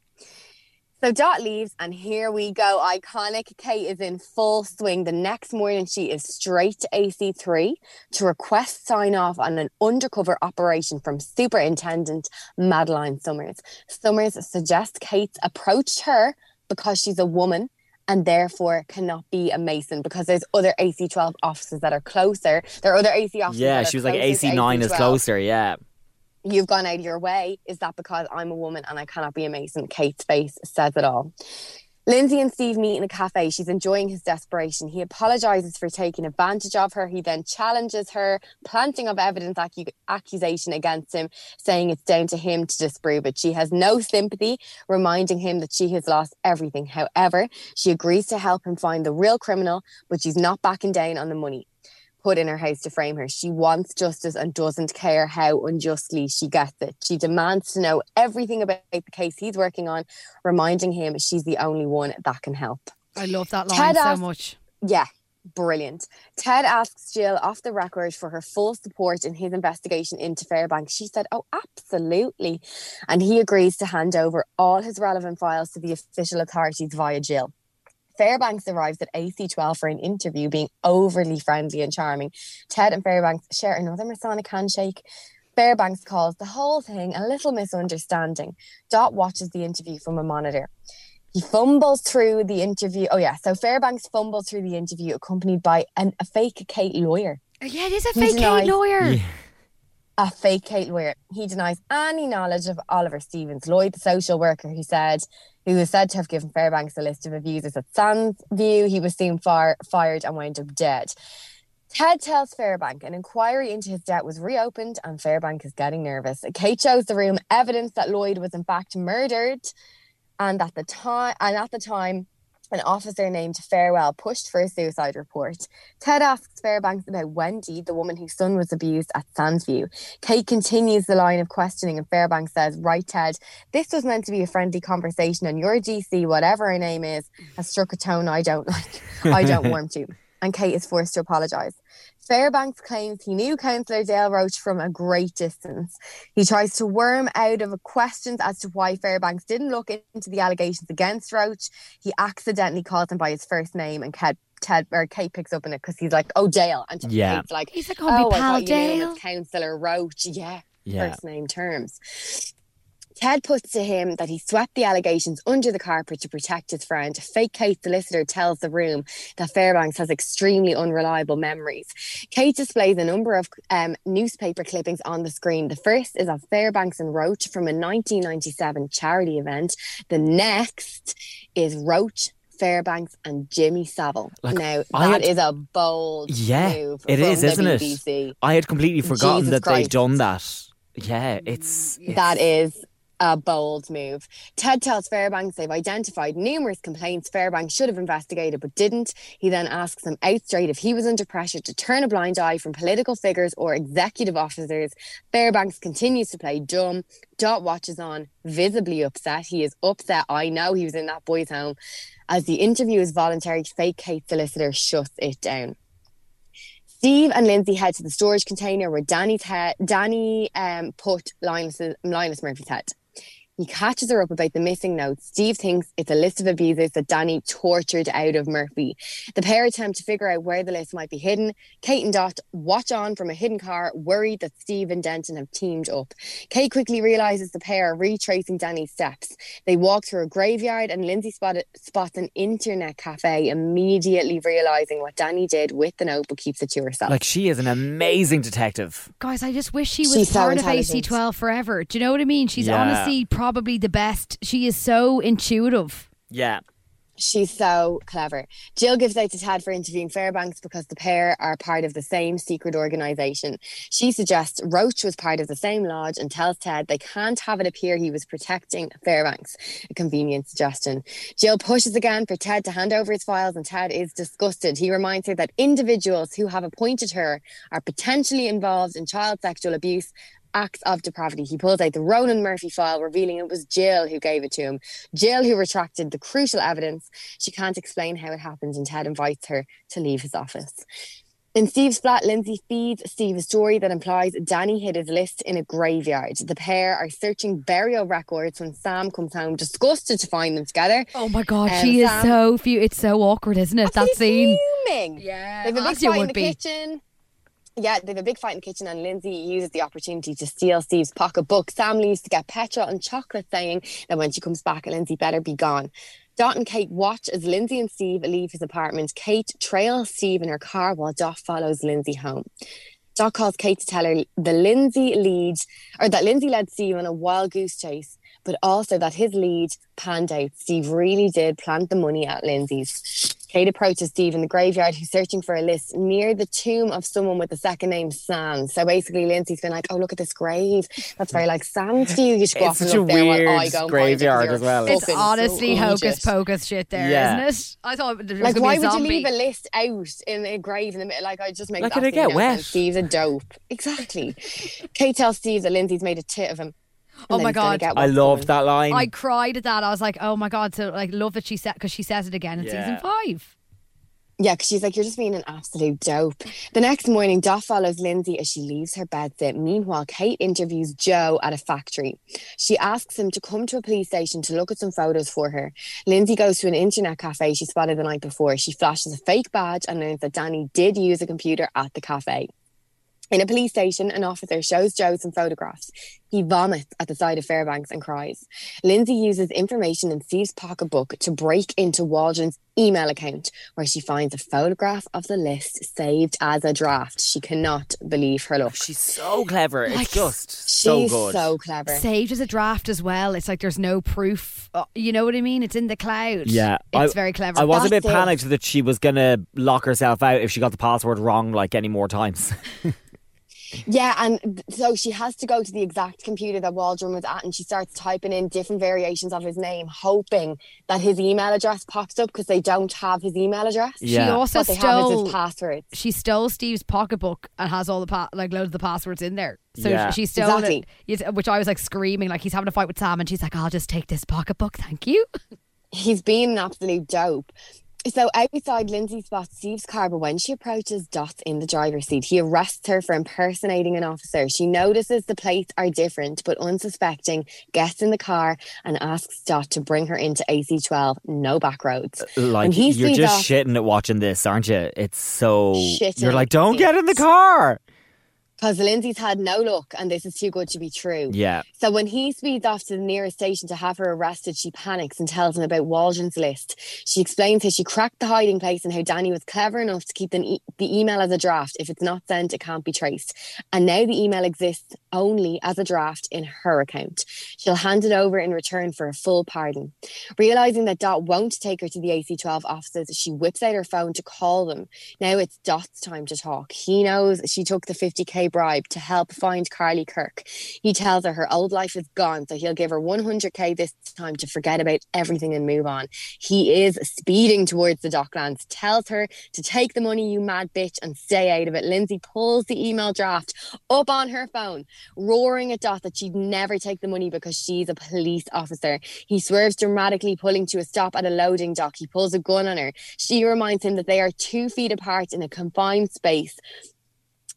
E: So Dot leaves, and here we go. Iconic Kate is in full swing. The next morning, she is straight to AC3 to request sign off on an undercover operation from Superintendent Madeline Summers. Summers suggests Kate's approached her because she's a woman and therefore cannot be a Mason because there's other AC12 offices that are closer. There are other AC offices.
D: Yeah, she was like AC9 is
E: AC12
D: closer. Yeah.
E: You've gone out of your way. Is that because I'm a woman and I cannot be a Mason Kate's face says it all. Lindsay and Steve meet in a cafe. She's enjoying his desperation. He apologizes for taking advantage of her. He then challenges her, planting of evidence accu- accusation against him, saying it's down to him to disprove it. She has no sympathy, reminding him that she has lost everything. However, she agrees to help him find the real criminal, but she's not backing down on the money put in her house to frame her. She wants justice and doesn't care how unjustly she gets it. She demands to know everything about the case he's working on, reminding him she's the only one that can help.
F: I love that line
E: Ted
F: so
E: asks-
F: much.
E: Yeah, brilliant. Ted asks Gill off the record for her full support in his investigation into Fairbanks. She said, Oh, absolutely. And he agrees to hand over all his relevant files to the official authorities via Gill. Fairbanks arrives at AC12 for an interview, being overly friendly and charming. Ted and Fairbanks share another Masonic handshake. Fairbanks calls the whole thing a little misunderstanding. Dot watches the interview from a monitor. He fumbles through the interview. Oh, yeah. So Fairbanks fumbles through the interview, accompanied by an, a fake Kate lawyer.
F: Oh, yeah, it is a
E: He
F: fake
E: denies-
F: Kate lawyer.
E: A fake Kate lawyer. He denies any knowledge of Oliver Stephens. Lloyd, the social worker, who said, who was said to have given Fairbanks a list of abusers at Sands View, he was soon far, fired and wound up dead. Ted tells Fairbank an inquiry into his death was reopened and Fairbank is getting nervous. Kate shows the room evidence that Lloyd was in fact murdered and at the time and at the time an officer named Farewell pushed for a suicide report. Ted asks Fairbanks about Wendy, the woman whose son was abused at Sands View. Kate continues the line of questioning, and Fairbanks says, Right, Ted, this was meant to be a friendly conversation, and your GC, whatever her name is, has struck a tone I don't <laughs> like, I don't <laughs> warm to. And Kate is forced to apologise. Fairbanks claims he knew Councillor Dale Roach from a great distance. He tries to worm out of questions as to why Fairbanks didn't look into the allegations against Roach. He accidentally calls him by his first name, and Ted, Ted or Kate picks up on it because he's like, "Oh, Dale," and
D: Yeah.
E: Kate's like,
F: He's like, "Oh, me
E: "Oh, I
F: pal
E: thought you knew
F: Dale."
E: Councillor Roach." Yeah,
D: Yeah.
E: first name terms. Ted puts to him that he swept the allegations under the carpet to protect his friend. Fake Kate solicitor tells the room that Fairbanks has extremely unreliable memories. Kate displays a number of um, newspaper clippings on the screen. The first is of Fairbanks and Roach from a 1997 charity event. The next is Roach. Fairbanks and Jimmy Savile.
D: Like,
E: now that
D: had-
E: is a bold
D: Yeah,
E: move.
D: it
E: from
D: is,
E: the
D: isn't
E: BBC.
D: it? I had completely forgotten
E: Jesus
D: that they'd
E: Christ.
D: done that. Yeah, it's,
E: That
D: it's-
E: is a bold move. Ted tells Fairbanks they've identified numerous complaints Fairbanks should have investigated but didn't. He then asks him out straight if he was under pressure to turn a blind eye from political figures or executive officers. Fairbanks continues to play dumb. Dot watches on, visibly upset. He is upset. I know he was in that boy's home. As the interview is voluntary, fake Kate solicitor shuts it down. Steve and Lindsay head to the storage container where Danny's head, Danny um, put Linus, Linus Murphy's head. He catches her up about the missing notes. Steve thinks it's a list of abusers that Danny tortured out of Murphy. The pair attempt to figure out where the list might be hidden. Kate and Dot watch on from a hidden car, worried that Steve and Denton have teamed up. Kate quickly realizes the pair are retracing Danny's steps. They walk through a graveyard, and Lindsay spotted, spots an internet cafe, immediately realizing what Danny did with the note, but keeps it to herself.
D: like she is an amazing detective.
F: Guys, I just wish she was
E: She's so
F: part of. AC12 forever. Do you know what I mean? She's
D: Yeah.
F: honestly probably the best. She is so intuitive.
D: Yeah.
E: She's so clever. Gill gives out to Ted for interviewing Fairbanks because the pair are part of the same secret organisation. She suggests Roach was part of the same lodge and tells Ted they can't have it appear he was protecting Fairbanks. A convenient suggestion. Gill pushes again for Ted to hand over his files, and Ted is disgusted. He reminds her that individuals who have appointed her are potentially involved in child sexual abuse acts of depravity. He pulls out the Ronan Murphy file, revealing it was Gill who gave it to him. Gill, who retracted the crucial evidence. She can't explain how it happened, and Ted invites her to leave his office. In Steve's flat, Lindsay feeds Steve a story that implies Danny hid his list in a graveyard. The pair are searching burial records when Sam comes home, disgusted to find them together.
F: Oh my god,
E: Um,
F: she is
E: Sam-
F: so few. It's so awkward, isn't it? That scene.
E: Fuming.
F: Yeah,
E: They have a big fight in the
F: be.
E: kitchen. Yeah, they have a big fight in the kitchen, and Lindsay uses the opportunity to steal Steve's pocketbook. Sam leaves to get petrol and chocolate, saying that when she comes back, Lindsay better be gone. Dot and Kate watch as Lindsay and Steve leave his apartment. Kate trails Steve in her car while Dot follows Lindsay home. Dot calls Kate to tell her the Lindsay lead, or that Lindsay led Steve on a wild goose chase, but also that his lead panned out. Steve really did plant the money at Lindsay's. Kate approaches Steve in the graveyard, who's searching for a list near the tomb of someone with the second name Sam. So basically, Lindsay's been like, "Oh, look at this grave. That's very like Sam's to you. You should go
D: It's
E: off and
D: such a
E: look there while I
D: weird
E: go and
D: graveyard
E: find
D: as well.
F: It's honestly
E: so
F: hocus pocus shit there,
D: Yeah.
F: not it? I thought there was
E: Like, why
F: be a
E: would you leave a list out in a grave in the middle? Like, I just make
D: Like,
E: that
D: it'd get
E: no sense.
D: wet.
E: Steve's a dope. Exactly. Kate tells Steve that Lindsay's made a tit of him.
F: Oh my
E: that he's gonna
F: God.
D: I
E: what's
D: love that line.
F: I cried at that. I was like, oh my god. So like, love that she said because she says it again in season five.
E: Yeah, because she's like, you're just being an absolute dope. The next morning, Dot follows Lindsay as she leaves her bedsit. Meanwhile, Kate interviews Joe at a factory. She asks him to come to a police station to look at some photos for her. Lindsay goes to an internet cafe she spotted the night before. She flashes a fake badge and learns that Danny did use a computer at the cafe. In a police station, an officer shows Joe some photographs. He vomits at the side of Fairbanks and cries. Lindsay uses information in Steve's pocketbook to break into Waldron's email account, where she finds a photograph of the list saved as a draft. She cannot believe her luck.
D: She's so clever.
F: Like,
D: it's just so
E: She's
D: good.
E: so clever.
F: Saved as a draft as well. It's like there's no proof. Uh, you know what I mean? It's in the cloud.
D: Yeah,
F: it's
D: I-
F: very clever.
D: I was a bit
E: That's it.
D: panicked that she was gonna lock herself out if she got the password wrong like any more times. <laughs>
E: Yeah, and so she has to go to the exact computer that Waldron was at, and she starts typing in different variations of his name, hoping that his email address pops up because they don't have his email address. Yeah.
F: She
D: Yeah.
F: also
E: What they have
F: stole.
E: his passwords.
F: she stole Steve's pocketbook and has all the pa- like loads of the passwords in there. So
D: Yeah.
F: she stole
E: Exactly.
F: it, which I was like screaming like he's having a fight with Sam, and she's like, "I'll just take this pocketbook, thank you." <laughs>
E: He's been an absolute dope. So outside, Lindsay spots Steve's car, but when she approaches Dot in the driver's seat, he arrests her for impersonating an officer. She notices the plates are different, but unsuspecting, gets in the car and asks Dot to bring her into AC12, no back roads.
D: Uh, like
E: When he
D: you're just shitting at watching this, aren't you? It's so
E: Shitting
D: you're like, don't get in the car.
E: Because Lindsay's had no luck and this is too good to be true.
D: Yeah,
E: So when he speeds off to the nearest station to have her arrested, she panics and tells him about Waldron's list. She explains how she cracked the hiding place and how Danny was clever enough to keep the, e- the email as a draft. If it's not sent, it can't be traced. And now the email exists only as a draft in her account. She'll hand it over in return for a full pardon. Realizing that Dot won't take her to the AC12 offices, she whips out her phone to call them. Now it's Dot's time to talk. He knows she took the 50k bribe to help find Carly Kirk. He tells her her old life is gone, so he'll give her 100k this time to forget about everything and move on. He is speeding towards the docklands, tells her to take the money, you mad bitch, and stay out of it. Lindsay pulls the email draft up on her phone, roaring at Dot that she'd never take the money because she's a police officer. He swerves dramatically, pulling to a stop at a loading dock. He pulls a gun on her. She reminds him that they are two feet apart in a confined space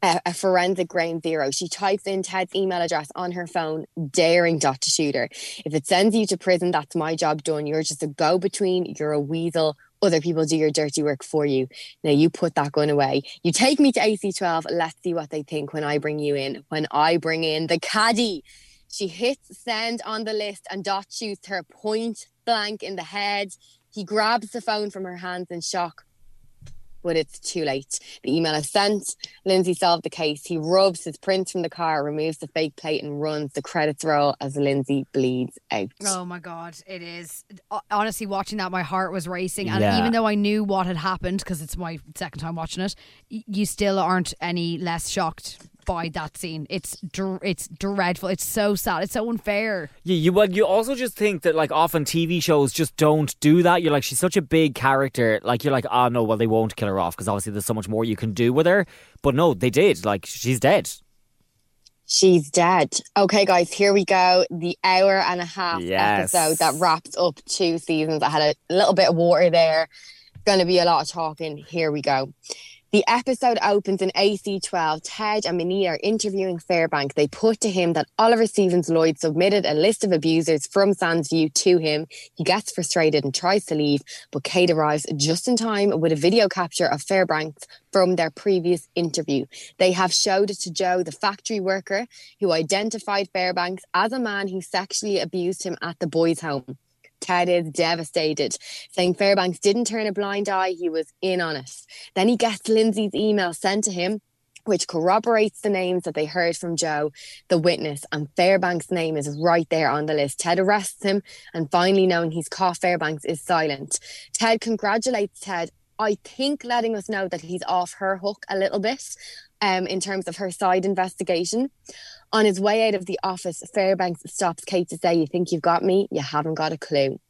E: a, a forensic ground zero. She types in Ted's email address on her phone, daring Dot to shoot her. If it sends you to prison, that's my job done. You're just a go between, you're a weasel. Other people do your dirty work for you. Now you put that gun away. You take me to AC12. Let's see what they think when I bring you in. When I bring in the caddy. She hits send on the list and Dot shoots her point blank in the head. He grabs the phone from her hands in shock but it's too late. The email is sent. Lindsay solved the case. He rubs his prints from the car, removes the fake plate, and runs. The credits roll as Lindsay bleeds out.
F: Oh my god, it is. Honestly, watching that, my heart was racing, and
D: Yeah.
F: even though I knew what had happened because it's my second time watching it, you still aren't any less shocked by that scene. It's dr- it's dreadful. It's so sad. It's so unfair.
D: Yeah, you well, you also just think that like often TV shows just don't do that. You're like she's such a big character. Like you're like, oh no, well they won't kill her off because obviously there's so much more you can do with her. But no, they did. Like she's dead.
E: She's dead. Okay, guys, here we go. The hour and a half
D: Yes.
E: episode that wraps up two seasons. I had a little bit of water there. Going to be a lot of talking. Here we go. The episode opens in AC12. Ted and Maneet are interviewing Fairbank. They put to him that Oliver Stephens-Lloyd submitted a list of abusers from Sands View to him. He gets frustrated and tries to leave, but Kate arrives just in time with a video capture of Fairbanks from their previous interview. They have showed it to Joe, the factory worker, who identified Fairbanks as a man who sexually abused him at the boys' home. Ted is devastated, saying Fairbanks didn't turn a blind eye, he was in on it. Then he gets Lindsay's email sent to him. Which corroborates the names that they heard from Joe, the witness, and Fairbanks' name is right there on the list. Ted arrests him, and finally, knowing he's caught, Fairbanks is silent. Ted congratulates Ted I think letting us know that he's off her hook a little bit um, in terms of her side investigation. On his way out of the office, Fairbanks stops Kate to say, You think you've got me? You haven't got a clue.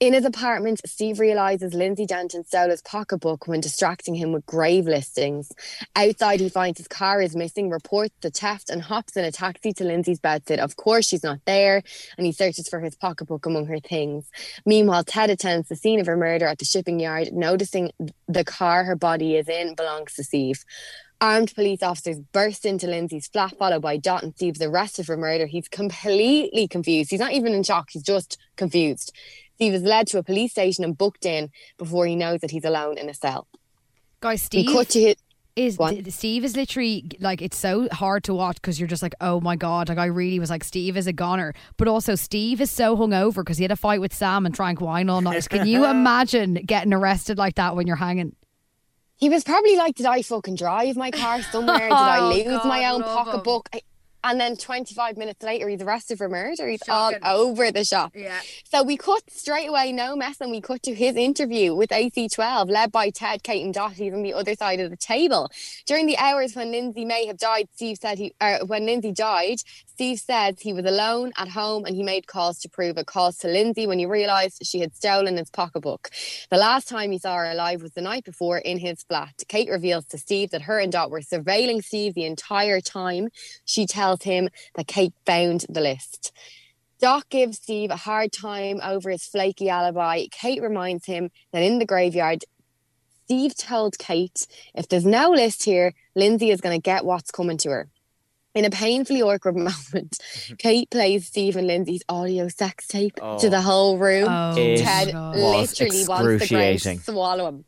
E: In his apartment, Steve realizes Lindsay Denton stole his pocketbook when distracting him with grave listings. Outside, he finds his car is missing, reports the theft, and hops in a taxi to Lindsay's bedside. Of course, she's not there, and he searches for his pocketbook among her things. Meanwhile, Ted attends the scene of her murder at the shipping yard, noticing the car her body is in belongs to Steve. Armed police officers burst into Lindsay's flat, followed by Dot and Steve's arrested for murder. He's completely confused. He's not even in shock, he's just confused. Steve is led to a police station and booked in before he knows that he's alone in a cell.
F: Guys, Steve
E: We cut to his,
F: is
E: Go
F: th- Steve is literally like it's so hard to watch because you're just like oh my god like I really was like Steve is a goner but also Steve is so hungover because he had a fight with Sam and drank wine all night can you <laughs> imagine getting arrested like that when you're hanging
E: He was probably like, Did I fucking drive my car somewhere? Did I <laughs>
F: Oh,
E: lose
F: God,
E: my own
F: love him.
E: pocketbook? I- And then 25 minutes later, he's arrested for murder. He's
F: Shocking.
E: all over the shop.
F: Yeah.
E: So we cut straight away, no mess, and we cut to his interview with AC12, led by Ted, Kate, and Dot. He's on the other side of the table. During the hours when Lindsay may have died, Steve said he, uh, when Lindsay died, Steve says he was alone at home and he made calls to prove it. Calls to Lindsay when he realised she had stolen his pocketbook. The last time he saw her alive was the night before in his flat. Kate reveals to Steve that her and Dot were surveilling Steve the entire time. She tells him that Kate found the list. Dot gives Steve a hard time over his flaky alibi. Kate reminds him that in the graveyard, Steve told Kate, if there's no list here, Lindsay is going to get what's coming to her. In a painfully awkward <laughs> moment, mm-hmm. Kate plays Steve and Lindsay's audio sex tape
D: Oh.
E: to the oh. whole room.
F: Oh,
E: Ted literally wants the ground to
D: excruciating.
E: swallow him.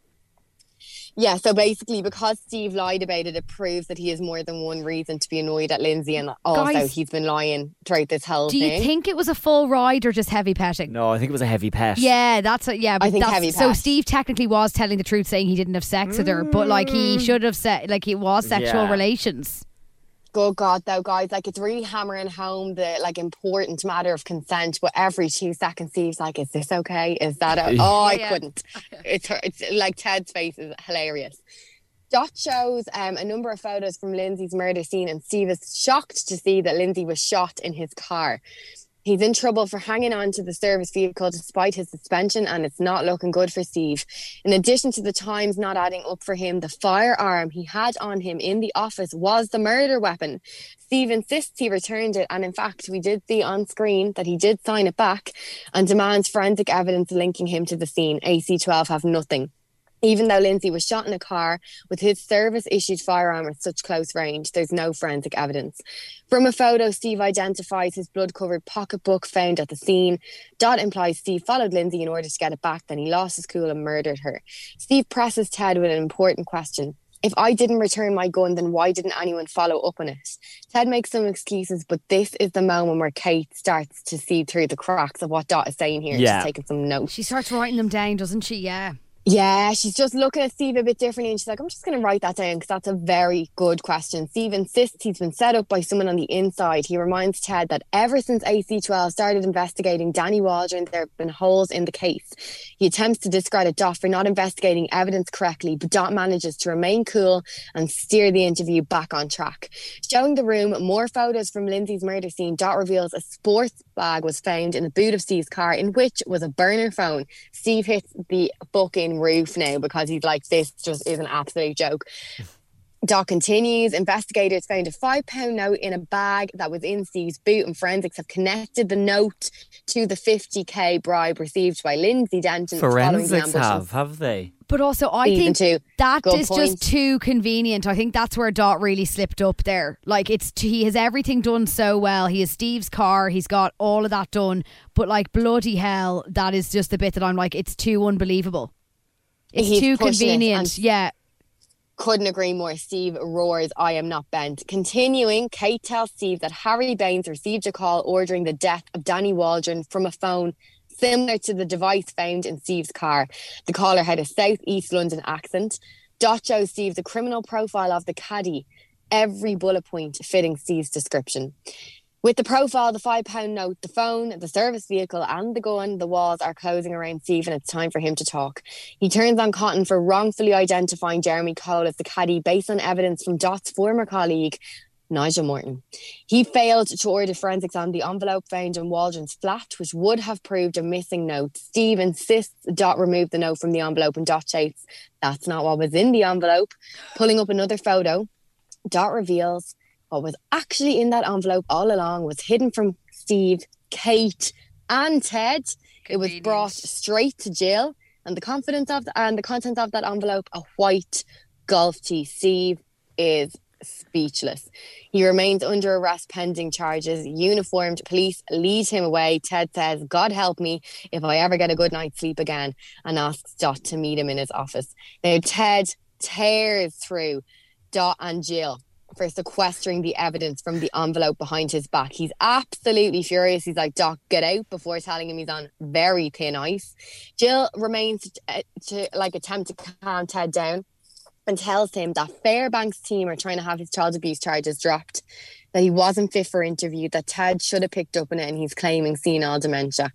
E: Yeah, so basically, because Steve lied about it, it proves that he has more than one reason to be annoyed at Lindsay, and also
F: Guys,
E: he's been lying throughout this whole
F: do you
E: thing.
F: think it was a full ride or just heavy petting
D: No, I think it was a heavy pet.
F: yeah, that's a, yeah.
E: I think
F: that's,
E: heavy
F: so. Steve technically was telling the truth, saying he didn't have sex with her, but like he mm. should have said, like it was sexual
D: Yeah.
F: relations.
E: Good God, though, guys, like it's really hammering home the like important matter of consent. But every two seconds, Steve's like, "Is this okay? Is that? O-? <laughs> Oh, I
F: Yeah.
E: couldn't." <laughs> It's it's like Ted's face is hilarious. Dot shows um, a number of photos from Lindsay's murder scene, and Steve is shocked to see that Lindsay was shot in his car. He's in trouble for hanging on to the service vehicle despite his suspension, and it's not looking good for Steve. In addition to the times not adding up for him, the firearm he had on him in the office was the murder weapon. Steve insists he returned it, and in fact, we did see on screen that he did sign it back and demands forensic evidence linking him to the scene. AC12 have nothing. Even though Lindsay was shot in a car with his service issued firearm at such close range, there's no forensic evidence. From a photo, Steve identifies his blood covered pocketbook found at the scene. Dot implies Steve followed Lindsay in order to get it back, then he lost his cool and murdered her. Steve presses Ted with an important question. If I didn't return my gun, then why didn't anyone follow up on it? Ted makes some excuses, but this is the moment where Kate starts to see through the cracks of what Dot is saying here.
D: Yeah.
E: She's taking some notes.
F: She starts writing them down, doesn't she? Yeah.
E: Yeah, she's just looking at Steve a bit differently and she's like, I'm just going to write that down because that's a very good question. Steve insists he's been set up by someone on the inside. He reminds Ted that ever since AC12 started investigating Danny Waldron, there have been holes in the case. He attempts to discredit Dot for not investigating evidence correctly, but Dot manages to remain cool and steer the interview back on track. Showing the room more photos from Lindsay's murder scene, Dot reveals a sports bag was found in the boot of Steve's car, in which was a burner phone. Steve hits the fucking roof now because he's like, this just is an absolute joke. Dot continues. Investigators found a five pound note in a bag that was in Steve's boot, and forensics have connected the note to the 50k bribe received by Lindsay Denton following the
D: Forensics have, have they?
F: But also, I
E: Season
F: think
E: two.
F: that
E: Good
F: is
E: point.
F: just too convenient. I think that's where Dot really slipped up there. Like, it's t- he has everything done so well. He has Steve's car. He's got all of that done. But like, bloody hell, that is just the bit that I'm like, it's too unbelievable. It's
E: He's
F: too
E: it
F: convenient.
E: and-
F: yeah.
E: Couldn't agree more. Steve roars, I am not bent. Continuing, Kate tells Steve that Harry Baines received a call ordering the death of Danny Waldron from a phone similar to the device found in Steve's car. The caller had a South East London accent. Dot shows Steve the criminal profile of the caddy, every bullet point fitting Steve's description. With the profile, the five pound note, the phone, the service vehicle, and the gun, the walls are closing around Steve, and it's time for him to talk. He turns on Cottan for wrongfully identifying Jeremy Cole as the caddy based on evidence from Dot's former colleague, Nigel Morton. He failed to order forensics on the envelope found in Waldron's flat, which would have proved a missing note. Steve insists Dot removed the note from the envelope, and Dot shouts, That's not what was in the envelope. Pulling up another photo, Dot reveals what was actually in that envelope all along was hidden from Steve, Kate, and Ted. It was brought straight to Gill, and the confidence of the, and the contents of that envelope a white golf tee. Steve is speechless. He remains under arrest pending charges. Uniformed police lead him away. Ted says, God help me if I ever get a good night's sleep again, and asks Dot to meet him in his office. Now, Ted tears through Dot and Gill for sequestering the evidence from the envelope behind his back. He's absolutely furious. He's like, Dot, get out before telling him he's on very thin ice. Gill remains to, uh, to like attempt to calm Ted down and tells him that Fairbanks team are trying to have his child abuse charges dropped, that he wasn't fit for interview, that Ted should have picked up on it and he's claiming senile dementia.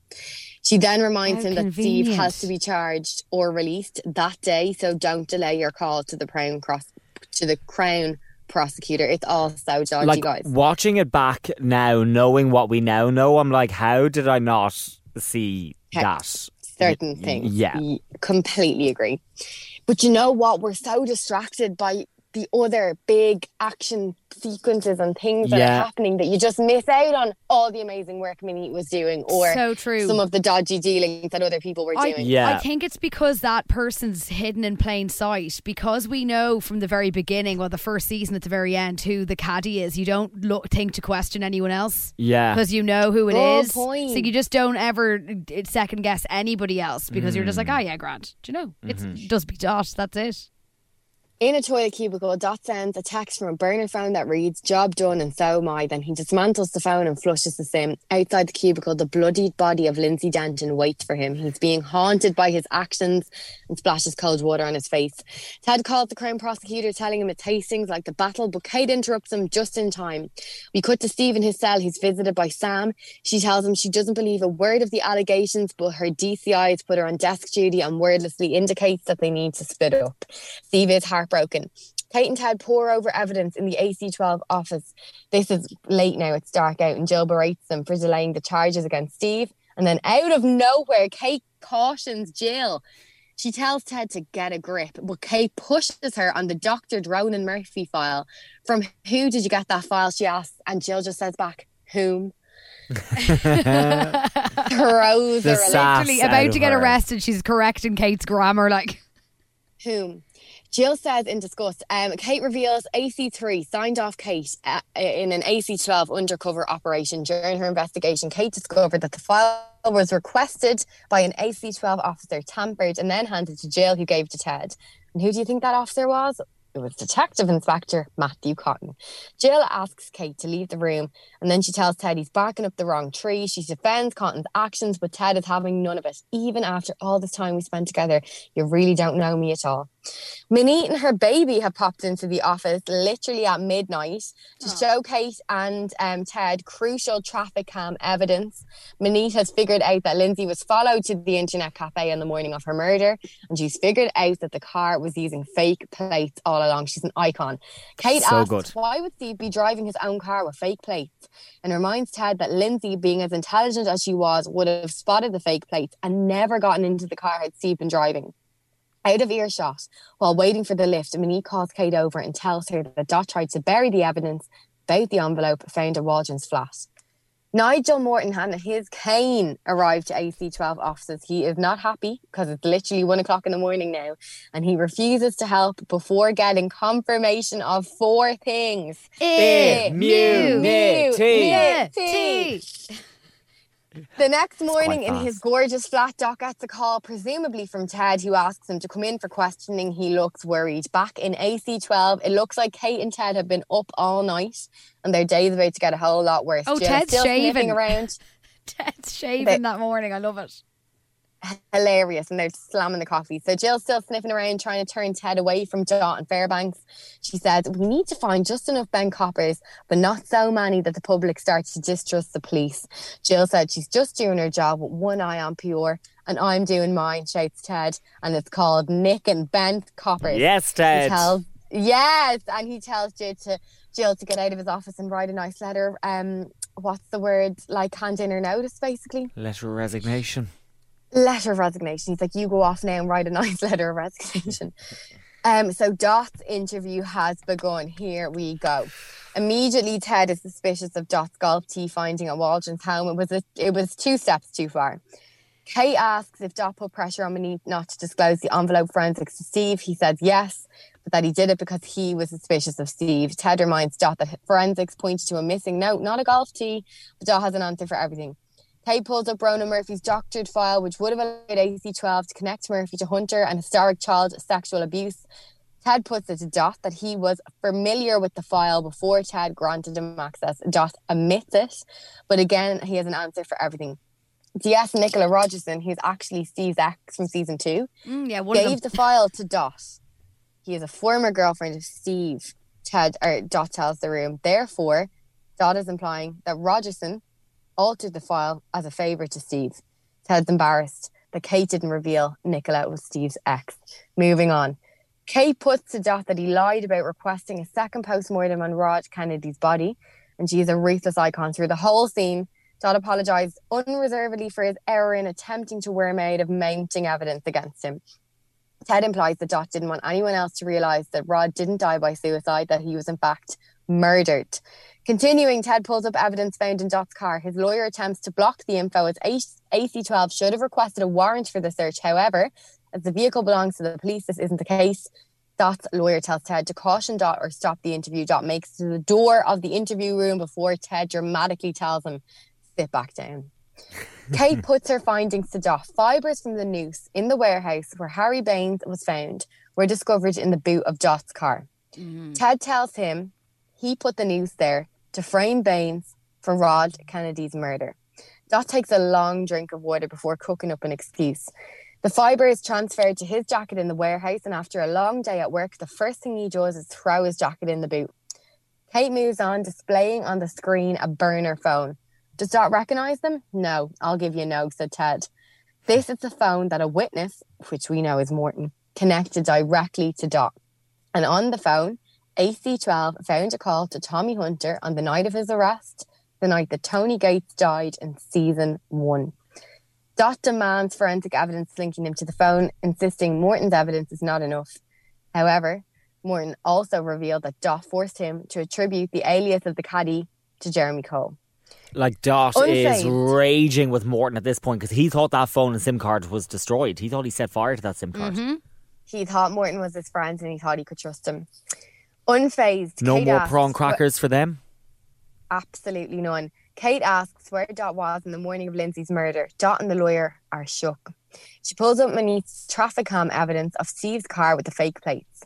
E: She then reminds
F: How
E: him that Steve has to be charged or released that day, so don't delay your call to the Crown Cross to the Crown prosecutor. It's all so dodgy,
D: like
E: guys.
D: watching it back now, knowing what we now know, I'm like, how did I not see
E: Okay.
D: that?
E: certain
D: Y-
E: things.
D: yeah.
E: Y- completely agree. But you know what? We're so distracted by the other big action sequences and things that
D: Yeah.
E: are happening that you just miss out on all the amazing work Maneet was doing or
F: So true.
E: some of the dodgy dealings that other people were
F: I,
E: doing.
F: I think it's because that person's hidden in plain sight. Because we know from the very beginning, well, the first season at the very end, who the caddy is. You don't look, think to question anyone else.
D: Yeah.
F: Because you know who it
E: Good
F: is.
E: point.
F: So you just don't ever second guess anybody else because you're just like,
D: Mm.
F: oh, yeah, Grant. Do you know? It's
D: Mm-hmm.
F: just be Dot. That's it.
E: In a toilet cubicle, Dot sends a text from a burner phone that reads, Job done and so am I. Then he dismantles the phone and flushes the SIM. Outside the cubicle, the bloodied body of Lindsay Denton waits for him. He's being haunted by his actions and splashes cold water on his face. Ted calls the Crown prosecutor, telling him it's Hastings like the battle, but Kate interrupts him just in time. We cut to Steve in his cell. He's visited by Sam. She tells him she doesn't believe a word of the allegations, but her DCI has put her on desk duty and wordlessly indicates that they need to split up. Steve is heartbroken. Kate and Ted pour over evidence in the AC12 office. This is late now, it's dark out, and Gill berates them for delaying the charges against Steve. And then out of nowhere, Kate cautions Gill. She tells Ted to get a grip, but Kate pushes her on the Dr. Ronan Murphy file. From who did you get that file? She asks, and Gill just says back, whom? <laughs> Throws
D: The
E: her
F: Literally about to get
D: her.
F: arrested. She's correcting Kate's grammar. Like,
E: whom? Gill says in disgust, um, Kate reveals AC3 signed off Kate uh, in an AC12 undercover operation. During her investigation, Kate discovered that the file was requested by an AC12 officer, tampered, and then handed to Gill, who gave to Ted. And who do you think that officer was? It was Detective Inspector Matthew Cottan. Gill asks Kate to leave the room, and then she tells Ted he's barking up the wrong tree. She defends Cottan's actions, but Ted is having none of it. Even after all this time we spent together, you really don't know me at all. Maneet and her baby have popped into the office literally at midnight to show Kate and um, Ted crucial traffic cam evidence. Maneet has figured out that Lindsay was followed to the internet cafe on the morning of her murder, and she's figured out that the car was using fake plates all along. She's an icon. Kate
D: So
E: asks,
D: good.
E: why would Steve be driving his own car with fake plates? And reminds Ted that Lindsay, being as intelligent as she was, would have spotted the fake plates and never gotten into the car had Steve been driving. Out of earshot, while waiting for the lift, Maneet calls Kate over and tells her that Dot tried to bury the evidence about the envelope found in Waldron's flat. Nigel Morton and his cane arrived to AC12 offices. He is not happy because it's literally one o'clock in the morning now, and he refuses to help before getting confirmation of four things.
F: Immunity. <laughs>
E: The next morning, in his gorgeous flat, Dot gets a call, presumably from Ted, who asks him to come in for questioning. He looks worried. Back in AC12, it looks like Kate and Ted have been up all night, and their day's about to get a whole lot worse.
F: Oh,
E: Gill's
F: Ted's
E: still
F: shaving.
E: around. <laughs>
F: Ted's shaving
E: They-
F: that morning. I love it.
E: Hilarious and they're slamming the coffee. So Gill's still sniffing around trying to turn Ted away from Dot and Fairbanks. She says, We need to find just enough Ben coppers, but not so many that the public starts to distrust the police. Gill said she's just doing her job with one eye on pure. And I'm doing mine, shouts Ted, and it's called Nick and Ben Coppers.
D: Yes, Ted.
E: tells, yes, and he tells Gill to Gill to get out of his office and write a nice letter. Um, what's the word? Like hand in her notice, basically
D: Letter of resignation.
E: Letter of resignation. He's like, you go off now and write a nice <laughs> letter of resignation. um, so Dot's interview has begun. Here we go. Immediately, Ted is suspicious of Dot's golf tee finding at Waldron's home. It was a, it was two steps too far. Kate asks if Dot put pressure on Maneet not to disclose the envelope forensics to Steve. He says yes, but that he did it because he was suspicious of Steve. Ted reminds Dot that forensics points to a missing note, not a golf tee, but Dot has an answer for everything. Kate pulls up Ronan Murphy's doctored file, which would have allowed AC12 to connect Murphy to Hunter and historic child sexual abuse. Ted puts it to Dot that he was familiar with the file before Ted granted him access. Dot admits it, but again, he has an answer for everything. DS Nicola Rogerson, who's actually Steve's ex from season two,
F: Mm, yeah,
E: gave the file to Dot. He is a former girlfriend of Steve. Ted or Dot tells the room. Therefore, Dot is implying that Rogerson altered the file as a favour to Steve. Ted's embarrassed that Kate didn't reveal Nicola was Steve's ex. Moving on. Kate puts to Dot that he lied about requesting a second postmortem on Rod Kennedy's body, and she is a ruthless icon through the whole scene. Dot apologised unreservedly for his error in attempting to worm out of mounting evidence against him. Ted implies that Dot didn't want anyone else to realise that Rod didn't die by suicide, that he was in fact murdered. Continuing, Ted pulls up evidence found in Dot's car. His lawyer attempts to block the info as AC12 should have requested a warrant for the search. However, as the vehicle belongs to the police, this isn't the case. Dot's lawyer tells Ted to caution Dot or stop the interview. Dot makes to the door of the interview room before Ted dramatically tells him, sit back down. <laughs> Kate puts her findings to Dot. Fibres from the noose in the warehouse where Harry Baines was found were discovered in the boot of Dot's car. Mm-hmm. Ted tells him he put the noose there to frame Baines for Rod Kennedy's murder. Dot takes a long drink of water before cooking up an excuse. The fibre is transferred to his jacket in the warehouse, and after a long day at work, the first thing he does is throw his jacket in the boot. Kate moves on, displaying on the screen a burner phone. Does Dot recognise them? No, I'll give you a no, said Ted. This is the phone that a witness, which we know is Morton, connected directly to Dot. And on the phone, AC12 found a call to Tommy Hunter on the night of his arrest, the night that Tony Gates died in season one. Dot demands forensic evidence linking him to the phone, insisting Morton's evidence is not enough. However, Morton also revealed that Dot forced him to attribute the alias of the caddy to Jeremy Cole.
D: Like Dot is raging with Morton at this point because he thought that phone and SIM card was destroyed. He thought he set fire to that SIM card.
F: Mm-hmm.
E: He thought Morton was his friend and he thought he could trust him. Unfazed.
D: No
E: Kate
D: more
E: asks,
D: prawn
E: "Wh-
D: crackers for them.
E: Absolutely none. Kate asks where Dot was in the morning of Lindsay's murder. Dot and the lawyer are shook. She pulls up Maneet's traffic cam evidence of Steve's car with the fake plates.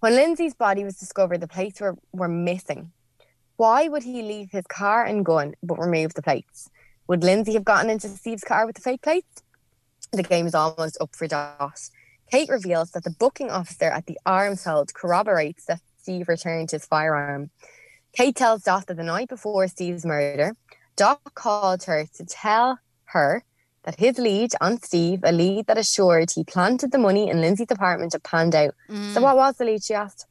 E: When Lindsay's body was discovered, the plates were, were missing. Why would he leave his car and gun but remove the plates? Would Lindsay have gotten into Steve's car with the fake plates? The game is almost up for Dot. Kate reveals that the booking officer at the arms hold corroborates that Steve returned his firearm. Kate tells Dot that the night before Steve's murder, Dot called her to tell her that his lead on Steve, a lead that assured he planted the money in Lindsay's apartment, had panned out. So what was the lead? She asked.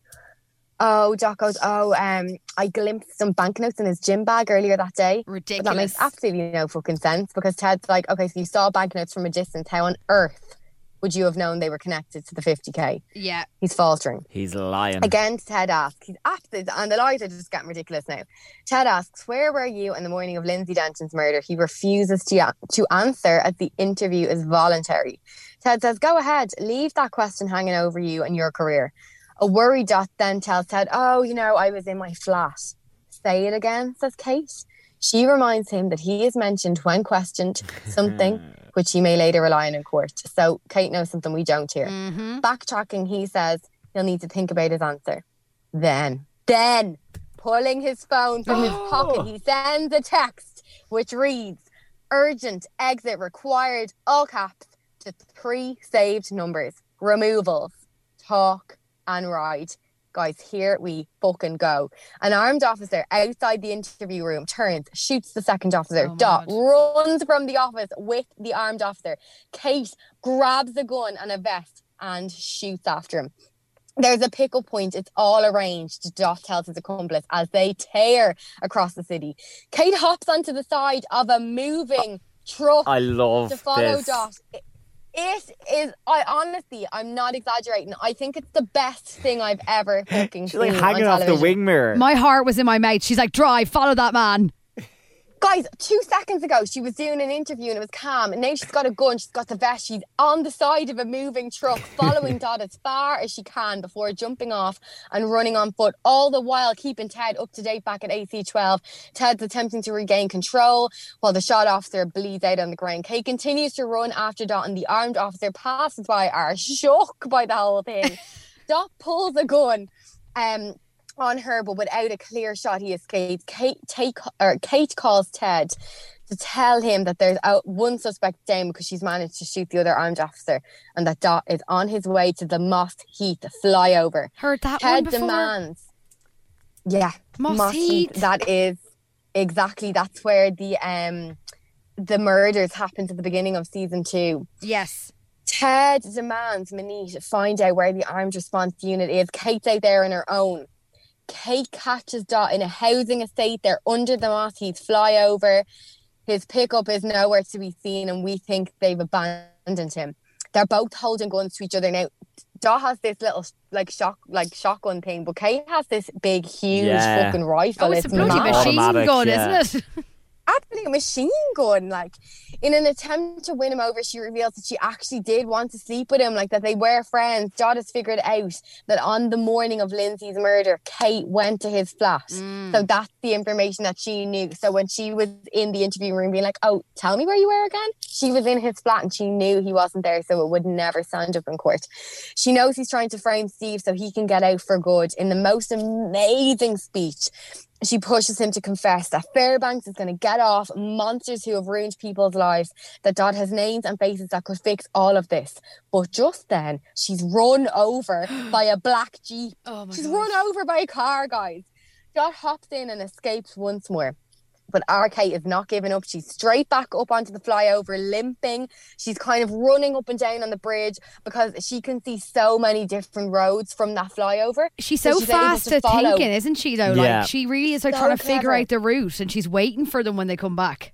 E: Oh, Dot goes, oh, um, I glimpsed some banknotes in his gym bag earlier that day. But
F: Ridiculous.
E: that makes absolutely no fucking sense because Ted's like, okay, so you saw banknotes from a distance. How on earth would you have known they were connected to the 50k?
F: Yeah.
E: He's faltering.
D: He's lying.
E: Again, Ted asks, he's absolute, and the lies are just getting ridiculous now. Ted asks, Where were you in the morning of Lindsay Denton's murder? He refuses to, to answer as the interview is voluntary. Ted says, Go ahead, leave that question hanging over you and your career. A worried Dot then tells Ted, Oh, you know, I was in my flat. Say it again, says Kate. She reminds him that he has mentioned when questioned <laughs> something which he may later rely on in court. So Kate knows something we don't hear.
F: Mm-hmm.
E: Backtracking, he says he'll need to think about his answer. Then, then, pulling his phone from his <gasps> pocket, he sends a text which reads, urgent exit required, all caps, to three saved numbers. Removals, talk and ride. Guys, here we fucking go. An armed officer outside the interview room turns, shoots the second officer.
F: Oh,
E: Dot
F: God.
E: runs from the office with the armed officer. Kate grabs a gun and a vest and shoots after him. There's a pickup point. It's all arranged. Dot tells his accomplice as they tear across the city. Kate hops onto the side of a moving truck
D: I love
E: to follow
D: this.
E: Dot. It- It is. I honestly, I'm not exaggerating. I think it's the best thing I've ever <laughs> fucking
D: She's like hanging
E: on
D: off the
E: television.
D: wing mirror.
F: My heart was in my mouth. She's like, drive, follow that man.
E: Guys, two seconds ago, she was doing an interview and it was calm. And now she's got a gun, she's got the vest, she's on the side of a moving truck, <laughs> following Dot as far as she can before jumping off and running on foot, all the while keeping Ted up to date back at AC12. Ted's attempting to regain control while the shot officer bleeds out on the ground. Kate continues to run after Dot, and the armed officer passes by are shook by the whole thing. <laughs> Dot pulls a gun. Um, on her, but without a clear shot, he escapes. Kate, take, or Kate calls Ted to tell him that there's out one suspect down because she's managed to shoot the other armed officer, and that Dot is on his way to the Moss Heath flyover.
F: Heard that
E: Ted
F: one before.
E: demands. Yeah,
F: Moss Heath.
E: That is exactly that's where the um the murders happened at the beginning of season two.
F: Yes.
E: Ted demands Maneet find out where the armed response unit is. Kate's out there on her own. Kate catches Dot in a housing estate. They're under the Moss Heath flyover. His pickup is nowhere to be seen, and we think they've abandoned him. They're both holding guns to each other now. Dot has this little like shock like shotgun thing, but Kate has this big, huge
D: Yeah.
E: fucking rifle.
F: Oh, it's a bloody
E: mad.
F: machine
D: Automatic,
F: gun,
D: yeah.
F: isn't <laughs> it?
E: Absolute machine gun. Like in an attempt to win him over, she reveals that she actually did want to sleep with him, like that they were friends. Dot has figured out that on the morning of Lindsay's murder, Kate went to his flat. So mm. that's the information that she knew. So when she was in the interview room being like, Oh, tell me where you were again, she was in his flat and she knew he wasn't there, so it would never stand up in court. She knows he's trying to frame Steve so he can get out for good in the most amazing speech she pushes him to confess that Fairbanks is going to get off monsters who have ruined people's lives, that Dot has names and faces that could fix all of this. But just then, she's run over <gasps> by a black Jeep.
F: Oh
E: she's
F: God.
E: run over by a car, guys. Dot hops in and escapes once more. But our Kate is not giving up. She's straight back up onto the flyover, limping. She's kind of running up and down on the bridge because she can see so many different roads from that flyover.
F: She's
E: So
F: so
E: she's
F: fast
E: to
F: at
E: follow.
F: thinking, isn't she? Though,
D: Yeah.
F: like she really is like
E: So
F: trying to figure out the route, and she's waiting for them when they come back.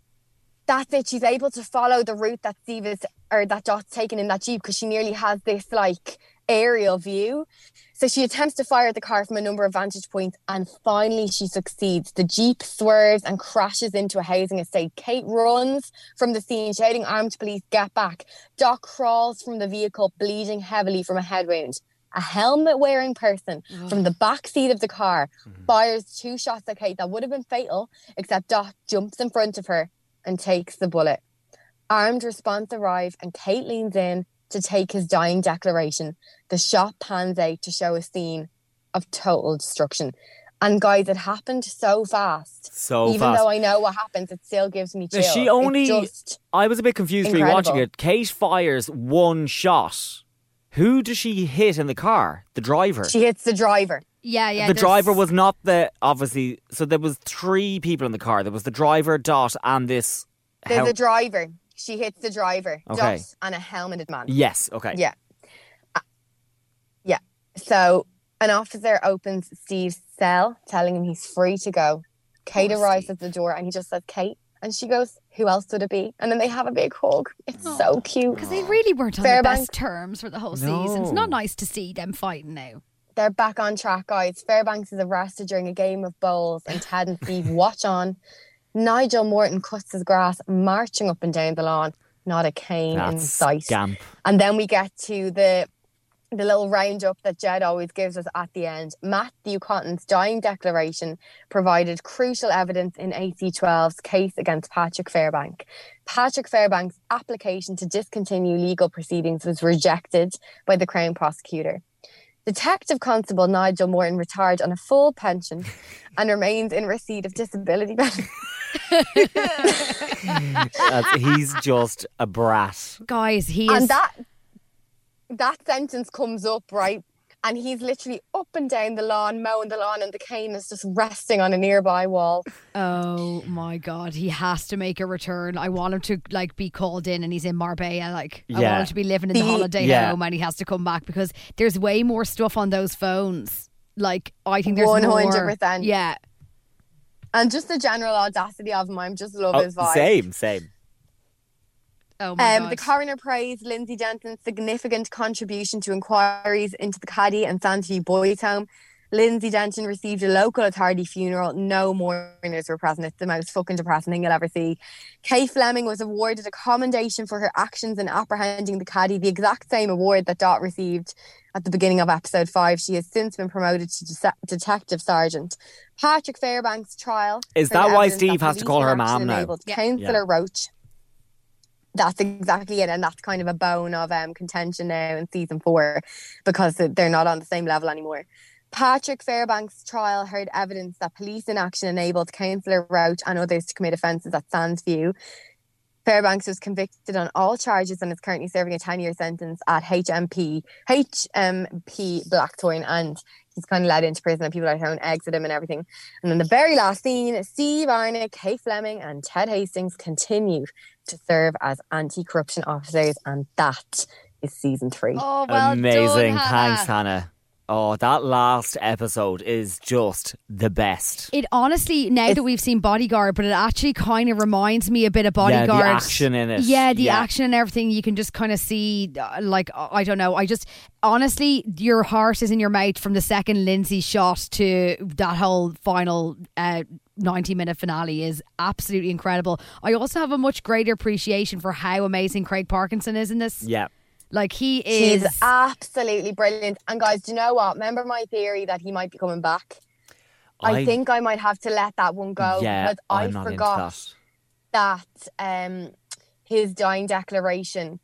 E: that's it. She's able to follow the route that Steve is or that Dot's taken in that Jeep because she nearly has this like aerial view. So she attempts to fire at the car from a number of vantage points and finally she succeeds. The Jeep swerves and crashes into a housing estate. Kate runs from the scene, shouting armed police, get back. Dot crawls from the vehicle, bleeding heavily from a head wound. A helmet wearing person from the back seat of the car mm-hmm. fires two shots at Kate that would have been fatal, except Dot jumps in front of her and takes the bullet. Armed response arrive and Kate leans in to take his dying declaration. The shot pans out to show a scene of total destruction. And guys, it happened so fast.
D: So
E: Even
D: fast.
E: though I know what happens, it still gives me
D: Now,
E: chills.
D: she only.
E: just-
D: I was a bit confused
E: incredible.
D: rewatching it. Kate fires one shot. Who does she hit in the car? The driver.
E: she hits the driver.
F: Yeah, yeah.
D: the
F: there's-
D: driver was not the obviously. So there was three people in the car. There was the driver, Dot, and this.
E: There's
D: hel-
E: a driver. She hits the driver.
D: Okay.
E: Dot and a helmeted man.
D: yes. Okay.
E: Yeah. Yeah. So an officer opens Steve's cell, telling him he's free to go. Kate
F: Poor
E: arrives
F: Steve.
E: at the door and he just says, Kate. And she goes, who else would it be? And then they have a big hug. It's so cute.
F: Because they really weren't on the
E: Fairbanks-
F: best terms for the whole season. It's not nice to see them fighting now.
E: they're back on track, guys. Fairbanks is arrested during a game of bowls, and Ted and Steve <laughs> watch on. Nigel Morton cuts his grass, marching up and down the lawn. Not a cane in
D: That's
E: sight.
D: scamp.
E: And then we get to the the little roundup that Jed always gives us at the end. Matthew Cottan's dying declaration provided crucial evidence in AC12's case against Patrick Fairbank. Patrick Fairbank's application to discontinue legal proceedings was rejected by the Crown prosecutor. Detective Constable Nigel Morton retired on a full pension <laughs> and remains in receipt of disability benefits. <laughs>
D: He's just a brat.
F: Guys, he
E: and
F: is.
E: that that sentence comes up right and he's literally up and down the lawn mowing the lawn and the cane is just resting on a nearby wall
F: Oh my god, he has to make a return. I want him to like be called in and he's in Marbella. Like I want him to be living in the
E: The-
F: holiday
D: Yeah.
F: home and he has to come back because there's way more stuff on those phones. Like I think there's
E: 100%.
F: Yeah.
E: and just the general audacity of him I'm just love
D: Oh,
E: his vibe
D: same, same.
F: Oh my
E: um,
F: god.
E: the coroner praised Lindsay Denton's significant contribution to inquiries into the Caddy and Sandview Boys Home. Lindsay Denton received a local authority funeral. No mourners were present. It's the most fucking depressing thing you'll ever see. Kate Fleming was awarded a commendation for her actions in apprehending the Caddy, the exact same award that Dot received at the beginning of episode five. She has since been promoted to de- detective sergeant. Patrick Fairbank's trial.
D: Is that why Steve has to call her
E: inaction
D: ma'am now?
E: enabled
F: Yeah.
E: Councillor Roach that's exactly it and that's kind of a bone of um, contention now in season four because they're not on the same level anymore. Patrick fairbank's trial heard evidence that police inaction enabled councillor roach and others to commit offences at sandsview fairbanks was convicted on all charges and is currently serving a 10-year sentence at hmp hmp blackthorn and he's kind of led into prison and people are throwing eggs at him and everything. And then the very last scene Steve Arnott, Kate Fleming, and Ted Hastings continue to serve as anti corruption officers, and that is season three.
F: oh well
D: Amazing.
F: done,
D: Thanks,
F: Hannah.
D: Hannah. Oh, that last episode is just the best.
F: It honestly, now that we've seen Bodyguard, but it actually kind of reminds me a bit of
D: Yeah, the
F: Bodyguard.
D: action in it.
F: Yeah, the
D: Yeah.
F: action and everything. You can just kind of see, uh, like, uh, I don't know. I just, honestly, your heart is in your mouth from the second Lindsay shot to that whole final uh, 90 minute finale is absolutely incredible. I also have a much greater appreciation for how amazing Craig Parkinson is in this.
D: Yeah.
F: Like, he is.
E: He's absolutely brilliant. And guys, do you know what? Remember my theory that he might be coming back? I,
D: I-
E: think I might have to let that one go
D: Yeah,
E: because I
D: I'm not into
E: forgot that. um, his dying declaration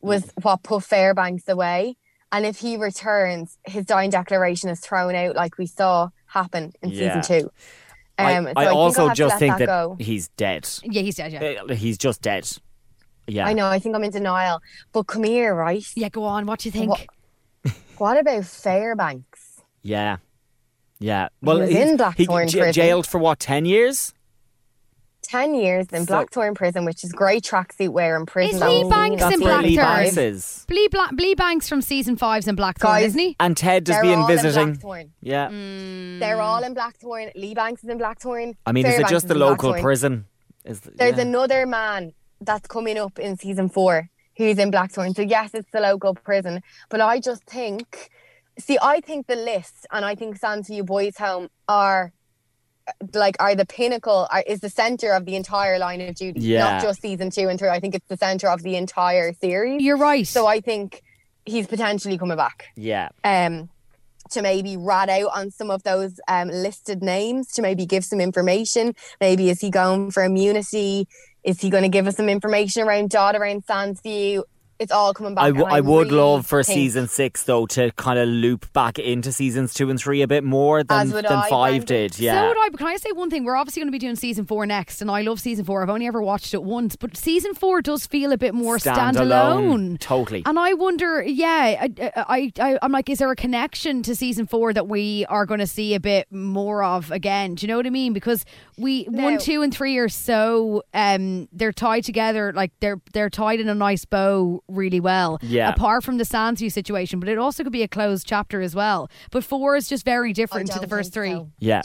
E: was what put Fairbanks away. And if he returns, his dying declaration is thrown out like we saw happen in
D: Yeah.
E: season two.
D: I,
E: Um, so
D: I
E: I'll
D: also
E: have
D: just think
E: that
D: that he's dead.
F: yeah, he's dead, yeah.
D: Uh, He's just dead. Yeah.
E: I know, I think I'm in denial. But come here, right?
F: Yeah, go on. What do you think?
E: What, what about Fairbanks?
D: Yeah. Yeah. Well,
E: was
D: he's-
E: in
D: he j- jailed for what, 10 years?
E: 10 years in
D: So-
E: Blackthorn prison, which is great tracksuit wearing prison.
F: Is Lee
E: was
F: Banks
E: seen
F: in
D: That's where Lee
F: Blackthorn?
D: Banks is.
F: Blee, Bla- Blee Banks from season five's in Blackthorn,
E: Guys,
F: isn't he?
D: And Ted does
E: They're
D: being
E: all in
D: visiting.
E: Blackthorn.
D: Yeah. Mm.
E: They're all in Blackthorn. Lee Banks is in Blackthorn.
D: I mean, is it
E: Fairbanks
D: just the local
E: Blackthorn.
D: prison? Is the,
E: There's
D: yeah.
E: another man that's coming up in season four who's in Blackthorn. So, yes, it's the local prison. But I just think, see, I think the list and I think Sands View Boys Home are like are the pinnacle are, is the center of the entire line of duty
D: Yeah.
E: not just season two and three i think it's the center of the entire series
F: You're right.
E: so i think he's potentially coming back
D: Yeah.
E: um, to maybe rat out on some of those um, listed names, to maybe give some information. Maybe is he going for immunity? Is he going to give us some information around Dot, around Sandsview? It's all coming back.
D: I,
E: and
D: would
E: really
D: love for
E: think-
D: season six though to kind of loop back into seasons two and three a bit more than than
E: I,
D: five
E: Brandon.
D: did. Yeah,
F: So would I, but can I say one thing? We're obviously going to be doing season four next, and I love season four. I've only ever watched it once, but season four does feel a bit more standalone.
D: totally.
F: And I wonder, yeah, I, I, I, I'm like, is there a connection to season four that we are going to see a bit more of again? Do you know what I mean? Because we one, two, and three are so um they're tied together, like they're they're tied in a nice bow really well.
D: Yeah.
F: Apart from the Sandsview situation, but it also could be a closed chapter as well. But four is just very different to the first three.
E: so.
D: yeah,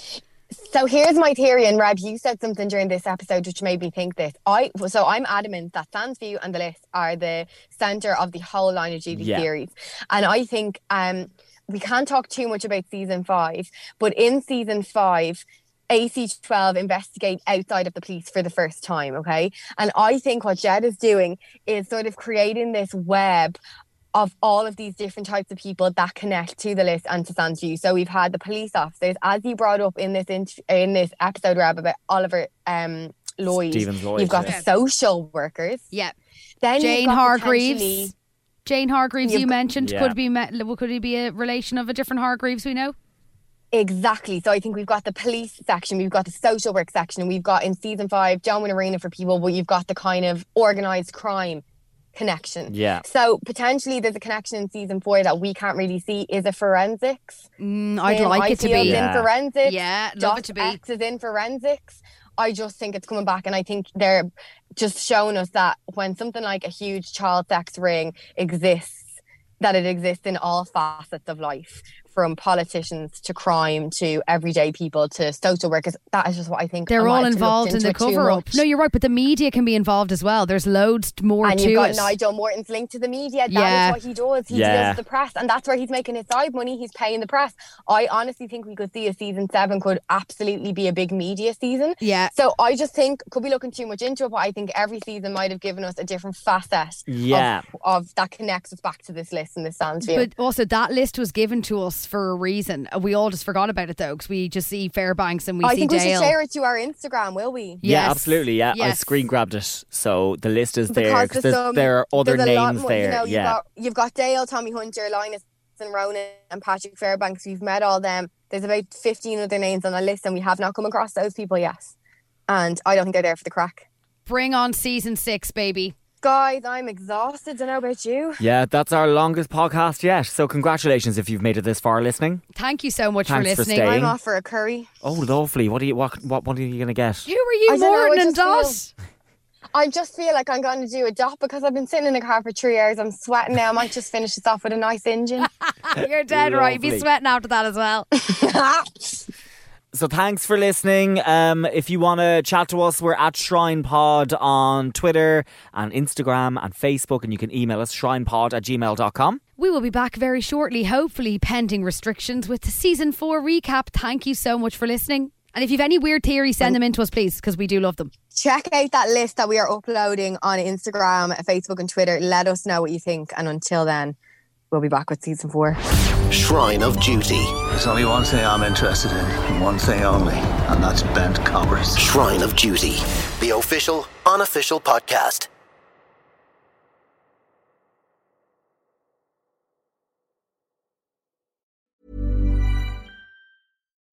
E: So here's my theory, and Reb, you said something during this episode which made me think this. I so I'm adamant that Sandsview and the list are the center of the whole line of duty
D: Yeah.
E: series, and I think um we can't talk too much about season five, but in season five. AC12 investigate outside of the police for the first time, okay? And I think what Jed is doing is sort of creating this web of all of these different types of people that connect to the list and to Sandsview. So we've had the police officers, as you brought up in this int- in this episode, Rab, about Oliver um, Lloyd.
D: Stephens-Lloyd,
E: You've got
D: yeah.
E: the social workers.
F: Yep.
E: Then
F: Jane Hargreaves. Jane Hargreaves,
E: You've
F: you
E: got-
F: mentioned,
D: Yeah.
F: could be met, could he be a relation of a different Hargreaves we know?
E: Exactly. So I think we've got the police section, we've got the social work section, we've got in season five John Wayne Arena for people, but you've got the kind of organized crime connection.
D: Yeah.
E: So potentially there's a connection in season four that we can't really see. Is a forensics?
F: Mm, I'd
E: Tim
F: like it to be.
D: Yeah.
E: in forensics.
F: Yeah, love
E: Josh
F: it to be.
E: X is in forensics. I just think it's coming back, and I think they're just showing us that when something like a huge child sex ring exists, that it exists in all facets of life, from politicians to crime to everyday people to social workers. That is just what I think.
F: They're
E: might
F: all involved in the cover up. No, you're right, but the media can be involved as well. There's loads more
E: and
F: to
E: you've got
F: it.
E: Nigel Morton's linked to the media. That is
F: Yeah.
E: what he does. He
D: Yeah.
E: deals with the press, and that's where he's making his side money. He's paying the press. I honestly think we could see a season seven could absolutely be a big media season.
F: Yeah.
E: So I just think could be looking too much into it, but I think every season might have given us a different facet.
D: Yeah.
E: Of, of that connects us back to this list and this stands.
F: But also, that list was given to us for a reason. We all just forgot about it though, because we just see Fairbanks and we oh,
E: I
F: see
E: think we
F: Dale.
E: should share it to our Instagram, will we?
D: Yeah, absolutely. Yeah, I screen grabbed it, so the list is there
E: Because
D: because
E: there's
D: there's-
E: some-
D: there are other
E: there's a lot
D: names
E: more,
D: there.
E: You know, you've
D: yeah,
E: got you've got Dale, Tommy Hunter, Linus and Ronan and Patrick Fairbanks. We've met all them. There's about 15 other names on the list, and we have not come across those people yet. And I don't think they're there for the crack.
F: Bring on season six, baby.
E: Guys, I'm exhausted. Don't know about you.
D: yeah, that's our longest podcast yet. So congratulations if you've made it this far listening.
F: Thank you so much
D: Thanks
F: for
D: for
F: listening.
D: staying.
E: I'm off for a curry.
D: Oh, lovely. What are you? What? What? What are you gonna get?
F: Who are you,
E: I don't I
F: Morton and
E: just I just feel like I'm going to do a dot because I've been sitting in the car for three hours. I'm sweating now. I might just finish this off with a nice engine. <laughs> <laughs>
F: You're dead right. Be sweating after that as well. <laughs>
D: So thanks for listening. Um, if you want to chat to us, we're at Shrine Pod on Twitter and Instagram and Facebook, and you can email us shrinepod at gmail.com.
F: We will be back very shortly, hopefully pending restrictions, with the season four recap. Thank you so much for listening. And if you've any weird theories, send them in to us, please, because we do love them.
E: Check out that list that we are uploading on Instagram, Facebook, and Twitter. Let us know what you think. And until then, we'll be back with season four.
C: Shrine of Duty.
B: There's only one thing I'm interested in, and one thing only, and that's bent coppers.
C: Shrine of Duty. The official, unofficial podcast.